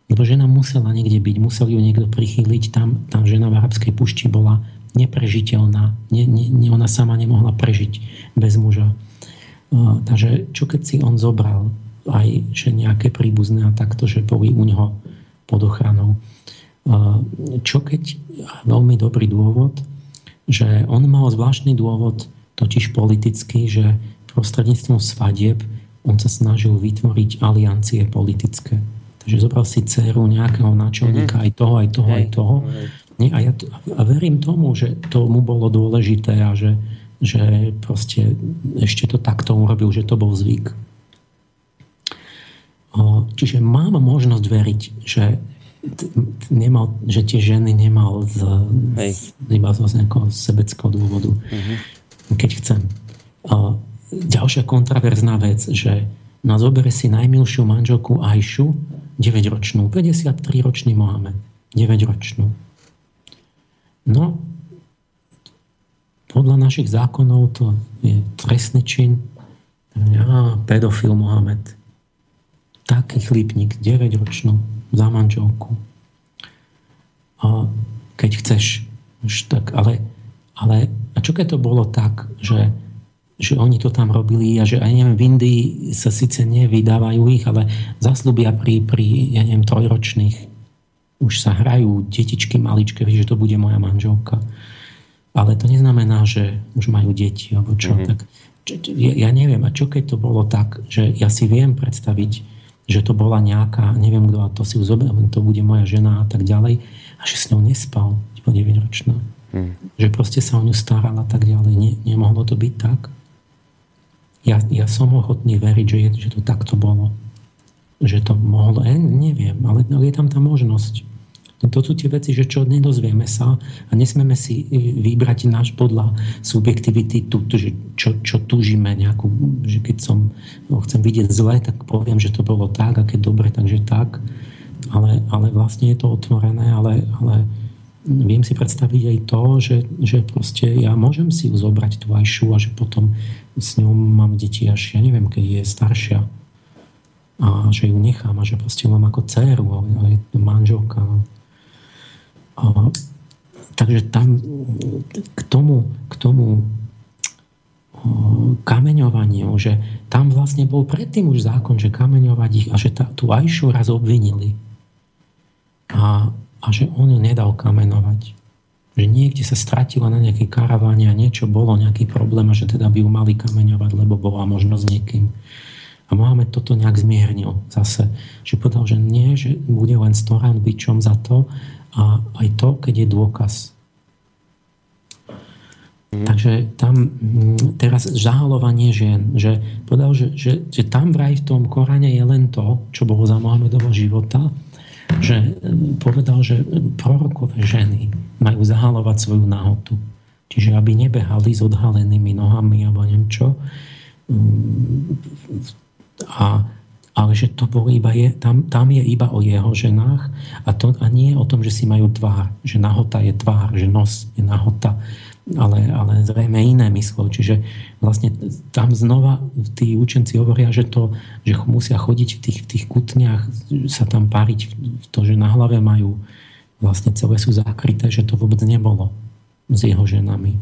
Lebo žena musela niekde byť, musel ju niekto prichýliť. Tam, tam žena v arabskej pušti bola neprežiteľná. Nie, nie, ona sama nemohla prežiť bez muža. Uh, takže čo keď si on zobral aj že nejaké príbuzné a takto, že boli u neho pod ochranou. Uh, čo keď, veľmi dobrý dôvod, že on mal zvláštny dôvod, totiž politický, že prostredníctvom svadieb on sa snažil vytvoriť aliancie politické. Takže zobral si dceru nejakého náčelníka mm-hmm. aj toho, aj toho, aj toho. Nie, a ja to, a verím tomu, že to mu bolo dôležité a že, že proste ešte to takto urobil, že to bol zvyk. Čiže mám možnosť veriť, že nemal, že tie ženy nemal z, z, iba z nejakého sebeckého dôvodu. Uh-huh. Keď chcem. ďalšia kontraverzná vec, že na zobere si najmilšiu manželku Ajšu, 9-ročnú, 53-ročný Mohamed, 9-ročnú. No, podľa našich zákonov to je trestný čin. Ja, pedofil Mohamed. Taký chlípnik, 9-ročnú, za manželku. A keď chceš, tak, ale, ale a čo keď to bolo tak, že že oni to tam robili a že aj neviem, v Indii sa síce nevydávajú ich, ale zaslúbia pri, pri ja neviem, trojročných. Už sa hrajú detičky maličké, že to bude moja manželka. Ale to neznamená, že už majú deti, alebo čo. Mm-hmm. Tak, ja, ja neviem, a čo keď to bolo tak, že ja si viem predstaviť, že to bola nejaká, neviem kto, a to si uzober, to bude moja žena a tak ďalej, a že s ňou nespal, 9-ročná. Mm. Že proste sa o ňu staral a tak ďalej. Nie, nemohlo to byť tak? Ja, ja som ochotný veriť, že, je, že to takto bolo. Že to mohlo, ja neviem, ale je tam tá možnosť. To sú tie veci, že čo nedozvieme sa a nesmeme si vybrať náš podľa subjektivity, tu, že čo, čo túžime nejakú, že keď som no, chcem vidieť zle, tak poviem, že to bolo tak a keď dobre, takže tak. Ale, ale vlastne je to otvorené, ale, ale viem si predstaviť aj to, že, že proste ja môžem si ju zobrať tú ajšu a že potom s ňou mám deti až, ja neviem, keď je staršia a že ju nechám a že proste mám ako dceru a je to manželka. A, takže tam k tomu, k tomu kameňovaniu, že tam vlastne bol predtým už zákon, že kameňovať ich a že tá, tú Ajšu raz obvinili. A, a že on ju nedal kamenovať že niekde sa stratila na nejakej karaváne a niečo bolo, nejaký problém a že teda by ju mali kameňovať, lebo bola možno s niekým. A máme toto nejak zmiernil zase. Že povedal, že nie, že bude len 100 rán byčom za to a aj to, keď je dôkaz. Mm. Takže tam mm, teraz zahalovanie žien, že povedal, že, že, že tam vraj v tom Koráne je len to, čo bolo za Mohamedovho života, že povedal, že prorokové ženy majú zahalovať svoju nahotu. Čiže aby nebehali s odhalenými nohami alebo neviem čo. A, ale že to bolo iba je, tam, tam je iba o jeho ženách a, to, a nie o tom, že si majú tvár. Že nahota je tvár, že nos je nahota ale, ale zrejme iné myslel. Čiže vlastne tam znova tí učenci hovoria, že, to, že musia chodiť v tých, v tých kutniach, sa tam páriť v to, že na hlave majú vlastne celé sú zakryté, že to vôbec nebolo s jeho ženami.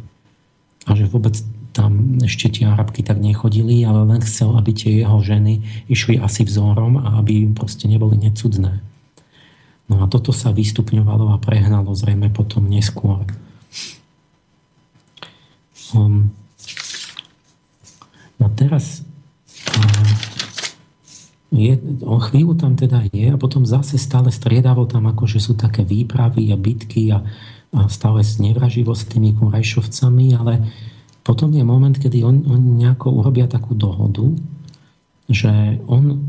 A že vôbec tam ešte tie Arabky tak nechodili, ale len chcel, aby tie jeho ženy išli asi vzorom a aby im proste neboli necudné. No a toto sa vystupňovalo a prehnalo zrejme potom neskôr. Um, no teraz uh, je, on chvíľu tam teda je a potom zase stále striedavo tam akože sú také výpravy a bitky a, a stále nevraživo s tými kurajšovcami, ale potom je moment, kedy on, on nejako urobia takú dohodu, že on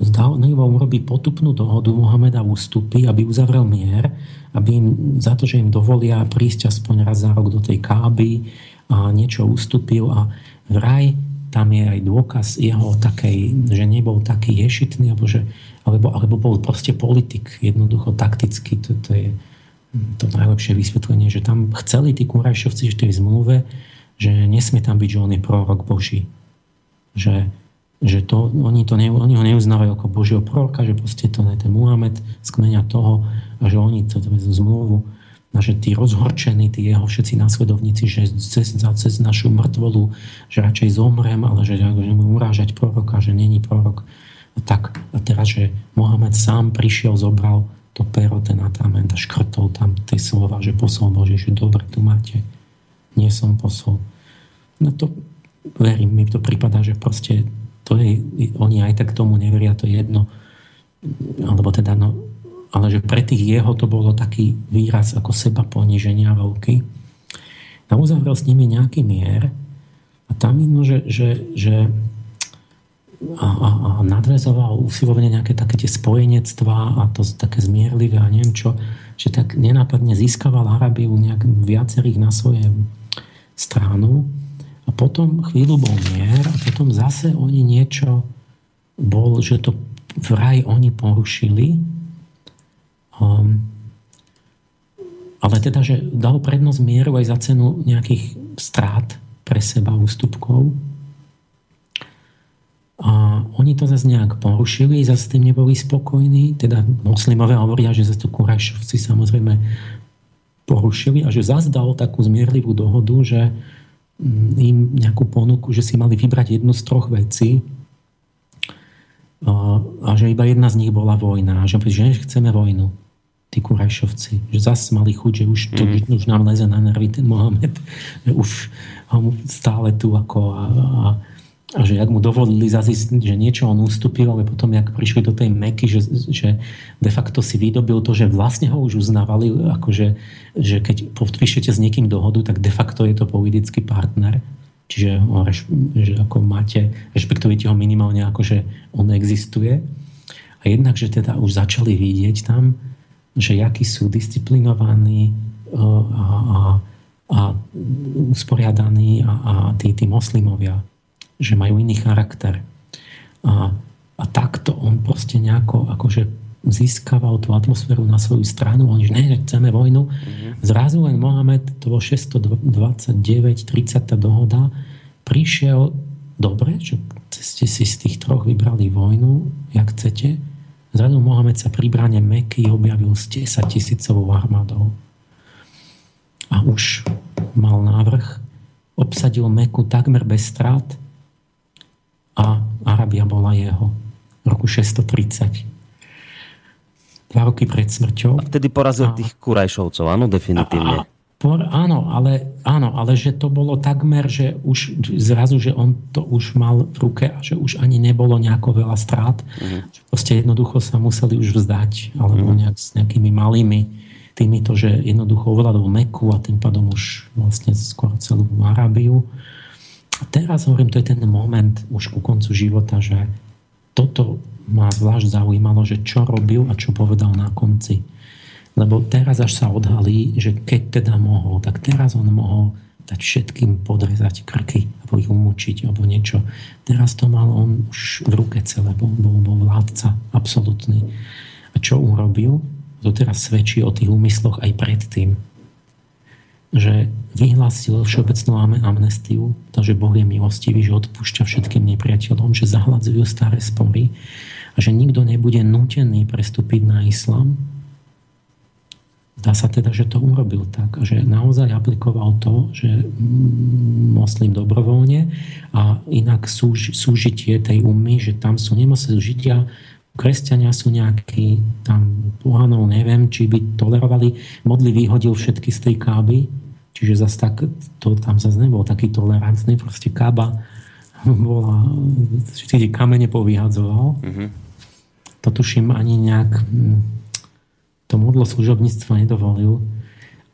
zdanlivo urobí potupnú dohodu, Mohameda ustúpi, aby uzavrel mier, aby im za to, že im dovolia prísť aspoň raz za rok do tej Káby, niečo ustúpil a vraj tam je aj dôkaz jeho takej, že nebol taký ješitný, alebo, že, alebo, alebo bol proste politik, jednoducho takticky, to, to je to najlepšie vysvetlenie, že tam chceli tí kurajšovci v tej zmluve, že nesmie tam byť, že on je prorok Boží. Že, že to, oni, to ne, oni ho neuznávajú ako Božieho proroka, že proste to je ten Muhammed z kmeňa toho a že oni to, to zmluvu a že tí rozhorčení, tí jeho všetci následovníci, že cez, cez našu mŕtvolu, že radšej zomrem, ale že, že urážať proroka, že není prorok. A tak, a teraz, že Mohamed sám prišiel, zobral to pero, ten atrament a škrtol tam tie slova, že posol Bože, že dobre, tu máte. Nie som posol. No to, verím, mi to prípada, že proste to je, oni aj tak tomu neveria, to je jedno. Alebo teda, no, ale že pre tých jeho to bolo taký výraz ako seba poníženia veľký. A uzavrel s nimi nejaký mier a tam vidno, že, že, že a, a, a nadvezoval usilovne nejaké také tie spojenectvá a to také zmierlivé a neviem čo, že tak nenápadne získaval Arabiu nejak viacerých na svoje stranu a potom chvíľu bol mier a potom zase oni niečo bol, že to vraj oni porušili ale teda, že dal prednosť mieru aj za cenu nejakých strát pre seba ústupkov a oni to zase nejak porušili, zase tým neboli spokojní. Teda moslimové hovoria, že zase to Kurajšovci samozrejme porušili a že zase dal takú zmierlivú dohodu, že mm, im nejakú ponuku, že si mali vybrať jednu z troch vecí a že iba jedna z nich bola vojna. A že, že chceme vojnu tí Kurajšovci. Že zase mali chuť, že už, to, mm. už nám leze na nervy ten Mohamed. Že už ho stále tu ako a, a a že ak mu dovolili zazistiť, že niečo on ustúpil, ale potom, jak prišli do tej meky, že, že de facto si vydobil to, že vlastne ho už uznávali, akože, že keď podpíšete s niekým dohodu, tak de facto je to politický partner. Čiže ho, že ako máte, rešpektujete ho minimálne ako, že on existuje. A jednak, že teda už začali vidieť tam, že jakí sú disciplinovaní a, a, a usporiadaní a, a tí, tí moslimovia že majú iný charakter. A, a takto on proste nejako akože získaval tú atmosféru na svoju stranu. Oni, že ne, chceme vojnu. Mm-hmm. Zrazu len Mohamed, to bol 629, 30 tá dohoda, prišiel, dobre, že ste si z tých troch vybrali vojnu, jak chcete. Zrazu Mohamed sa pri bráne Meky objavil s 10 tisícovou armádou. A už mal návrh, obsadil Meku takmer bez strát, a Arabia bola jeho v roku 630. Dva roky pred smrťou. A vtedy porazil a, tých Kurajšovcov, áno, definitívne. A, a, por, áno, ale, áno, ale že to bolo takmer, že už zrazu, že on to už mal v ruke a že už ani nebolo nejako veľa strát. Uh-huh. Že proste jednoducho sa museli už vzdať, alebo uh-huh. nejak s nejakými malými týmito, že jednoducho ovládol Meku a tým pádom už vlastne skoro celú Arábiu. A teraz hovorím, to je ten moment už ku koncu života, že toto ma zvlášť zaujímalo, že čo robil a čo povedal na konci. Lebo teraz až sa odhalí, že keď teda mohol, tak teraz on mohol dať všetkým podrezať krky alebo ich umúčiť alebo niečo. Teraz to mal on už v ruke celé, bol, bol, bol vládca absolútny. A čo urobil? To teraz svedčí o tých úmysloch aj predtým že vyhlásil všeobecnú amnestiu, takže Boh je milostivý, že odpúšťa všetkým nepriateľom, že zahladzujú staré spory a že nikto nebude nutený prestúpiť na islám. Dá sa teda, že to urobil tak, že naozaj aplikoval to, že moslim dobrovoľne a inak súž, súžitie tej umy, že tam sú nemocní židia, kresťania sú nejakí tam pohanov, neviem, či by tolerovali. Modli vyhodil všetky z tej káby, Čiže zase tak, to tam zase nebol taký tolerantný, proste Kaba bola, všetky kamene povyhadzoval. Mm-hmm. To tuším ani nejak hm, modlo služobníctva nedovolil,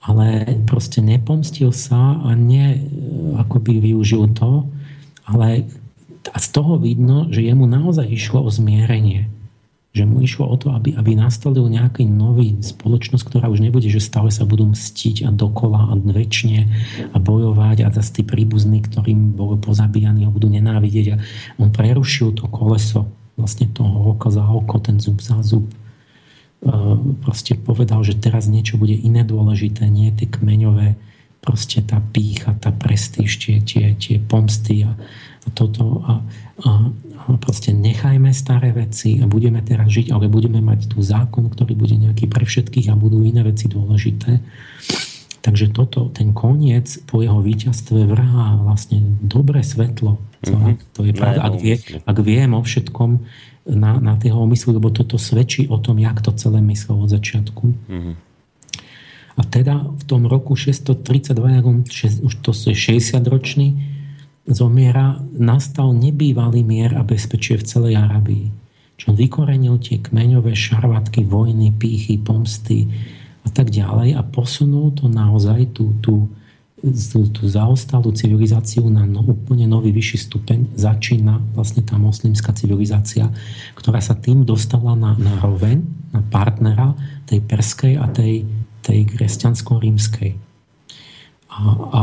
ale proste nepomstil sa a ne akoby využil to, ale a z toho vidno, že jemu naozaj išlo o zmierenie že mu išlo o to, aby, aby nastolil nejaký nový spoločnosť, ktorá už nebude, že stále sa budú mstiť a dokola a väčšine a bojovať a zase tí príbuzní, ktorým boli pozabíjani a budú nenávidieť. A on prerušil to koleso vlastne toho oko za oko, ten zub za zub. E, proste povedal, že teraz niečo bude iné dôležité, nie tie kmeňové, proste tá pícha, tá prestíž, tie, tie, tie pomsty a, a toto. A, a, proste nechajme staré veci a budeme teraz žiť, ale budeme mať tu zákon, ktorý bude nejaký pre všetkých a budú iné veci dôležité. Takže toto, ten koniec po jeho víťazstve vrhá vlastne dobré svetlo. Mm-hmm. To je pravda, ak, vie, ak viem o všetkom na, na tého omyslu, lebo toto svedčí o tom, jak to celé myslel od začiatku. Mm-hmm. A teda v tom roku 632, už to je 60 ročný, zomiera, nastal nebývalý mier a bezpečie v celej Arabii. Čo vykorenil tie kmeňové šarvatky, vojny, pýchy, pomsty a tak ďalej a posunul to naozaj tú, tú, tú, tú zaostalú civilizáciu na no, úplne nový vyšší stupeň. Začína vlastne tá moslimská civilizácia, ktorá sa tým dostala na, na roveň, na partnera tej perskej a tej, tej kresťansko-rímskej a, a,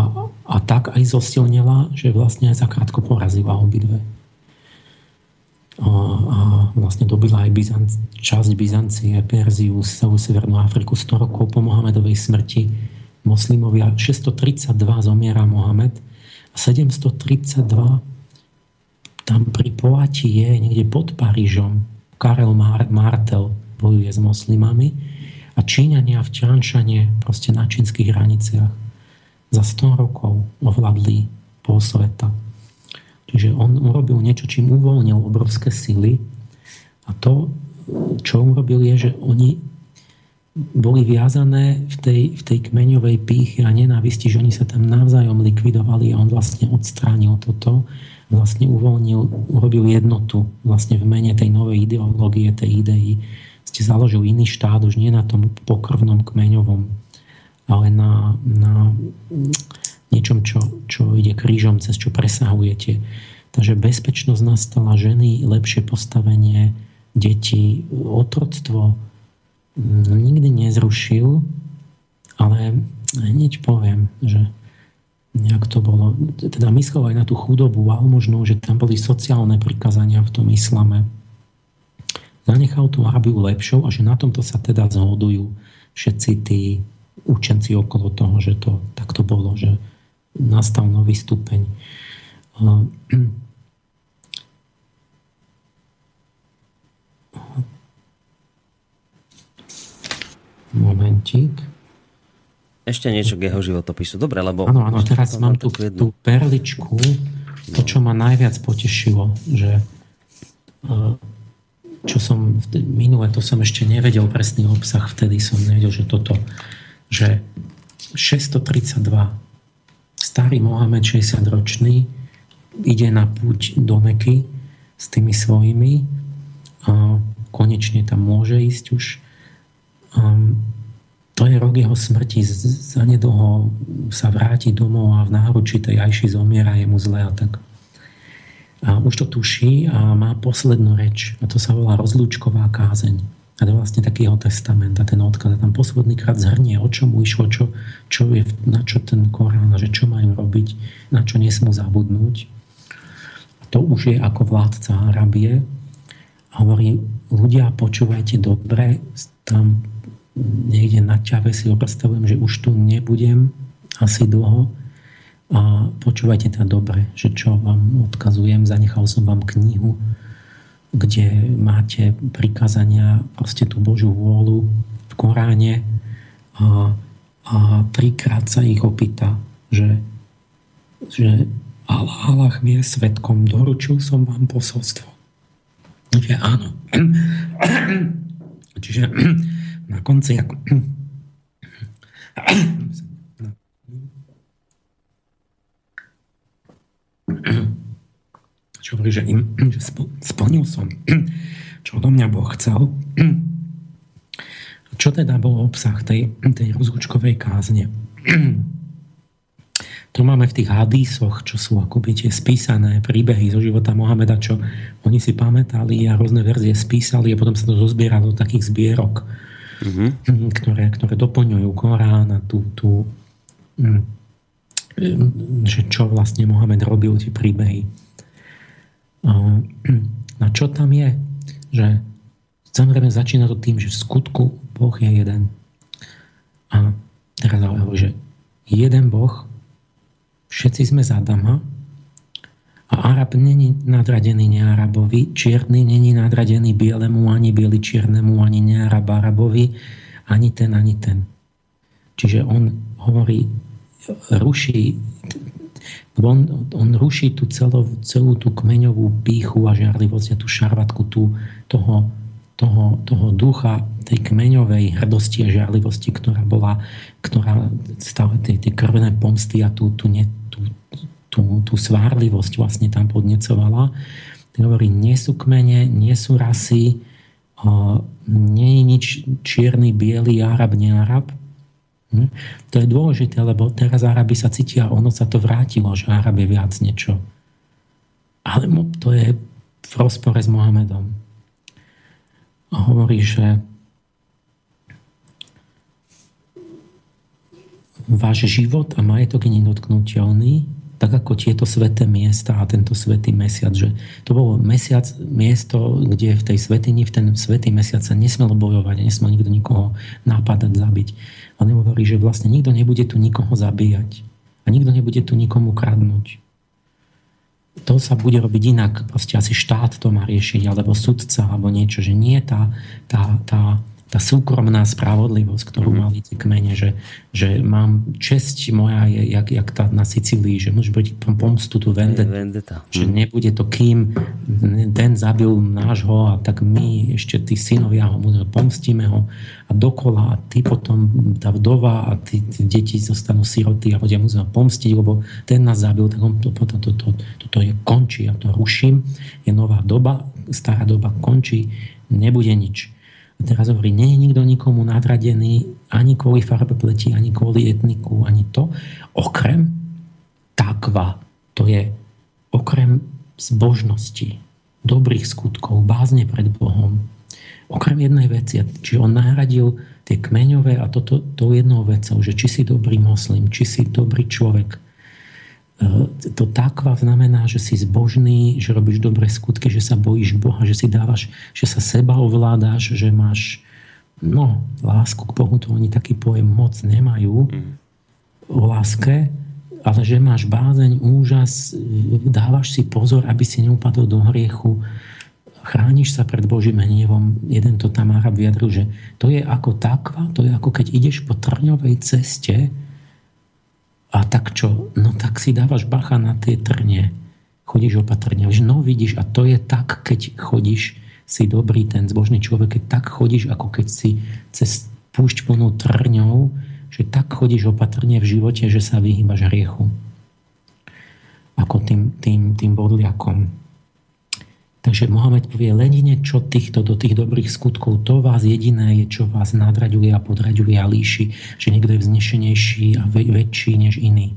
a tak aj zosilnila, že vlastne aj zakrátko porazila obidve. A, a vlastne dobila aj Byzanc, časť Byzancie, Perziu, celú Severnú Afriku 100 rokov po Mohamedovej smrti. Moslimovia 632 zomiera Mohamed a 732 tam pri Poati je niekde pod Parížom Karel Martel bojuje s moslimami a Číňania v Čanšane proste na čínskych hraniciach za 100 rokov ovládli pol sveta. Čiže on urobil niečo, čím uvoľnil obrovské sily a to, čo urobil je, že oni boli viazané v tej, v tej kmeňovej pýchy a nenávisti, že oni sa tam navzájom likvidovali a on vlastne odstránil toto, vlastne uvoľnil, urobil jednotu vlastne v mene tej novej ideológie, tej idei. Ste založil iný štát, už nie na tom pokrvnom kmeňovom ale na, na niečom, čo, čo ide krížom, cez čo presahujete. Takže bezpečnosť nastala, ženy, lepšie postavenie, deti, otroctvo nikdy nezrušil, ale hneď poviem, že nejak to bolo. Teda myslel aj na tú chudobu almužnú, že tam boli sociálne prikazania v tom islame. Zanechal tú Arabiu lepšou a že na tomto sa teda zhodujú všetci tí učenci okolo toho, že to takto bolo, že nastal nový stupeň. Momentík. Ešte niečo k jeho životopisu. Dobre, lebo... Áno, áno, teraz mám tú, tú perličku, to, čo ma najviac potešilo, že e, čo som minule, to som ešte nevedel presný obsah, vtedy som nevedel, že toto že 632 starý Mohamed 60 ročný ide na púť do Meky s tými svojimi a konečne tam môže ísť už. Um, to je rok jeho smrti. Zanedlho sa vráti domov a v náruči tej Ajši zomiera, je mu zle a tak. A už to tuší a má poslednú reč. A to sa volá rozlúčková kázeň. A to je vlastne taký jeho testament a ten odkaz. A tam posledný krát zhrnie, o čom išlo, čo, čo je, na čo ten Korán, že čo majú robiť, na čo nesmú zabudnúť. A to už je ako vládca Arabie. A hovorí, ľudia, počúvajte dobre, tam niekde na ťave si ho predstavujem, že už tu nebudem asi dlho a počúvajte teda dobre, že čo vám odkazujem, zanechal som vám knihu, kde máte prikázania, proste tú Božiu vôľu v Koráne a, a trikrát sa ich opýta, že, že Allah, mi je svetkom, doručil som vám posolstvo. Že áno. Čiže na konci ako čo hovorí, že, im, že splnil som, čo odo mňa Boh chcel. Čo teda bol obsah tej, tej rozlučkovej kázne? To máme v tých hadisoch, čo sú akoby tie spísané príbehy zo života Mohameda, čo oni si pamätali a rôzne verzie spísali a potom sa to zozbieralo do takých zbierok, mm-hmm. ktoré, ktoré doplňujú Korán a tú, tú, mm, že čo vlastne Mohamed robil, tie príbehy. A čo tam je? Že samozrejme začína to tým, že v skutku Boh je jeden. A teraz ale že jeden Boh, všetci sme z Adama a Arab není nadradený nearabovi, čierny není nadradený bielemu, ani biely čiernemu, ani nearab arabovi, ani ten, ani ten. Čiže on hovorí, ruší on, on ruší tú celú, celú tú kmeňovú píchu a žiarlivosť a tú šarvatku tú, toho, toho, toho ducha tej kmeňovej hrdosti a žiarlivosti, ktorá bola, ktorá stále tie, tie krvné pomsty a tú, tú, ne, tú, tú svárlivosť vlastne tam podnecovala. Hovorí, nie sú kmene, nie sú rasy, nie je nič čierny, biely, Arab, nearab. Hm? To je dôležité, lebo teraz Arabi sa cítia, ono sa to vrátilo, že Arab je viac niečo. Ale to je v rozpore s Mohamedom. A hovorí, že váš život a majetok je nedotknutelný, tak ako tieto sveté miesta a tento svetý mesiac, že to bolo mesiac, miesto, kde v tej svetini, v ten svetý mesiac sa nesmelo bojovať, nesmel nikto nikoho nápadať, zabiť. On hovorí, že vlastne nikto nebude tu nikoho zabíjať a nikto nebude tu nikomu kradnúť. To sa bude robiť inak, proste asi štát to má riešiť, alebo sudca, alebo niečo, že nie tá, tá, tá tá súkromná spravodlivosť, ktorú mm-hmm. mali tie kmene, že, že mám česť moja, je, jak, jak tá na Sicílii, že môže byť pomstu tu vendeta, vendeta. že mm. nebude to kým ten zabil nášho a tak my ešte tí synovia ho pomstíme ho a dokola a ty potom tá vdova a tí, tí deti zostanú siroty a budem musieť pomstiť, lebo ten nás zabil, tak on to, to, to, to, to, to je končí, ja to ruším, je nová doba, stará doba končí, nebude nič teraz hovorí, nie je nikto nikomu nadradený ani kvôli farbe pleti, ani kvôli etniku, ani to. Okrem takva, to je okrem zbožnosti, dobrých skutkov, bázne pred Bohom. Okrem jednej veci, či on nahradil tie kmeňové a toto to jednou vecou, že či si dobrý moslim, či si dobrý človek, to takva znamená, že si zbožný, že robíš dobré skutky, že sa bojíš Boha, že si dávaš, že sa seba ovládáš, že máš no, lásku k Bohu, to oni taký pojem moc nemajú mm. o láske, ale že máš bázeň, úžas, dávaš si pozor, aby si neupadol do hriechu, chrániš sa pred Božím hnievom. Jeden to tam Arab vyjadril, že to je ako takva, to je ako keď ideš po trňovej ceste, a tak čo? No tak si dávaš bacha na tie trne. Chodíš opatrne. No vidíš, a to je tak, keď chodíš, si dobrý ten zbožný človek, keď tak chodíš, ako keď si cez púšť plnú trňou, že tak chodíš opatrne v živote, že sa vyhýbaš hriechu. Ako tým, tým, tým bodliakom. Takže Mohamed povie, len niečo týchto do tých dobrých skutkov, to vás jediné je, čo vás nadraďuje a podraďuje a líši, že niekto je vznešenejší a väčší než iný.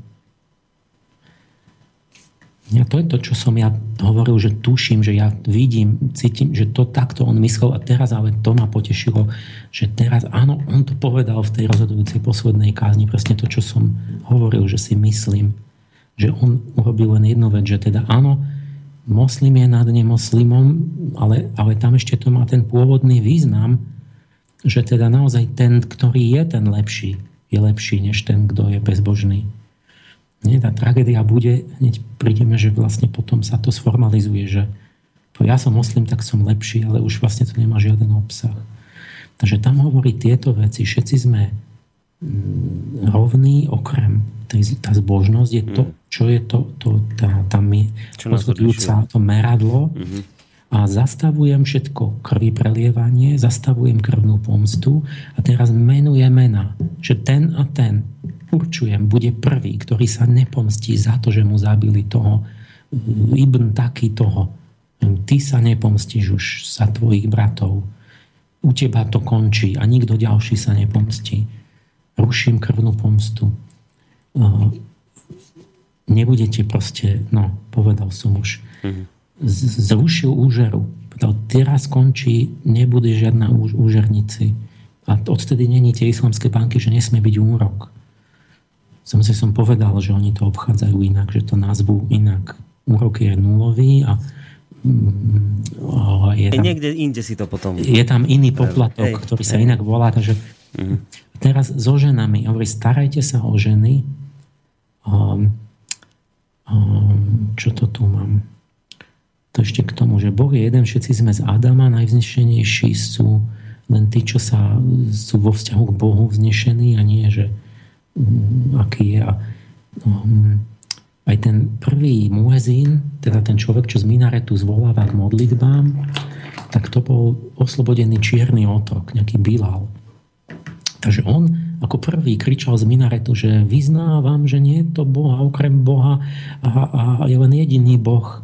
A to je to, čo som ja hovoril, že tuším, že ja vidím, cítim, že to takto on myslel a teraz ale to ma potešilo, že teraz áno, on to povedal v tej rozhodujúcej poslednej kázni, presne to, čo som hovoril, že si myslím, že on urobil len jednu vec, že teda áno, moslim je nad nemoslimom, ale, ale tam ešte to má ten pôvodný význam, že teda naozaj ten, ktorý je ten lepší, je lepší než ten, kto je bezbožný. Nie, tá tragédia bude, hneď prídeme, že vlastne potom sa to sformalizuje, že ja som moslim, tak som lepší, ale už vlastne to nemá žiaden obsah. Takže tam hovorí tieto veci. Všetci sme mm, rovní okrem tej, tá zbožnosť je to, mm. čo je to, to tá, tá my, rozhodujúca, to meradlo mm-hmm. a zastavujem všetko krvi prelievanie, zastavujem krvnú pomstu a teraz menujem mena, že ten a ten určujem, bude prvý, ktorý sa nepomstí za to, že mu zabili toho Ibn taký toho. Ty sa nepomstíš už za tvojich bratov. U teba to končí a nikto ďalší sa nepomstí. Ruším krvnú pomstu nebudete proste, no, povedal som už, zrušil úžeru. Povedal, teraz končí, nebude žiadna úžernici. A odtedy není tie islamské banky, že nesmie byť úrok. Som si som povedal, že oni to obchádzajú inak, že to nazvú inak. Úrok je nulový a mm, je tam, niekde inde si to potom... Je tam iný poplatok, hej, ktorý sa inak volá. Takže mm. teraz so ženami. Hovorí, starajte sa o ženy, um, um, čo to tu mám? To ešte k tomu, že Boh je jeden, všetci sme z Adama, najvznešenejší sú len tí, čo sa, sú vo vzťahu k Bohu vznešení a nie, že um, aký je. A, um, aj ten prvý muezín, teda ten človek, čo z minaretu zvoláva k modlitbám, tak to bol oslobodený čierny otrok, nejaký Bilal. Takže on ako prvý kričal z minaretu, že vyznávam, že nie je to Boha okrem Boha a, a je len jediný Boh.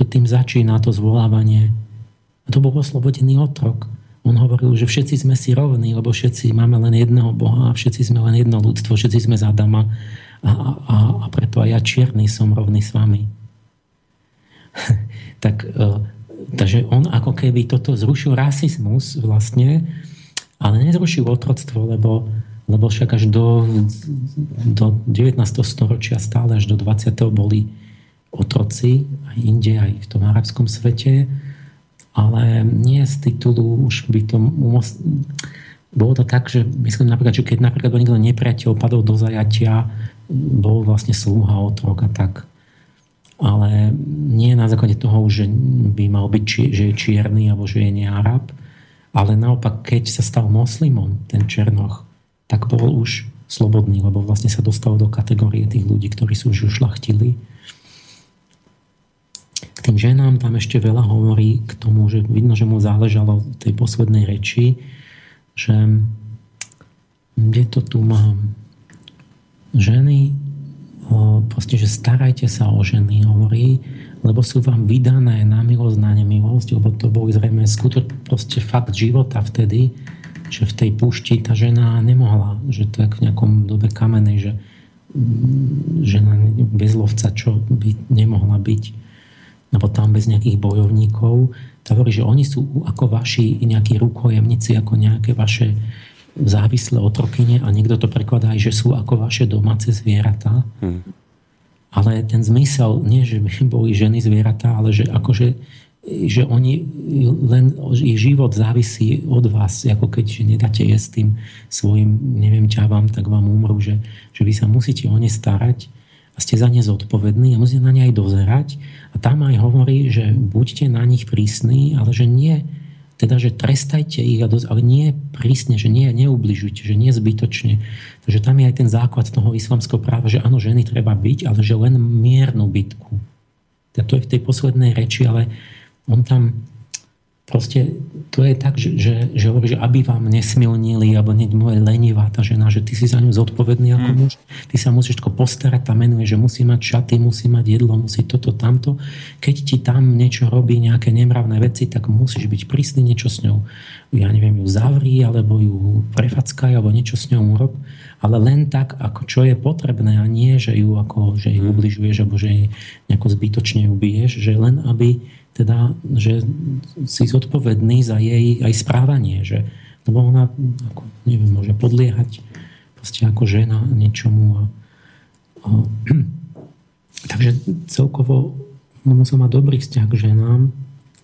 To tým začína to zvolávanie. A to bol oslobodený otrok. On hovoril, že všetci sme si rovní, lebo všetci máme len jedného Boha a všetci sme len jedno ľudstvo, všetci sme z Adama a, a, a preto aj ja čierny som rovný s vami. tak e, takže on ako keby toto zrušil rasizmus vlastne, ale nezrušil otroctvo, lebo, lebo však až do, do 19. storočia stále až do 20. boli otroci aj inde, aj v tom arabskom svete, ale nie z titulu už by to umost... bolo to tak, že myslím napríklad, že keď napríklad niekto nepriateľ padol do zajatia, bol vlastne slúha, otrok a tak ale nie na základe toho, že by mal byť, že je čierny alebo že je nearab, ale naopak, keď sa stal moslimom, ten Černoch, tak bol už slobodný, lebo vlastne sa dostal do kategórie tých ľudí, ktorí sú už ušlachtili. K tým ženám tam ešte veľa hovorí k tomu, že vidno, že mu záležalo v tej poslednej reči, že kde to tu mám? Ženy proste, že starajte sa o ženy, hovorí, lebo sú vám vydané na milosť, na nemilosť, lebo to bol zrejme skutok, proste fakt života vtedy, že v tej púšti tá žena nemohla, že to je v nejakom dobe kamenej, že mm, žena bez lovca, čo by nemohla byť, alebo tam bez nejakých bojovníkov. To hovorí, že oni sú ako vaši nejakí rukojemníci, ako nejaké vaše závislé otrokyne a niekto to prekladá aj, že sú ako vaše domáce zvieratá. Hmm. Ale ten zmysel, nie že boli ženy zvieratá, ale že akože že oni len ich život závisí od vás, ako keď že nedáte jesť tým svojim, neviem, ťavám, tak vám umrú, že, že vy sa musíte o ne starať a ste za ne zodpovední a musíte na ne aj dozerať. A tam aj hovorí, že buďte na nich prísni, ale že nie teda, že trestajte ich, ale nie prísne, že nie, neubližujte, že nie zbytočne. Takže tam je aj ten základ toho islamského práva, že áno, ženy treba byť, ale že len miernu bytku. Teda to je v tej poslednej reči, ale on tam proste to je tak, že, že, že hovorí, že aby vám nesmilnili, alebo nie moje lenivá tá žena, že ty si za ňu zodpovedný ako mm. muž, ty sa musíš tako postarať, tam menuje, že musí mať šaty, musí mať jedlo, musí toto, tamto. Keď ti tam niečo robí, nejaké nemravné veci, tak musíš byť prísny, niečo s ňou, ja neviem, ju zavrí, alebo ju prefackaj, alebo niečo s ňou urob, ale len tak, ako čo je potrebné a nie, že ju ako, že ju mhm. ubližuješ, alebo že jej nejako zbytočne ubiješ, že len aby teda, že si zodpovedný za jej aj správanie, že, lebo ona, ako, neviem, môže podliehať proste ako žena niečomu. A, a, takže celkovo musel mať dobrý vzťah k ženám,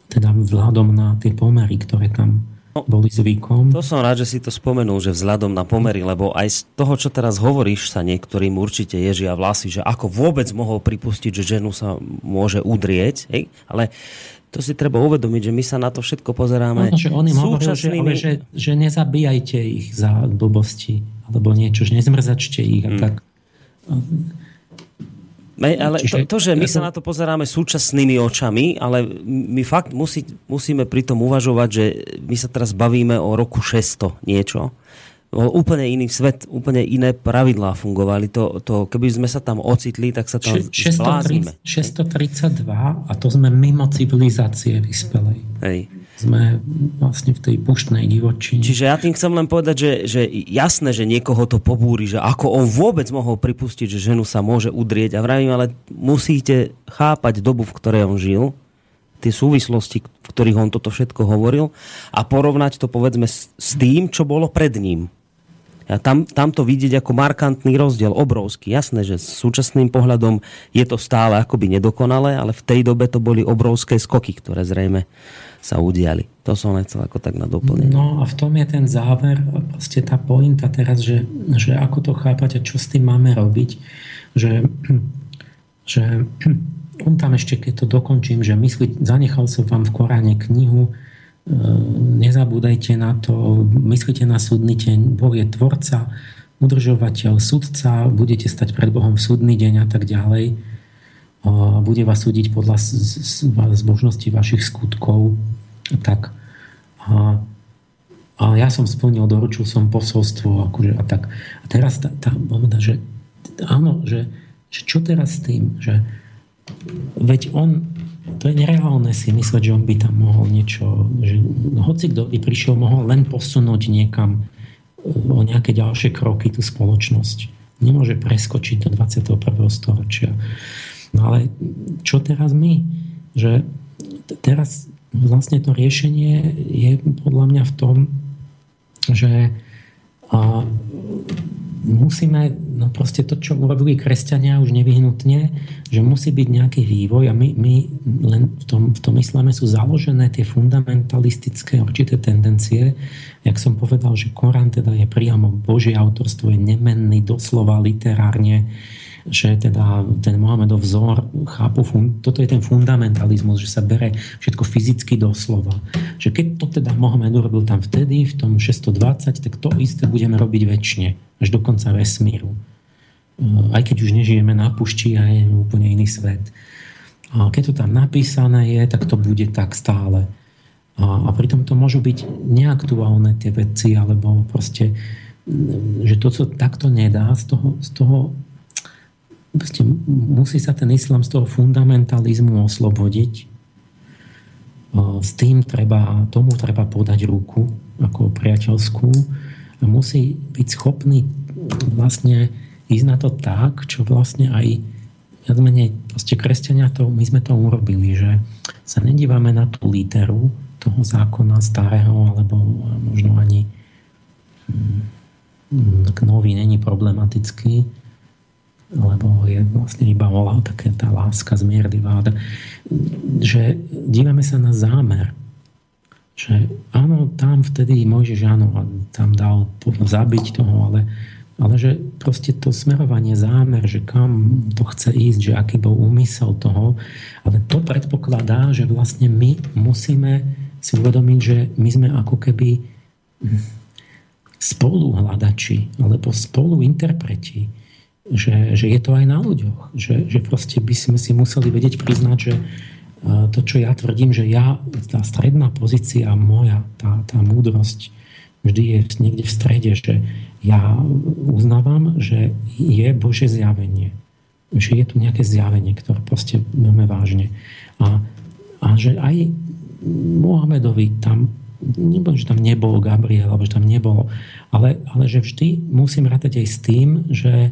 teda vzhľadom na tie pomery, ktoré tam boli zvykom. To som rád, že si to spomenul, že vzhľadom na pomery, lebo aj z toho, čo teraz hovoríš, sa niektorým určite ježia vlasy, že ako vôbec mohol pripustiť, že ženu sa môže udrieť, hej? ale to si treba uvedomiť, že my sa na to všetko pozeráme no, že on im súčasnými... hovoril, že, že, že nezabíjajte ich za blbosti, alebo niečo, že nezmrzačte ich a hmm. tak. Ale Čiže, to, to, že my sa na to pozeráme súčasnými očami, ale my fakt musí, musíme pri tom uvažovať, že my sa teraz bavíme o roku 600 niečo. O úplne iný svet, úplne iné pravidlá fungovali. To, to, keby sme sa tam ocitli, tak sa tam 630, 632 a to sme mimo civilizácie vyspelej. Hej sme vlastne v tej puštnej divočine. Čiže ja tým chcem len povedať, že, že jasné, že niekoho to pobúri, že ako on vôbec mohol pripustiť, že ženu sa môže udrieť a vravím, ale musíte chápať dobu, v ktorej on žil, tie súvislosti, v ktorých on toto všetko hovoril a porovnať to povedzme s, tým, čo bolo pred ním. A tam, tam to vidieť ako markantný rozdiel, obrovský. Jasné, že s súčasným pohľadom je to stále akoby nedokonalé, ale v tej dobe to boli obrovské skoky, ktoré zrejme sa udiali. To som nechcel ako tak na doplnenie. No a v tom je ten záver, proste tá pointa teraz, že, že ako to chápať a čo s tým máme robiť, že, že on tam ešte, keď to dokončím, že myslí, zanechal som vám v Koráne knihu, e, nezabúdajte na to, myslíte na súdny deň, Boh je tvorca, udržovateľ, sudca, budete stať pred Bohom v súdny deň a tak ďalej. Bude vás súdiť podľa zbožnosti vašich skutkov tak a ja som splnil, doručil som posolstvo akože, a tak. A teraz tá, tá moment, že áno, že, že čo teraz s tým, že veď on to je nereálne si mysleť, že on by tam mohol niečo, že hoci kto by prišiel, mohol len posunúť niekam o nejaké ďalšie kroky tú spoločnosť. Nemôže preskočiť do 21. storočia. No ale čo teraz my? Že teraz vlastne to riešenie je podľa mňa v tom, že a musíme, no proste to, čo urobili kresťania už nevyhnutne, že musí byť nejaký vývoj a my, my len v tom, v tom islame sú založené tie fundamentalistické určité tendencie. Jak som povedal, že Korán teda je priamo Božie autorstvo, je nemenný doslova literárne že teda ten Mohamedov vzor chápu, toto je ten fundamentalizmus, že sa bere všetko fyzicky doslova. Že keď to teda Mohamed urobil tam vtedy, v tom 620, tak to isté budeme robiť väčšine, až do konca vesmíru. Aj keď už nežijeme na pušti a je úplne iný svet. A keď to tam napísané je, tak to bude tak stále. A, pritom to môžu byť neaktuálne tie veci, alebo proste, že to, co takto nedá, z toho, z toho musí sa ten islam z toho fundamentalizmu oslobodiť. S tým treba, tomu treba podať ruku ako priateľskú musí byť schopný vlastne ísť na to tak, čo vlastne aj viac menej, kresťania to, my sme to urobili, že sa nedívame na tú literu toho zákona starého, alebo možno ani hm, nový není problematický, lebo je vlastne iba volá také tá láska zmierlivá, že dívame sa na zámer, že áno, tam vtedy Mojžiš áno, tam dal zabiť toho, ale, ale že proste to smerovanie, zámer, že kam to chce ísť, že aký bol úmysel toho, ale to predpokladá, že vlastne my musíme si uvedomiť, že my sme ako keby spoluhľadači alebo spoluinterpreti že, že je to aj na ľuďoch. Že, že proste by sme si museli vedieť priznať, že to, čo ja tvrdím, že ja, tá stredná pozícia moja, tá, tá múdrosť vždy je niekde v strede, že ja uznávam, že je Bože zjavenie. Že je tu nejaké zjavenie, ktoré proste máme vážne. A, a že aj Mohamedovi tam nebol, že tam nebol Gabriel, alebo že tam nebolo, ale, ale že vždy musím rátať aj s tým, že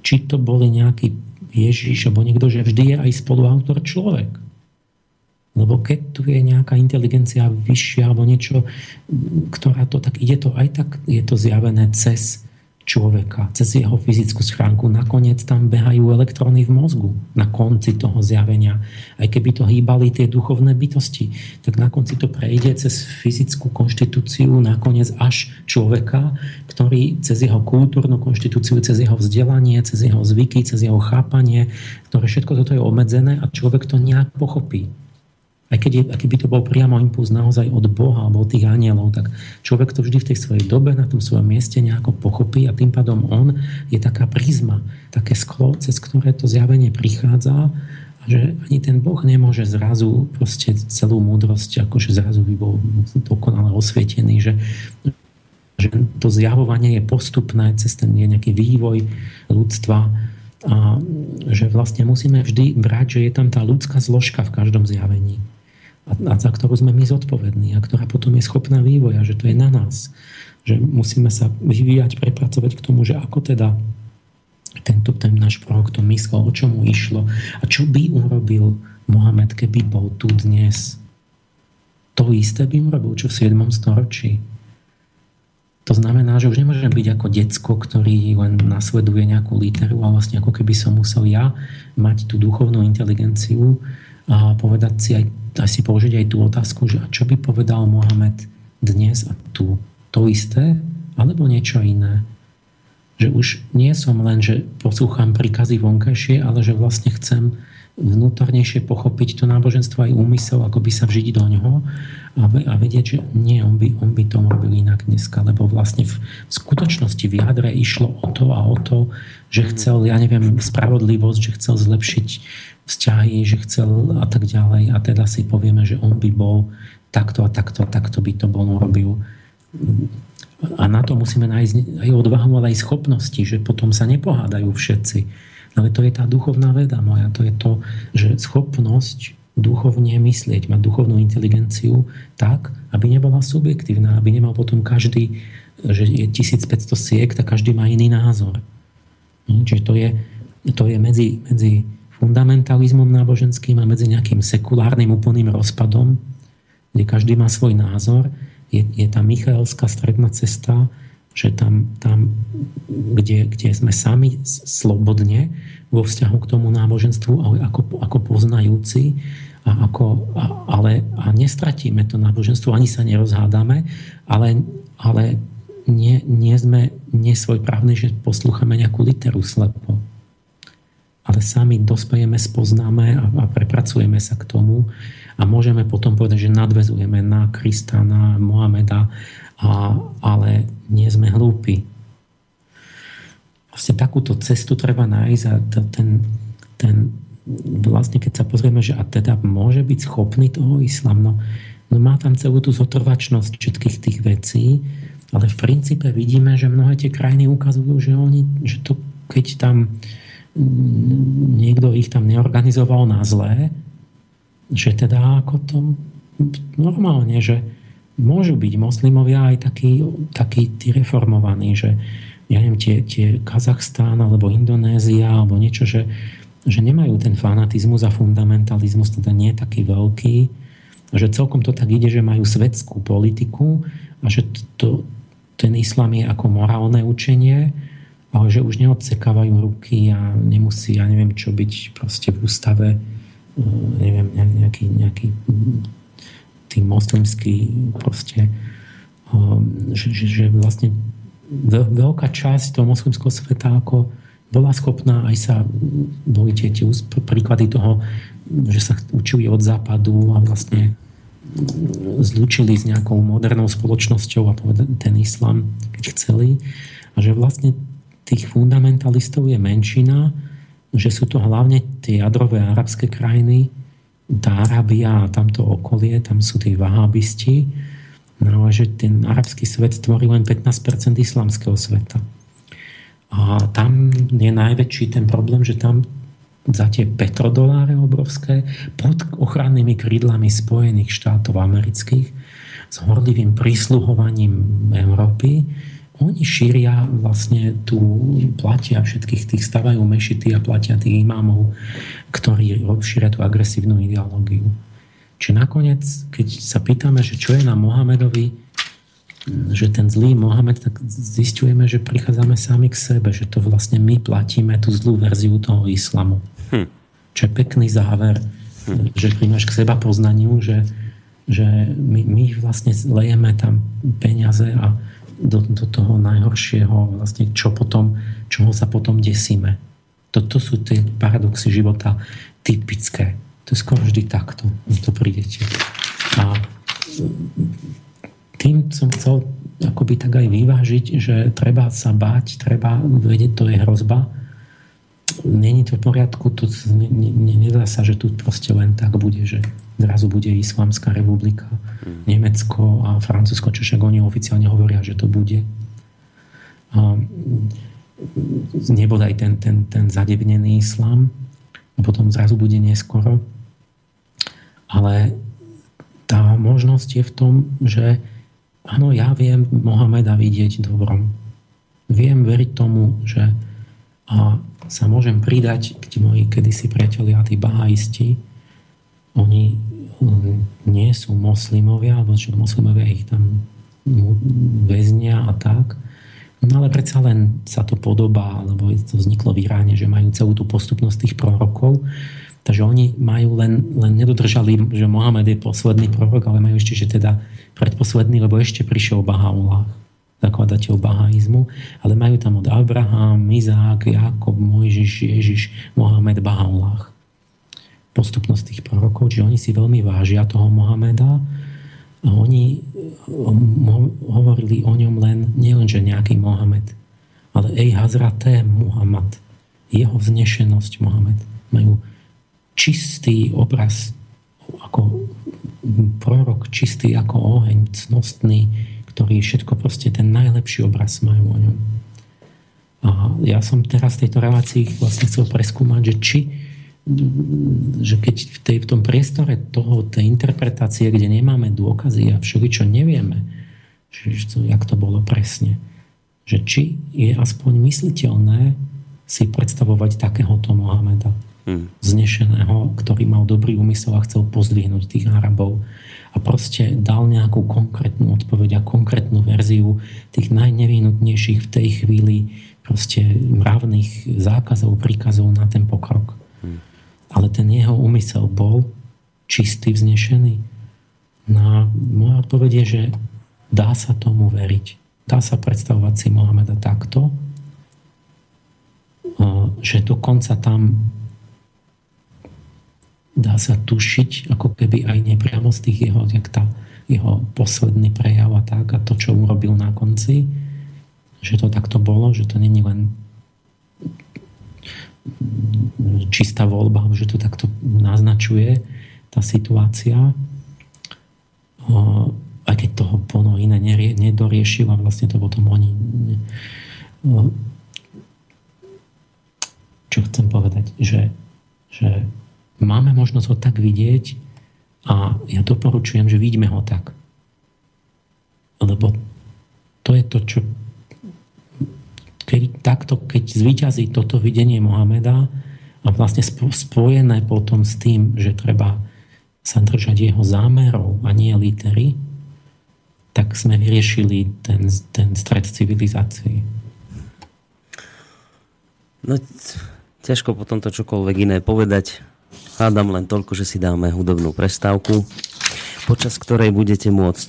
či to boli nejaký Ježiš alebo niekto, že vždy je aj spoluautor človek. Lebo keď tu je nejaká inteligencia vyššia alebo niečo, ktorá to tak ide to aj tak, je to zjavené cez človeka, cez jeho fyzickú schránku. Nakoniec tam behajú elektróny v mozgu na konci toho zjavenia. Aj keby to hýbali tie duchovné bytosti, tak na konci to prejde cez fyzickú konštitúciu nakoniec až človeka, ktorý cez jeho kultúrnu konštitúciu, cez jeho vzdelanie, cez jeho zvyky, cez jeho chápanie, ktoré všetko toto je obmedzené a človek to nejak pochopí aj keď, je, by to bol priamo impuls naozaj od Boha alebo od tých anielov, tak človek to vždy v tej svojej dobe na tom svojom mieste nejako pochopí a tým pádom on je taká prízma, také sklo, cez ktoré to zjavenie prichádza a že ani ten Boh nemôže zrazu proste celú múdrosť, akože zrazu by bol dokonale osvietený, že, že to zjavovanie je postupné cez ten nejaký vývoj ľudstva a že vlastne musíme vždy brať, že je tam tá ľudská zložka v každom zjavení a, za ktorú sme my zodpovední a ktorá potom je schopná vývoja, že to je na nás. Že musíme sa vyvíjať, prepracovať k tomu, že ako teda tento ten náš prorok to myslel, o čomu išlo a čo by urobil Mohamed, keby bol tu dnes. To isté by urobil, čo v 7. storočí. To znamená, že už nemôžem byť ako decko, ktorý len nasleduje nejakú literu a vlastne ako keby som musel ja mať tú duchovnú inteligenciu a povedať si aj si položiť aj tú otázku, že čo by povedal Mohamed dnes a tu? To isté? Alebo niečo iné? Že už nie som len, že poslúcham príkazy vonkajšie, ale že vlastne chcem vnútornejšie pochopiť to náboženstvo aj úmysel, ako by sa vžiť do ňoho a vedieť, že nie, on by, on by to robil inak dneska, lebo vlastne v skutočnosti v jadre išlo o to a o to, že chcel, ja neviem, spravodlivosť, že chcel zlepšiť vzťahy, že chcel a tak ďalej a teda si povieme, že on by bol takto a takto takto by to bol urobil. a na to musíme nájsť aj odvahu, ale aj schopnosti, že potom sa nepohádajú všetci. Ale to je tá duchovná veda moja, to je to, že schopnosť duchovne myslieť, mať duchovnú inteligenciu tak, aby nebola subjektívna, aby nemal potom každý, že je 1500 siek, tak každý má iný názor. Čiže to je, to je medzi, medzi fundamentalizmom náboženským a medzi nejakým sekulárnym úplným rozpadom, kde každý má svoj názor je, je tá Michaelská stredná cesta, že tam, tam kde, kde sme sami slobodne vo vzťahu k tomu náboženstvu, ale ako, ako poznajúci, a ako, a, ale a nestratíme to náboženstvo, ani sa nerozhádame, ale, ale nie, nie sme nesvojprávni, že poslúchame nejakú literu slepo. Ale sami dospejeme, spoznáme a, a prepracujeme sa k tomu, a môžeme potom povedať, že nadvezujeme na Krista, na Mohameda, a, ale nie sme hlúpi. Vlastne takúto cestu treba nájsť a ten, ten vlastne keď sa pozrieme, že a teda môže byť schopný toho islám, no, no má tam celú tú zotrvačnosť všetkých tých vecí, ale v princípe vidíme, že mnohé tie krajiny ukazujú, že oni, že to keď tam niekto ich tam neorganizoval na zlé, že teda ako to normálne, že môžu byť moslimovia aj takí, takí tí reformovaní, že ja neviem, tie, tie Kazachstán alebo Indonézia alebo niečo, že, že nemajú ten fanatizmus a fundamentalizmus, teda nie taký veľký, že celkom to tak ide, že majú svetskú politiku a že to, ten islám je ako morálne učenie, že už neodsekávajú ruky a nemusí, ja neviem čo byť proste v ústave neviem, nejaký, nejaký tým moslimský proste um, že, že, že vlastne veľká časť toho moslimského sveta ako bola schopná aj sa boli tie, tie príklady toho, že sa učili od západu a vlastne zlúčili s nejakou modernou spoločnosťou a povedať ten islam, keď chceli. A že vlastne tých fundamentalistov je menšina, že sú to hlavne tie jadrové arabské krajiny, tá Arábia a tamto okolie, tam sú tí vahabisti, no a že ten arabský svet tvorí len 15% islamského sveta. A tam je najväčší ten problém, že tam za tie petrodoláre obrovské pod ochrannými krídlami Spojených štátov amerických s horlivým prísluhovaním Európy oni šíria vlastne tu, platia všetkých tých, stavajú mešity a platia tých imámov, ktorí šíria tú agresívnu ideológiu. Čiže nakoniec, keď sa pýtame, že čo je na Mohamedovi, že ten zlý Mohamed, tak zistujeme, že prichádzame sami k sebe, že to vlastne my platíme tú zlú verziu toho islamu. Hm. Čo je pekný záver, hm. že príjmaš k seba poznaniu, že, že my, my vlastne lejeme tam peniaze a do, do toho najhoršieho, vlastne čo potom, čoho sa potom desíme. Toto sú tie paradoxy života typické. To je skoro vždy takto, to prídete. A tým som chcel akoby tak aj vyvážiť, že treba sa báť, treba vedieť, to je hrozba. Není to v poriadku, to ne, ne, nedá sa, že tu proste len tak bude, že zrazu bude Islamská republika, mm. Nemecko a Francúzsko, čo však oni oficiálne hovoria, že to bude. A nebodaj ten, ten, ten zadebnený islám a potom zrazu bude neskoro. Ale tá možnosť je v tom, že áno, ja viem Mohameda vidieť dobrom. Viem veriť tomu, že a sa môžem pridať k moji kedysi priatelia, tí bahaisti, oni nie sú moslimovia, alebo že moslimovia ich tam väznia a tak. No ale predsa len sa to podobá, lebo to vzniklo v Iráne, že majú celú tú postupnosť tých prorokov. Takže oni majú len, len nedodržali, že Mohamed je posledný prorok, ale majú ešte, že teda predposledný, lebo ešte prišiel Bahá'u'lláh, zakladateľ bahaizmu, ale majú tam od Abraham, Izák, Jakob, Mojžiš, Ježiš, Mohamed, Bahá'u'lláh postupnosť tých prorokov, čiže oni si veľmi vážia toho Mohameda a oni eh, hovorili o ňom len, nielen, že nejaký Mohamed, ale ej Hazraté Muhammad, jeho vznešenosť Mohamed. Majú čistý obraz ako prorok, čistý ako oheň, cnostný, ktorí všetko proste ten najlepší obraz majú o ňom. A ja som teraz v tejto relácii vlastne chcel preskúmať, že či že keď v, tej, v tom priestore toho, tej interpretácie, kde nemáme dôkazy a všeličo nevieme, že, to, jak to bolo presne, že či je aspoň mysliteľné si predstavovať takéhoto Mohameda hmm. znešeného, ktorý mal dobrý úmysel a chcel pozdvihnúť tých Arabov a proste dal nejakú konkrétnu odpoveď a konkrétnu verziu tých najnevyhnutnejších v tej chvíli proste mravných zákazov, príkazov na ten pokrok. Hmm. Ale ten jeho úmysel bol čistý, vznešený. No moja odpoveď je, že dá sa tomu veriť. Dá sa predstavovať si Mohameda takto, že dokonca tam dá sa tušiť, ako keby aj nepriamo z tých jeho, jak tá, jeho posledný prejav a tak, a to, čo urobil na konci, že to takto bolo, že to není len čistá voľba, že to takto naznačuje tá situácia. Aj keď toho plno iné nedoriešil a vlastne to potom oni čo chcem povedať, že, že máme možnosť ho tak vidieť a ja doporučujem, že vidíme ho tak. Lebo to je to, čo keď, takto, keď zvíťazí toto videnie Mohameda a vlastne spojené potom s tým, že treba sa držať jeho zámerov a nie litery, tak sme vyriešili ten, ten stred civilizácií. No, ťažko potom to čokoľvek iné povedať. Hádam len toľko, že si dáme hudobnú prestávku, počas ktorej budete môcť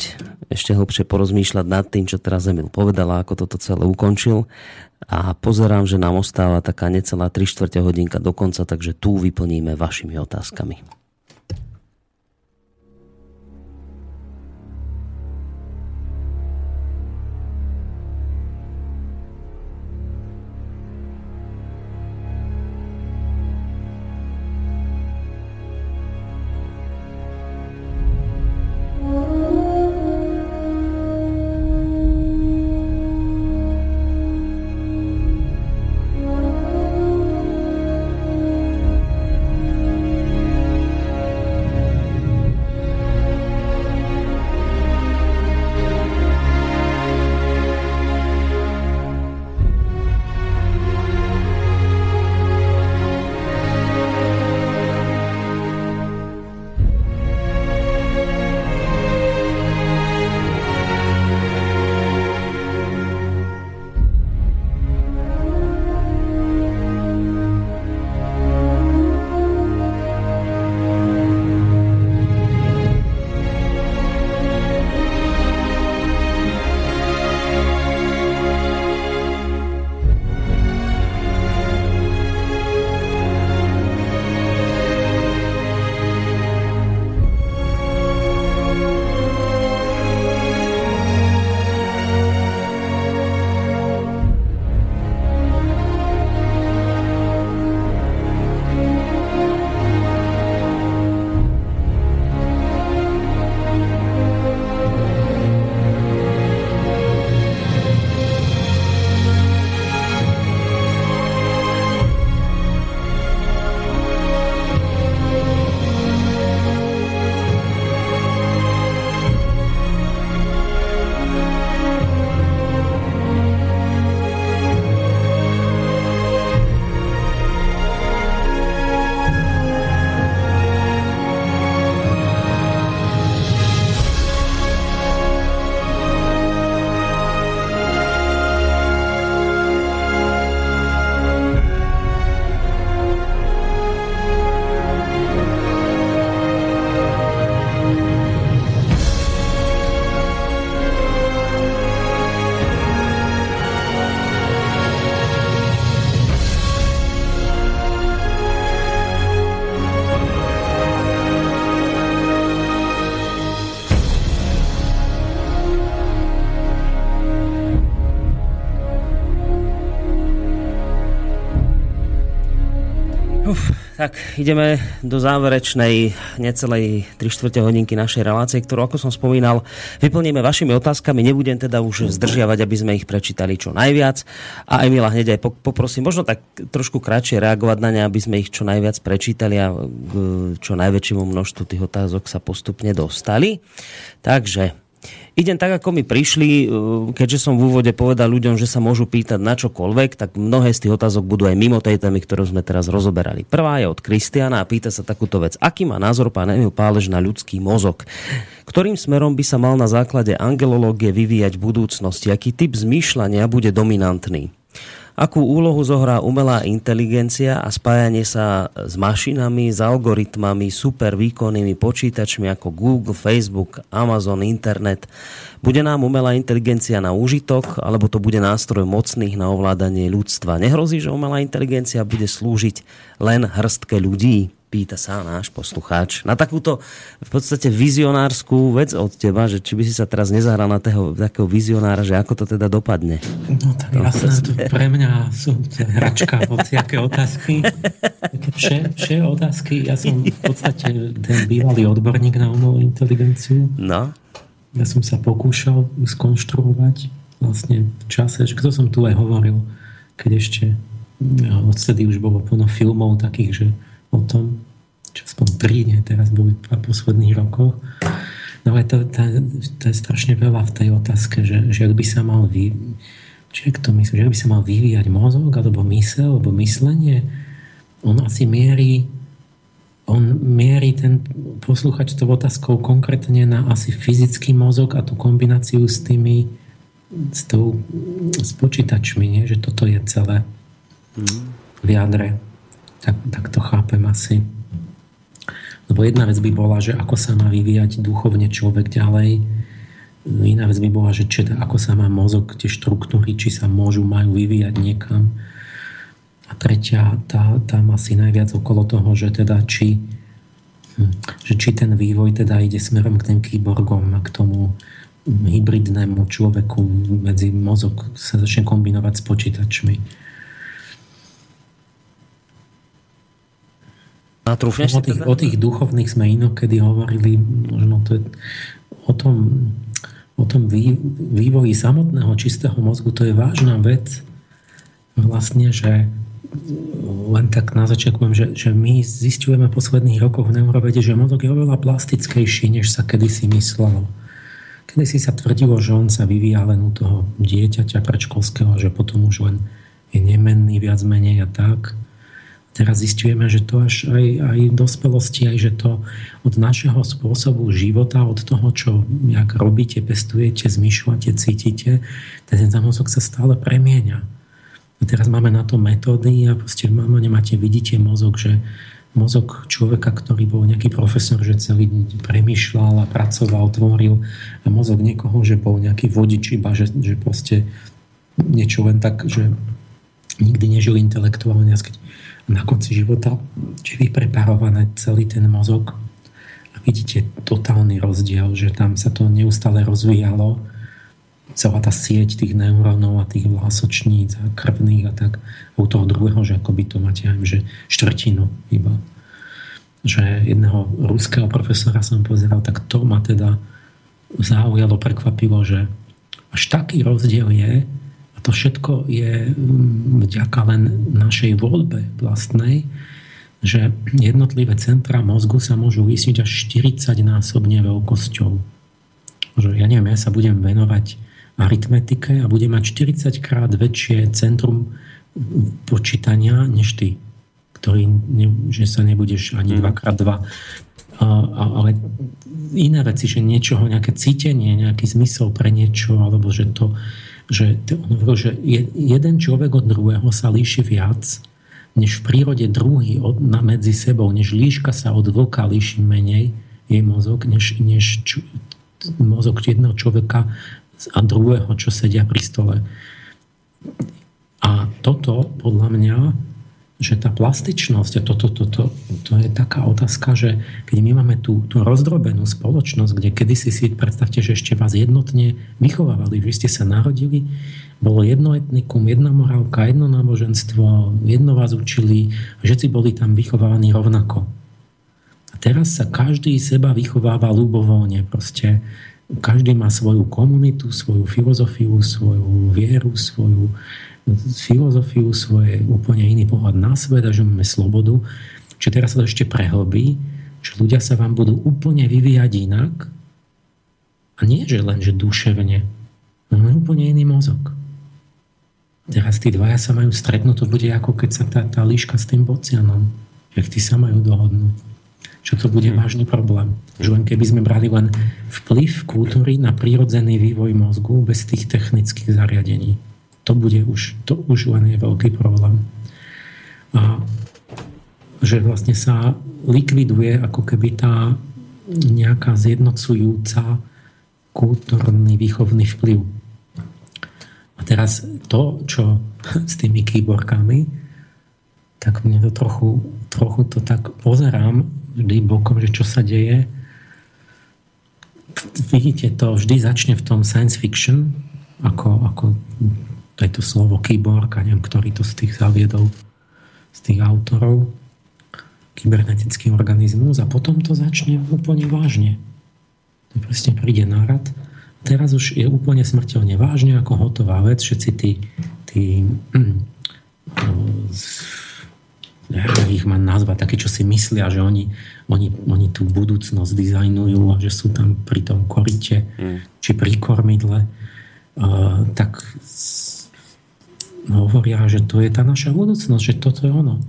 ešte hlbšie porozmýšľať nad tým, čo teraz Emil povedal a ako toto celé ukončil a pozerám, že nám ostáva taká necelá 3 čtvrte hodinka do konca, takže tu vyplníme vašimi otázkami. Tak ideme do záverečnej necelej 3 čtvrte hodinky našej relácie, ktorú, ako som spomínal, vyplníme vašimi otázkami. Nebudem teda už zdržiavať, aby sme ich prečítali čo najviac. A Emila hneď aj poprosím, možno tak trošku kratšie reagovať na ne, aby sme ich čo najviac prečítali a k čo najväčšiemu množstvu tých otázok sa postupne dostali. Takže idem tak, ako mi prišli, e, keďže som v úvode povedal ľuďom, že sa môžu pýtať na čokoľvek, tak mnohé z tých otázok budú aj mimo tej témy, ktorú sme teraz rozoberali. Prvá je od Kristiana a pýta sa takúto vec. Aký má názor pán Emil Pálež na ľudský mozog? Ktorým smerom by sa mal na základe angelológie vyvíjať v budúcnosti? Aký typ zmýšľania bude dominantný? Akú úlohu zohrá umelá inteligencia a spájanie sa s mašinami, s algoritmami, super výkonnými počítačmi ako Google, Facebook, Amazon, internet. Bude nám umelá inteligencia na úžitok, alebo to bude nástroj mocných na ovládanie ľudstva? Nehrozí, že umelá inteligencia bude slúžiť len hrstke ľudí? Pýta sa náš poslucháč. Na takúto v podstate vizionárskú vec od teba, že či by si sa teraz nezahral na tého, takého vizionára, že ako to teda dopadne. No tak jasné, to pre mňa sú hračka hociaké otázky. Vše, vše otázky, ja som v podstate ten bývalý odborník na umelú inteligenciu. No. Ja som sa pokúšal skonštruovať vlastne v čase, že kto som tu aj hovoril, keď ešte odtedy už bolo plno filmov takých, že o tom, čo aspoň nie, teraz v posledných rokoch. No ale to, to, to je strašne veľa v tej otázke, že, že ak by sa mal vy, či to myslí, že ak by sa mal vyvíjať mozog, alebo mysel, alebo myslenie, on asi mierí on mierí ten posluchač tou otázkou konkrétne na asi fyzický mozog a tú kombináciu s tými s, tou, s počítačmi, nie? že toto je celé v jadre. Tak, tak to chápem asi. Lebo jedna vec by bola, že ako sa má vyvíjať duchovne človek ďalej. Iná vec by bola, že či, ako sa má mozog, tie štruktúry, či sa môžu, majú vyvíjať niekam. A tretia, tá, tam asi najviac okolo toho, že teda či, hm, že či ten vývoj teda ide smerom k tým kyborgom a k tomu hybridnému človeku medzi mozog sa začne kombinovať s počítačmi A trúfneš o, tých, teda? o tých duchovných sme inokedy hovorili, možno to je o tom, o tom vývoji samotného čistého mozgu, to je vážna vec. Vlastne, že len tak na začiatku poviem, že, že my zistujeme v posledných rokoch v neurovede, že mozog je oveľa plastickejší, než sa kedysi myslelo. Kedysi sa tvrdilo, že on sa vyvíja len u toho dieťaťa predškolského, že potom už len je nemenný viac menej a tak. Teraz zistujeme, že to až aj, aj v dospelosti, aj že to od našeho spôsobu života, od toho, čo jak robíte, pestujete, zmyšľate, cítite, ten mozog sa stále premieňa. A teraz máme na to metódy a proste máme, nemáte, vidíte mozog, že mozog človeka, ktorý bol nejaký profesor, že celý deň premýšľal a pracoval, tvoril a mozog niekoho, že bol nejaký vodič iba, že, že proste niečo len tak, že nikdy nežil intelektuálne. Keď na konci života, či vypreparované celý ten mozog a vidíte totálny rozdiel, že tam sa to neustále rozvíjalo, celá tá sieť tých neurónov a tých vlásočníc a krvných a tak. A u toho druhého, že akoby to máte aj, že štvrtinu iba. Že jedného ruského profesora som pozeral, tak to ma teda zaujalo, prekvapilo, že až taký rozdiel je, to všetko je mm, vďaka len našej voľbe vlastnej, že jednotlivé centra mozgu sa môžu vysiť až 40 násobne veľkosťou. Že ja neviem, ja sa budem venovať aritmetike a budem mať 40 krát väčšie centrum počítania než ty, ktorý, že sa nebudeš ani 2x2. Mhm. Ale iné veci, že niečoho, nejaké cítenie, nejaký zmysel pre niečo, alebo že to že on hovoril, že jeden človek od druhého sa líši viac, než v prírode druhý od, na medzi sebou, než líška sa od vlka líši menej, jej mozog, než, než č, mozog jedného človeka a druhého, čo sedia pri stole. A toto, podľa mňa, že tá plastičnosť, a to, to, to, to, to je taká otázka, že keď my máme tú, tú rozdrobenú spoločnosť, kde kedysi si predstavte, že ešte vás jednotne vychovávali, že ste sa narodili, bolo jedno etnikum, jedna morálka, jedno náboženstvo, jedno vás učili, všetci boli tam vychovávaní rovnako. A teraz sa každý seba vychováva ľubovoľne, proste každý má svoju komunitu, svoju filozofiu, svoju vieru, svoju filozofiu, svoje úplne iný pohľad na svet a že máme slobodu. Čiže teraz sa to ešte prehlbí, že ľudia sa vám budú úplne vyvíjať inak a nie, že len, že duševne. Máme úplne iný mozog. Teraz tí dvaja sa majú stretnúť, to bude ako keď sa tá, tá líška s tým bocianom. Jak tí sa majú dohodnúť. Čo to bude hmm. vážny problém. Že len keby sme brali len vplyv kultúry na prírodzený vývoj mozgu bez tých technických zariadení to bude už, to už len je veľký problém. A že vlastne sa likviduje ako keby tá nejaká zjednocujúca kultúrny výchovný vplyv. A teraz to, čo s tými kýborkami, tak mne to trochu, trochu to tak pozerám vždy bokom, že čo sa deje. Vidíte, to vždy začne v tom science fiction, ako, ako to je to slovo kyborg, a neviem, ktorý to z tých zaviedol, z tých autorov, kybernetický organizmus a potom to začne úplne vážne. To presne príde nárad. Teraz už je úplne smrteľne vážne ako hotová vec. Všetci tí, tí hm, ja ich mám nazvať, také, čo si myslia, že oni, oni, oni tú budúcnosť dizajnujú a že sú tam pri tom korite mm. či pri kormidle, uh, tak hovoria, že to je tá naša budúcnosť, že toto je ono.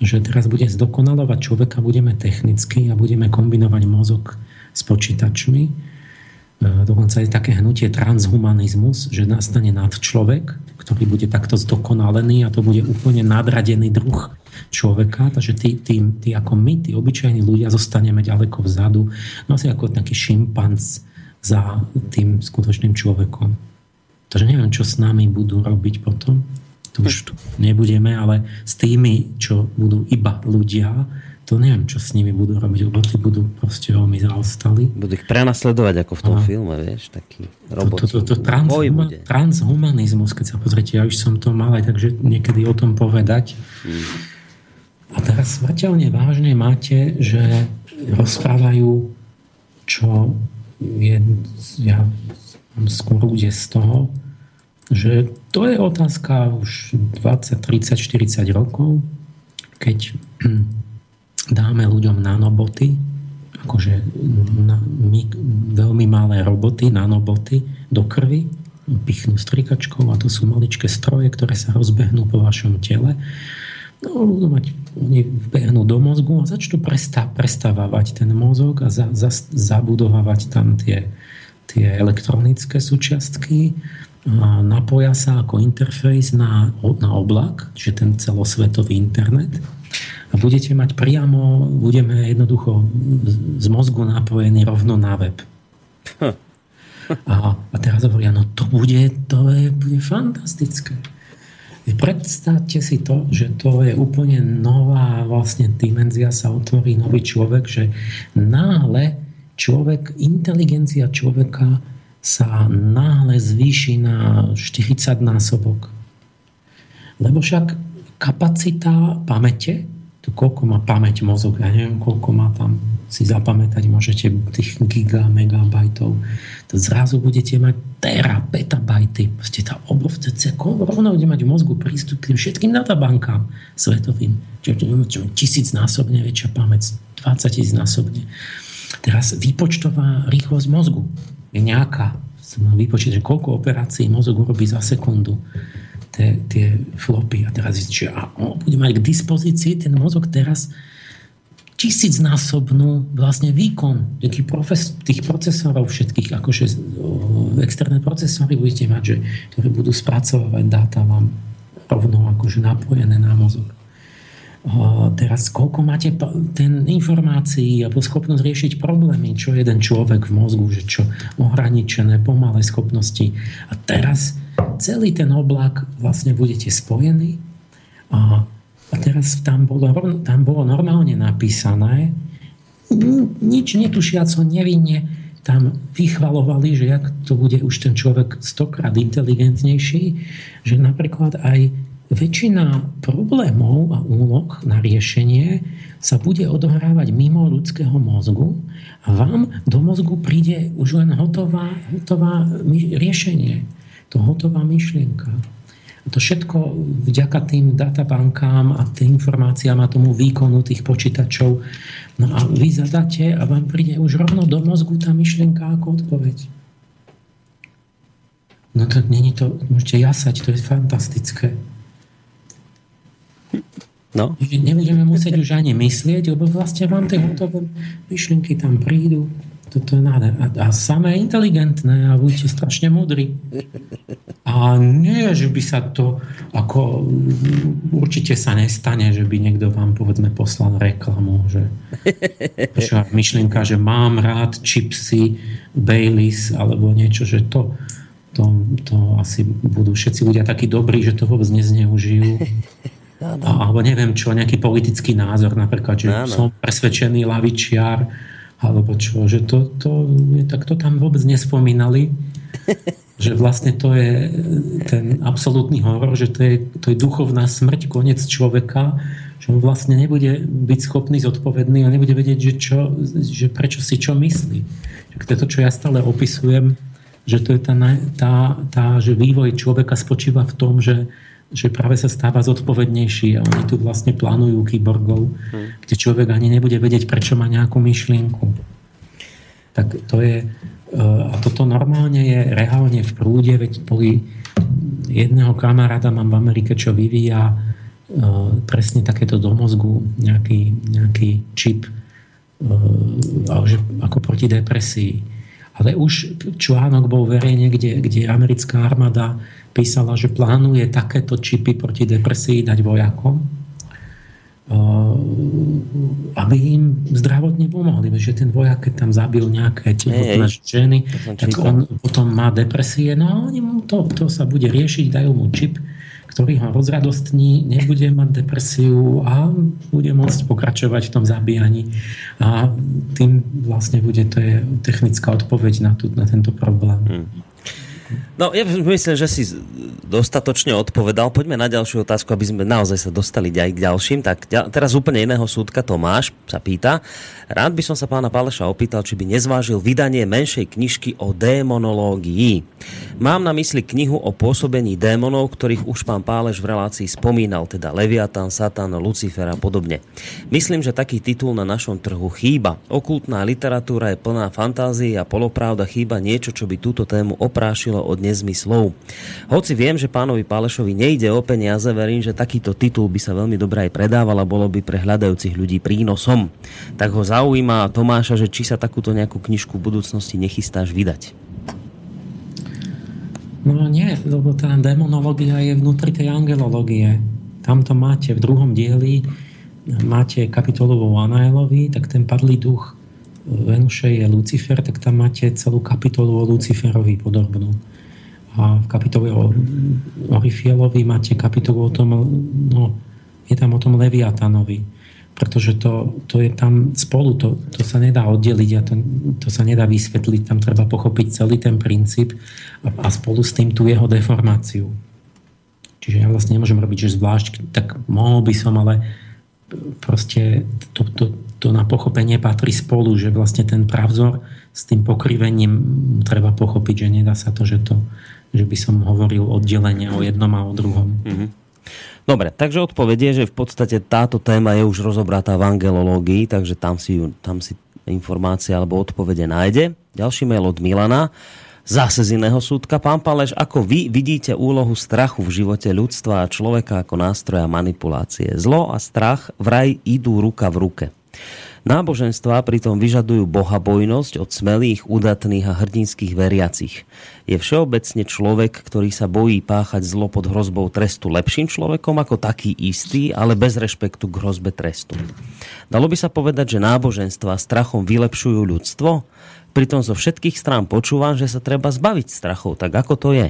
Že teraz bude zdokonalovať človeka, budeme technicky a budeme kombinovať mozog s počítačmi. E, dokonca je také hnutie transhumanizmus, že nastane nad človek, ktorý bude takto zdokonalený a to bude úplne nadradený druh človeka, takže tí, tí, tí ako my, tí obyčajní ľudia, zostaneme ďaleko vzadu, no asi ako taký šimpanz za tým skutočným človekom. Takže neviem, čo s nami budú robiť potom. To už tu nebudeme, ale s tými, čo budú iba ľudia, to neviem, čo s nimi budú robiť, lebo tí budú proste veľmi zaostali. Budú ich prenasledovať ako v tom a filme, vieš, taký robot. To, to, to, to transhuma, transhumanizmus, keď sa pozrite, ja už som to mal aj takže niekedy o tom povedať. Hmm. A teraz smrteľne vážne máte, že rozprávajú, čo je, ja skôr ľudia z toho, že to je otázka už 20, 30, 40 rokov, keď dáme ľuďom nanoboty, akože na, my, veľmi malé roboty, nanoboty do krvi, pichnú strikačkou a to sú maličké stroje, ktoré sa rozbehnú po vašom tele. No, budú mať, oni vbehnú do mozgu a začnú prestá, prestávať ten mozog a za, za, zabudovávať tam tie, tie elektronické súčiastky napoja sa ako interfejs na, na oblak, čiže ten celosvetový internet a budete mať priamo, budeme jednoducho z mozgu napojený rovno na web. A, a teraz hovoria, no to bude, to je, bude fantastické. Predstavte si to, že to je úplne nová vlastne dimenzia, sa otvorí nový človek, že náhle človek, inteligencia človeka sa náhle zvýši na 40 násobok. Lebo však kapacita pamäte, to koľko má pamäť mozog, ja neviem, koľko má tam si zapamätať, môžete tých giga, megabajtov, to zrazu budete mať tera, petabajty, proste tá obrovce, rovno bude mať v mozgu prístup k tým všetkým databankám svetovým, čiže tisícnásobne väčšia pamäť, 20 tisíc násobne. Teraz výpočtová rýchlosť mozgu je nejaká. Som mal vypočítať, že koľko operácií mozog urobí za sekundu tie, tie flopy. A teraz že a on bude mať k dispozícii ten mozog teraz tisícnásobnú vlastne výkon takých profes, tých procesorov všetkých, akože externé procesory budete mať, že, ktoré budú spracovať dáta vám rovno akože napojené na mozog teraz koľko máte ten informácií alebo schopnosť riešiť problémy, čo jeden človek v mozgu, že čo ohraničené, pomalé schopnosti. A teraz celý ten oblak vlastne budete spojení a A teraz tam bolo, tam bolo normálne napísané, nič netušiaco, nevinne, tam vychvalovali, že jak to bude už ten človek stokrát inteligentnejší, že napríklad aj väčšina problémov a úloh na riešenie sa bude odohrávať mimo ľudského mozgu a vám do mozgu príde už len hotová, hotová riešenie. To hotová myšlienka. A to všetko vďaka tým databankám a tým informáciám a tomu výkonu tých počítačov. No a vy zadáte a vám príde už rovno do mozgu tá myšlienka ako odpoveď. No to není to, môžete jasať, to je fantastické. No. Nebudeme musieť už ani myslieť, lebo vlastne vám tie hotové myšlienky tam prídu. Toto je nádher. A, a samé inteligentné a budete strašne múdri. A nie, že by sa to ako určite sa nestane, že by niekto vám povedzme poslal reklamu, že myšlienka, že mám rád čipsy, Baileys alebo niečo, že to, to, to asi budú, všetci ľudia takí dobrí, že to vôbec nezneužijú. Alebo neviem čo, nejaký politický názor, napríklad, že no, no. som presvedčený lavičiar, alebo čo, že to, to, tak to tam vôbec nespomínali, že vlastne to je ten absolútny horor, že to je, to je duchovná smrť, koniec človeka, že on vlastne nebude byť schopný, zodpovedný a nebude vedieť, že, čo, že prečo si čo myslí. To je to, čo ja stále opisujem, že to je tá, tá, tá že vývoj človeka spočíva v tom, že že práve sa stáva zodpovednejší a oni tu vlastne plánujú kyborgov, hmm. kde človek ani nebude vedieť, prečo má nejakú myšlienku. Tak to je, eh, a toto normálne je reálne v prúde, veď boli jedného kamaráda mám v Amerike, čo vyvíja eh, presne takéto do mozgu nejaký, nejaký čip eh, ako proti depresii. Ale už článok bol verejne, kde, kde americká armáda písala, že plánuje takéto čipy proti depresii dať vojakom, aby im zdravotne pomohli. Že ten vojak, keď tam zabil nejaké tehotné ženy, tak on potom má depresie. No a oni mu to, to sa bude riešiť, dajú mu čip, ktorý ho rozradostní, nebude mať depresiu a bude môcť pokračovať v tom zabíjaní. A tým vlastne bude, to je technická odpoveď na, tu, na tento problém. Hmm. No, ja myslím, že si dostatočne odpovedal. Poďme na ďalšiu otázku, aby sme naozaj sa dostali aj k ďalším. Tak teraz úplne iného súdka Tomáš sa pýta. Rád by som sa pána Páleša opýtal, či by nezvážil vydanie menšej knižky o démonológii. Mám na mysli knihu o pôsobení démonov, ktorých už pán Páleš v relácii spomínal, teda Leviatan, Satan, Lucifer a podobne. Myslím, že taký titul na našom trhu chýba. Okultná literatúra je plná fantázie a polopravda chýba niečo, čo by túto tému oprášilo od nezmyslov. Hoci viem, že pánovi Pálešovi nejde o peniaze, verím, že takýto titul by sa veľmi dobre aj predával a bolo by pre hľadajúcich ľudí prínosom. Tak ho zaujíma Tomáša, že či sa takúto nejakú knižku v budúcnosti nechystáš vydať. No nie, lebo tá demonológia je vnútri tej angelológie. Tam to máte v druhom dieli, máte kapitolu o Anaelovi, tak ten padlý duch Venuše je Lucifer, tak tam máte celú kapitolu o Luciferovi podobnú. A v kapitole o Orifielovi máte kapitolu o tom, no, je tam o tom Leviatanovi pretože to, to je tam spolu, to, to sa nedá oddeliť a to, to sa nedá vysvetliť, tam treba pochopiť celý ten princíp a, a spolu s tým tú jeho deformáciu. Čiže ja vlastne nemôžem robiť, že zvlášť, tak mohol by som, ale proste to, to, to na pochopenie patrí spolu, že vlastne ten pravzor s tým pokrivením treba pochopiť, že nedá sa to, že, to, že by som hovoril oddelenie o jednom a o druhom. Mm-hmm. Dobre, takže odpovedie, že v podstate táto téma je už rozobratá v angelológii, takže tam si, tam si informácia alebo odpovede nájde. Ďalší mail od Milana. Zase z iného súdka. Pán Paleš, ako vy vidíte úlohu strachu v živote ľudstva a človeka ako nástroja manipulácie? Zlo a strach vraj idú ruka v ruke. Náboženstvá pritom vyžadujú bohabojnosť od smelých, udatných a hrdinských veriacich. Je všeobecne človek, ktorý sa bojí páchať zlo pod hrozbou trestu lepším človekom ako taký istý, ale bez rešpektu k hrozbe trestu. Dalo by sa povedať, že náboženstva strachom vylepšujú ľudstvo? Pritom zo všetkých strán počúvam, že sa treba zbaviť strachov. Tak ako to je?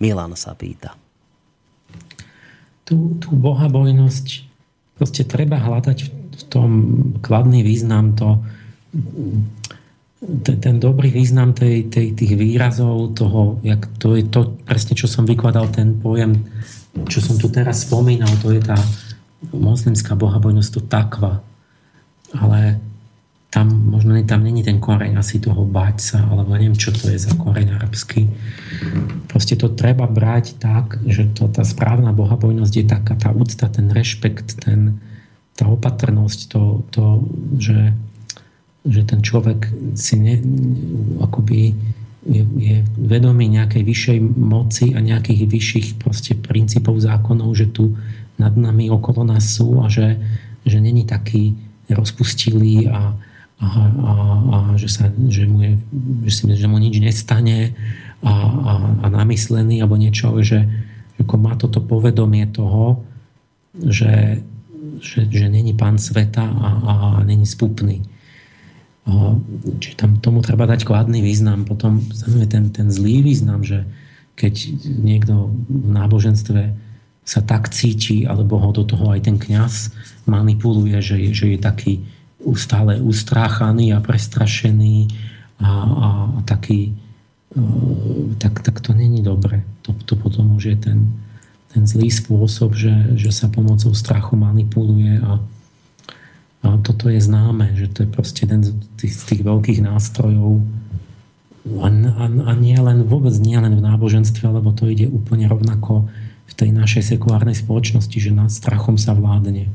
Milan sa pýta. tú, tú bohabojnosť proste treba hľadať v tom kladný význam, to, ten dobrý význam tej, tej, tých výrazov, toho, jak to je to presne, čo som vykladal, ten pojem, čo som tu teraz spomínal, to je tá moslimská bohabojnosť, to takva. Ale tam možno tam není ten koreň asi toho bať sa, alebo neviem, čo to je za koreň arabský. Proste to treba brať tak, že to, tá správna bohabojnosť je taká tá úcta, ten rešpekt, ten, tá opatrnosť, to, to že že ten človek si ne, akoby je, je vedomý nejakej vyššej moci a nejakých vyšších proste princípov zákonov, že tu nad nami okolo nás sú a že, že není taký rozpustilý a, a, a, a že, sa, že, mu je, že, si, že mu nič nestane a, a, a namyslený alebo niečo, že, že má toto povedomie toho, že, že, že není pán sveta a, a není spupný. Čiže tam tomu treba dať kladný význam. Potom samozrejme ten, ten zlý význam, že keď niekto v náboženstve sa tak cíti, alebo ho do toho aj ten kňaz manipuluje, že je, že je taký stále ustráchaný a prestrašený a, a, a taký e, tak, tak to není dobre. To, to potom už je ten, ten zlý spôsob, že, že sa pomocou strachu manipuluje a, a toto je známe, že to je proste jeden z tých, z tých veľkých nástrojov. A, a, a nie len, vôbec nie len v náboženstve, lebo to ide úplne rovnako v tej našej sekulárnej spoločnosti, že nad strachom sa vládne.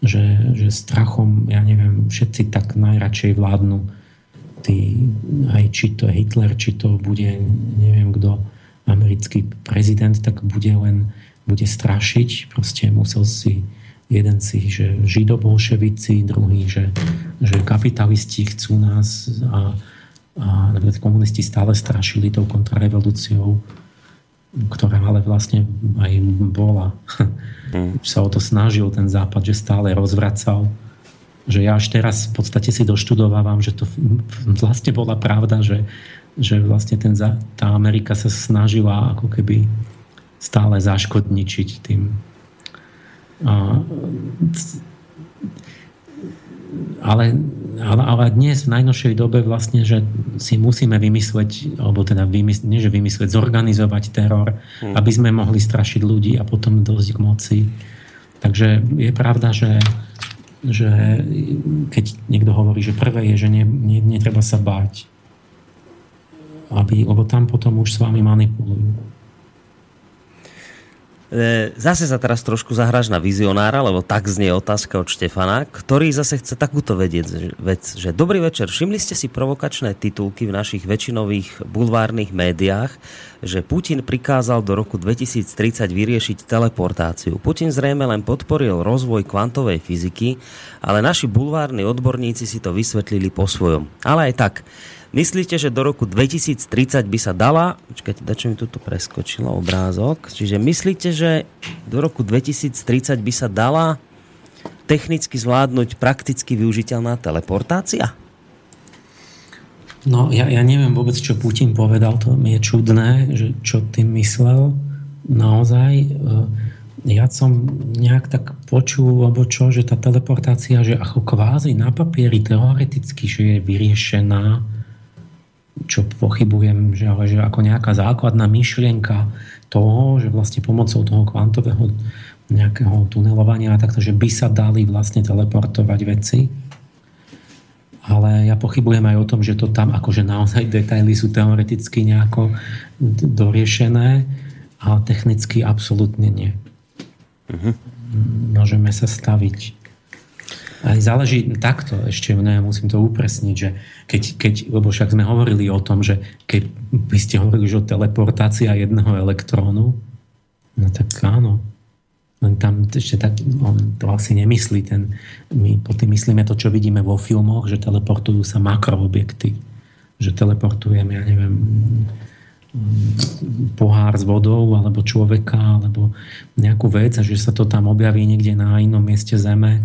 Že, že strachom, ja neviem, všetci tak najradšej vládnu. Tí, aj či to je Hitler, či to bude neviem kto, americký prezident, tak bude len bude strašiť, proste musel si jeden si, že židobolševici, druhý, že, že kapitalisti chcú nás a, a napríklad komunisti stále strašili tou kontrarevolúciou, ktorá ale vlastne aj bola. Mm. sa o to snažil ten západ, že stále rozvracal. Že ja až teraz v podstate si doštudovávam, že to vlastne bola pravda, že, že vlastne ten, tá Amerika sa snažila ako keby stále zaškodničiť tým ale, ale, ale dnes v najnovšej dobe vlastne, že si musíme vymysleť, alebo teda vymysleť, nie že vymysleť, zorganizovať teror, hmm. aby sme mohli strašiť ľudí a potom dosť k moci. Takže je pravda, že, že keď niekto hovorí, že prvé je, že ne, ne, netreba sa báť, aby, lebo tam potom už s vami manipulujú. E, zase sa teraz trošku zahraš na vizionára, lebo tak znie otázka od Štefana, ktorý zase chce takúto vedieť, vec, že dobrý večer, všimli ste si provokačné titulky v našich väčšinových bulvárnych médiách, že Putin prikázal do roku 2030 vyriešiť teleportáciu. Putin zrejme len podporil rozvoj kvantovej fyziky, ale naši bulvárni odborníci si to vysvetlili po svojom. Ale aj tak, Myslíte, že do roku 2030 by sa dala, počkajte, čo mi tu preskočilo obrázok, čiže myslíte, že do roku 2030 by sa dala technicky zvládnuť prakticky využiteľná teleportácia? No, ja, ja neviem vôbec, čo Putin povedal, to mi je čudné, že čo tým myslel. Naozaj, e, ja som nejak tak počul, alebo čo, že tá teleportácia, že ako kvázi na papieri teoreticky, že je vyriešená, čo pochybujem, že, ale že ako nejaká základná myšlienka toho, že vlastne pomocou toho kvantového nejakého tunelovania a takto, že by sa dali vlastne teleportovať veci. Ale ja pochybujem aj o tom, že to tam akože naozaj detaily sú teoreticky nejako doriešené, ale technicky absolútne nie. Uh-huh. Môžeme sa staviť aj záleží takto, ešte ne, musím to upresniť, že keď, keď, lebo však sme hovorili o tom, že keď by ste hovorili, že o teleportácia jedného elektrónu, no tak áno. Len tam ešte tak, on to asi nemyslí. Ten, my po tým myslíme to, čo vidíme vo filmoch, že teleportujú sa makroobjekty. Že teleportujem, ja neviem, pohár s vodou, alebo človeka, alebo nejakú vec a že sa to tam objaví niekde na inom mieste Zeme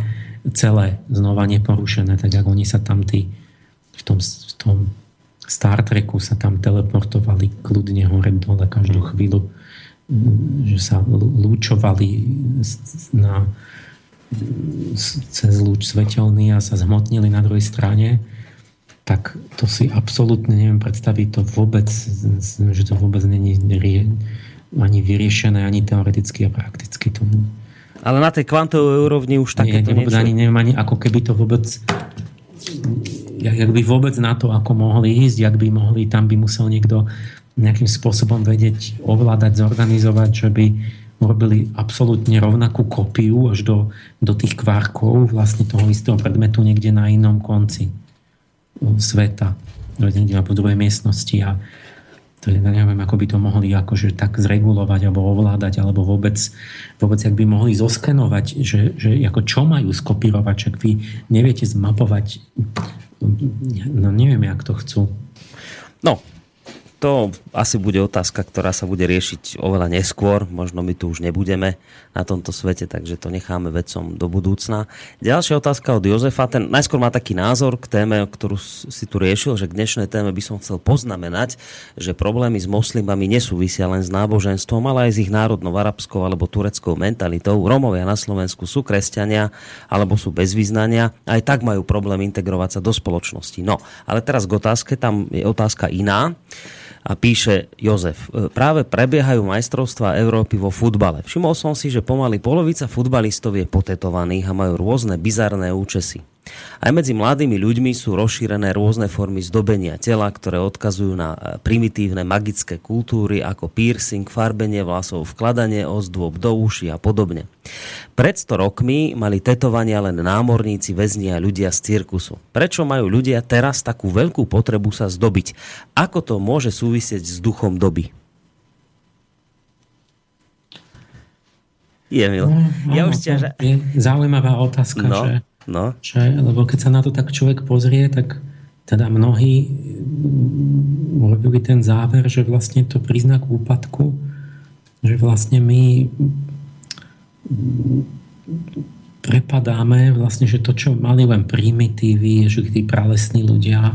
celé znova neporušené, tak ako oni sa tam tí v tom, v tom Star Treku sa tam teleportovali kľudne hore dole každú chvíľu. že sa lúčovali na, cez lúč svetelný a sa zhmotnili na druhej strane, tak to si absolútne neviem predstaviť to vôbec, že to vôbec není ani vyriešené, ani teoreticky a prakticky. To... Ale na tej kvantovej úrovni už takéto nie, niečo... Ani, neviem ani ako keby to vôbec jak, jak by vôbec na to, ako mohli ísť, jak by mohli, tam by musel niekto nejakým spôsobom vedieť ovládať, zorganizovať, že by urobili absolútne rovnakú kopiu až do, do tých kvárkov vlastne toho istého predmetu niekde na inom konci sveta, niekde na druhej miestnosti a je, neviem, ako by to mohli akože tak zregulovať alebo ovládať, alebo vôbec, vôbec ak by mohli zoskenovať, že, že ako čo majú skopírovať, čak vy neviete zmapovať no neviem, jak to chcú. No, to asi bude otázka, ktorá sa bude riešiť oveľa neskôr. Možno my tu už nebudeme na tomto svete, takže to necháme vedcom do budúcna. Ďalšia otázka od Jozefa. Ten najskôr má taký názor k téme, ktorú si tu riešil, že k dnešnej téme by som chcel poznamenať, že problémy s moslimami nesúvisia len s náboženstvom, ale aj s ich národnou arabskou alebo tureckou mentalitou. Romovia na Slovensku sú kresťania alebo sú bez vyznania. Aj tak majú problém integrovať sa do spoločnosti. No, ale teraz k otázke, tam je otázka iná a píše Jozef, e, práve prebiehajú majstrovstvá Európy vo futbale. Všimol som si, že pomaly polovica futbalistov je potetovaných a majú rôzne bizarné účesy. Aj medzi mladými ľuďmi sú rozšírené rôzne formy zdobenia tela, ktoré odkazujú na e, primitívne magické kultúry ako piercing, farbenie vlasov, vkladanie ozdôb do uši a podobne. Pred 100 rokmi mali tetovania len námorníci, väzni a ľudia z cirkusu. Prečo majú ľudia teraz takú veľkú potrebu sa zdobiť? Ako to môže súvisieť s duchom doby? Je, no, ja už ťa... Je zaujímavá otázka, no. že No. Že, lebo keď sa na to tak človek pozrie, tak teda mnohí mm, urobili ten záver, že vlastne to príznak úpadku, že vlastne my mm, prepadáme vlastne, že to, čo mali len primitívy, že tí pralesní ľudia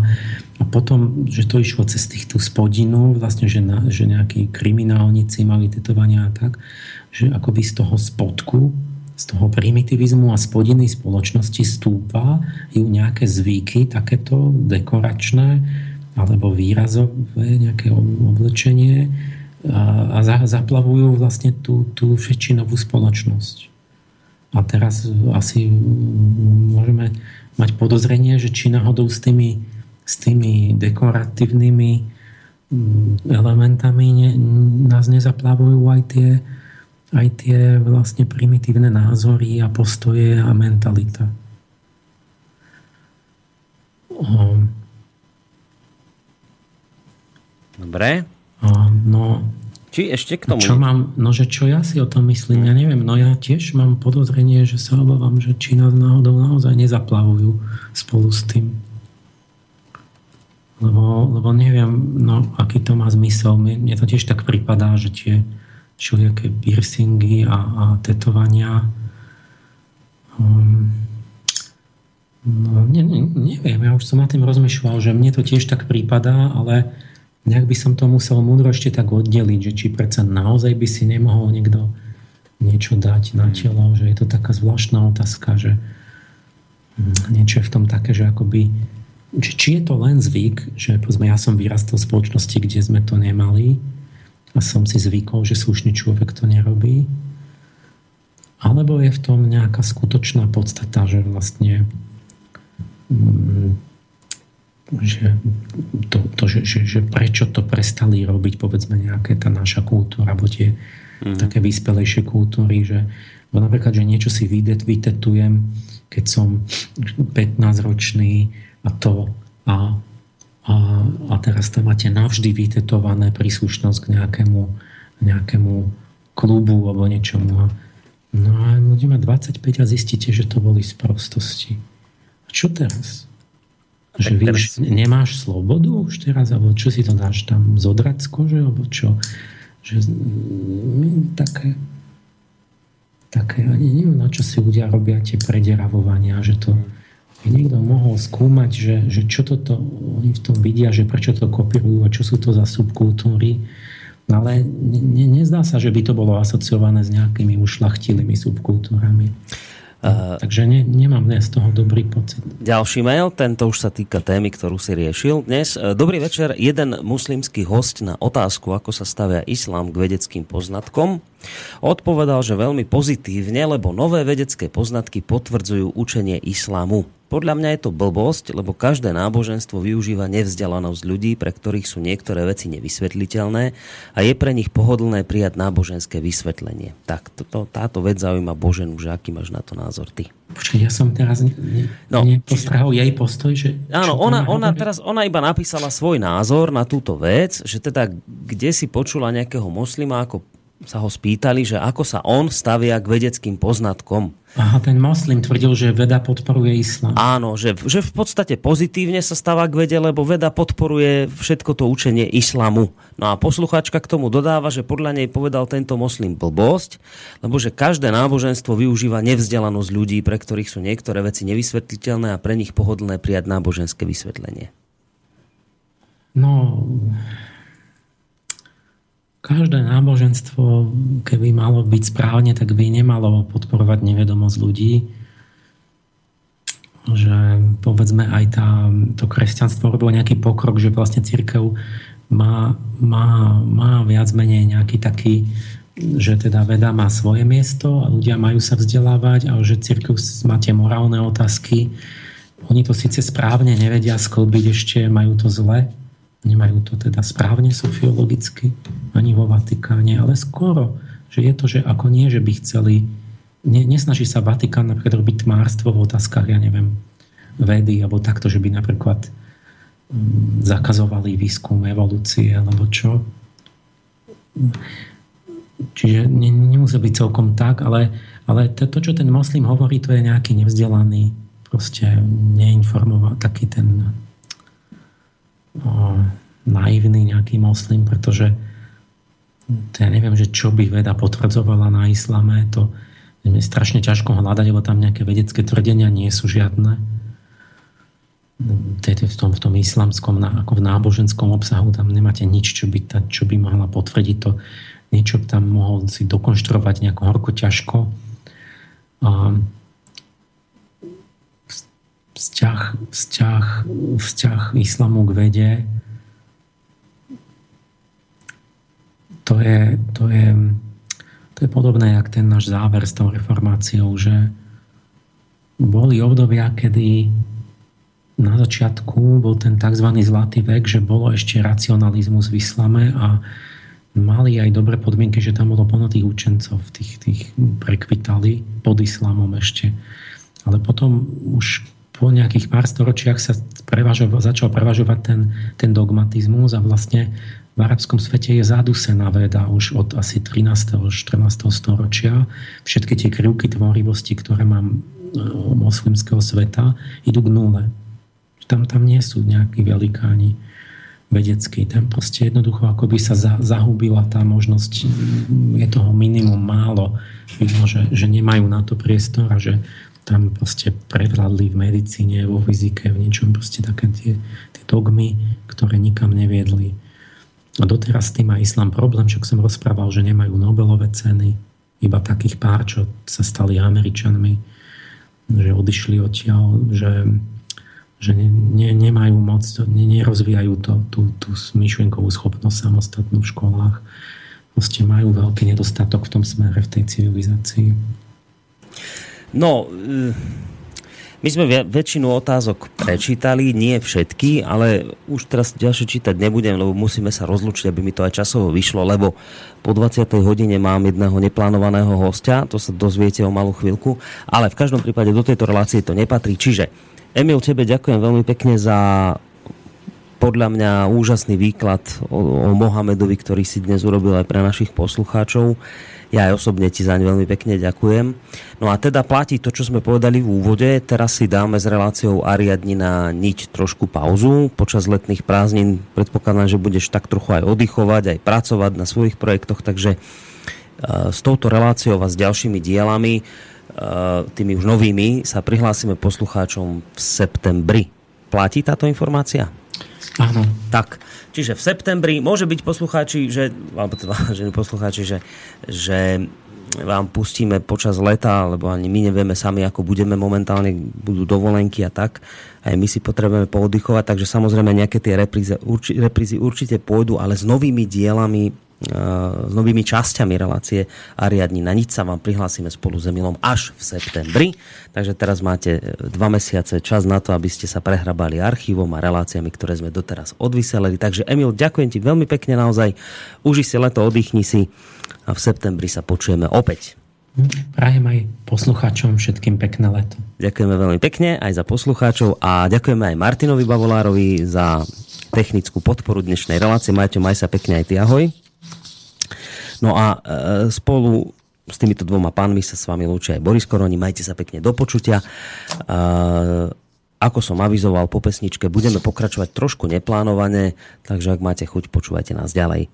a potom, že to išlo cez tých tú spodinu, vlastne, že, na, že nejakí kriminálnici mali tetovania a tak, že akoby z toho spodku z toho primitivizmu a spodiny spoločnosti stúpa ju nejaké zvyky, takéto dekoračné alebo výrazové nejaké oblečenie a, zaplavujú vlastne tú, tú väčšinovú spoločnosť. A teraz asi môžeme mať podozrenie, že či náhodou s tými, s tými dekoratívnymi mm, elementami ne, nás nezaplavujú aj tie aj tie vlastne primitívne názory a postoje a mentalita. Dobre. No, Či ešte k tomu? Čo mám, no, že čo ja si o tom myslím, ja neviem. No ja tiež mám podozrenie, že sa obávam, že či nás náhodou naozaj nezaplavujú spolu s tým. Lebo, lebo neviem, no, aký to má zmysel. Mne to tiež tak pripadá, že tie, všelijaké piercingy a, a tetovania. Um, no, ne, ne, neviem, ja už som na tým rozmýšľal, že mne to tiež tak prípadá, ale nejak by som to musel múdro ešte tak oddeliť, že či predsa naozaj by si nemohol niekto niečo dať na telo, že je to taká zvláštna otázka, že hm, niečo je v tom také, že akoby či, či je to len zvyk, že povedzme, ja som vyrastol v spoločnosti, kde sme to nemali, a som si zvykol, že slušný človek to nerobí? Alebo je v tom nejaká skutočná podstata, že vlastne mm, že, to, to, že, že, že prečo to prestali robiť povedzme nejaké tá naša kultúra alebo tie mm. také vyspelejšie kultúry, že bo napríklad, že niečo si vytetujem, keď som 15 ročný a to a a, a teraz tam máte navždy vytetované príslušnosť k nejakému, nejakému klubu alebo niečomu. No a ľudia má 25 a zistíte, že to boli z prostosti. A čo teraz? Že už nemáš slobodu už teraz? Alebo čo si to dáš tam zodrať z kože? Alebo čo? Že, mm, také také, ani neviem, na čo si ľudia robia tie prederavovania, že to, by niekto mohol skúmať, že, že čo toto oni v tom vidia, že prečo to kopírujú a čo sú to za subkultúry. ale ne, nezdá sa, že by to bolo asociované s nejakými ušlachtilými subkultúrami. Uh, Takže ne, nemám z toho dobrý pocit. Ďalší mail, tento už sa týka témy, ktorú si riešil dnes. E, dobrý večer, jeden muslimský host na otázku, ako sa stavia islám k vedeckým poznatkom, odpovedal, že veľmi pozitívne, lebo nové vedecké poznatky potvrdzujú učenie islámu. Podľa mňa je to blbosť, lebo každé náboženstvo využíva nevzdelanosť ľudí, pre ktorých sú niektoré veci nevysvetliteľné a je pre nich pohodlné prijať náboženské vysvetlenie. Tak to, to, táto vec zaujíma Boženu, že aký máš na to názor ty? Počkej, ja som teraz ne, no, nepostrahol jej postoj, že... Áno, ona, ona, teraz, ona iba napísala svoj názor na túto vec, že teda kde si počula nejakého moslima, ako sa ho spýtali, že ako sa on stavia k vedeckým poznatkom. Aha, ten moslim tvrdil, že veda podporuje islám. Áno, že, že v podstate pozitívne sa stáva k vede, lebo veda podporuje všetko to učenie islamu. No a posluchačka k tomu dodáva, že podľa nej povedal tento moslim blbosť, lebo že každé náboženstvo využíva nevzdelanosť ľudí, pre ktorých sú niektoré veci nevysvetliteľné a pre nich pohodlné prijať náboženské vysvetlenie. No, Každé náboženstvo, keby malo byť správne, tak by nemalo podporovať nevedomosť ľudí. Že povedzme aj tá, to kresťanstvo robilo nejaký pokrok, že vlastne církev má, má, má viac menej nejaký taký, že teda veda má svoje miesto a ľudia majú sa vzdelávať a že církev má tie morálne otázky. Oni to síce správne nevedia sklbiť, ešte majú to zle, Nemajú to teda správne sofiologicky ani vo Vatikáne, ale skoro, že je to, že ako nie, že by chceli, ne, nesnaží sa Vatikán napríklad robiť tmárstvo v otázkach, ja neviem, vedy, alebo takto, že by napríklad um, zakazovali výskum evolúcie, alebo čo. Čiže ne, nemusí byť celkom tak, ale, ale to, to, čo ten moslim hovorí, to je nejaký nevzdelaný, proste neinformovaný, taký ten naivný nejaký moslim, pretože to ja neviem, že čo by veda potvrdzovala na islame, to je strašne ťažko hľadať, lebo tam nejaké vedecké tvrdenia nie sú žiadne. V tom, v tom islamskom, ako v náboženskom obsahu, tam nemáte nič, čo by, ta, čo by mohla potvrdiť to. Niečo tam mohol si dokonštruovať nejako horko ťažko. A vzťah, vzťah, vzťah islamu k vede to je, to je, to je podobné, jak ten náš záver s tou reformáciou, že boli obdobia, kedy na začiatku bol ten tzv. zlatý vek, že bolo ešte racionalizmus v islame a mali aj dobré podmienky, že tam bolo plno tých učencov, tých, tých prekvitali pod islamom ešte. Ale potom už po nejakých pár storočiach sa prevažo, začal prevažovať ten, ten dogmatizmus a vlastne v arabskom svete je zadusená veda už od asi 13. 14. storočia. Všetky tie krivky tvorivosti, ktoré mám e, moslimského sveta, idú k nule. Tam, tam nie sú nejakí velikáni vedeckí. Tam proste jednoducho ako by sa za, zahubila tá možnosť, je toho minimum málo. Vidno, že, že nemajú na to priestor a že tam proste prevládli v medicíne, vo fyzike, v niečom proste také tie, tie dogmy, ktoré nikam neviedli. A doteraz tým má islám problém, však som rozprával, že nemajú Nobelové ceny, iba takých pár, čo sa stali Američanmi, že odišli odtiaľ, že, že ne, ne, nemajú moc, ne, nerozvíjajú to, tú, tú myšlienkovú schopnosť samostatnú v školách. Proste majú veľký nedostatok v tom smere, v tej civilizácii. No, e, my sme väčšinu otázok prečítali, nie všetky, ale už teraz ďalšie čítať nebudem, lebo musíme sa rozlučiť, aby mi to aj časovo vyšlo, lebo po 20. hodine mám jedného neplánovaného hostia, to sa dozviete o malú chvíľku, ale v každom prípade do tejto relácie to nepatrí. Čiže, Emil, tebe ďakujem veľmi pekne za podľa mňa úžasný výklad o, o Mohamedovi, ktorý si dnes urobil aj pre našich poslucháčov. Ja aj osobne ti zaň veľmi pekne ďakujem. No a teda platí to, čo sme povedali v úvode. Teraz si dáme s reláciou Ariadni na niť trošku pauzu. Počas letných prázdnin predpokladám, že budeš tak trochu aj oddychovať, aj pracovať na svojich projektoch, takže e, s touto reláciou a s ďalšími dielami, e, tými už novými, sa prihlásime poslucháčom v septembri. Platí táto informácia? Áno. Tak, čiže v septembri môže byť poslucháči, že, alebo teda, že poslucháči, že, že vám pustíme počas leta, lebo ani my nevieme sami, ako budeme momentálne, budú dovolenky a tak. Aj my si potrebujeme pooddychovať, takže samozrejme nejaké tie reprízy, urči, určite pôjdu, ale s novými dielami s novými časťami relácie Ariadni na nič sa vám prihlásime spolu s Emilom až v septembri. Takže teraz máte dva mesiace čas na to, aby ste sa prehrabali archívom a reláciami, ktoré sme doteraz odvyselili. Takže Emil, ďakujem ti veľmi pekne naozaj. Uži si leto, oddychni si a v septembri sa počujeme opäť. Prajem aj poslucháčom všetkým pekné leto. Ďakujeme veľmi pekne aj za poslucháčov a ďakujeme aj Martinovi Bavolárovi za technickú podporu dnešnej relácie. Majte, maj sa pekne aj ty, ahoj. No a e, spolu s týmito dvoma pánmi sa s vami lúčia aj Boris Koroni. Majte sa pekne do počutia. E, ako som avizoval po pesničke, budeme pokračovať trošku neplánovane, takže ak máte chuť, počúvajte nás ďalej.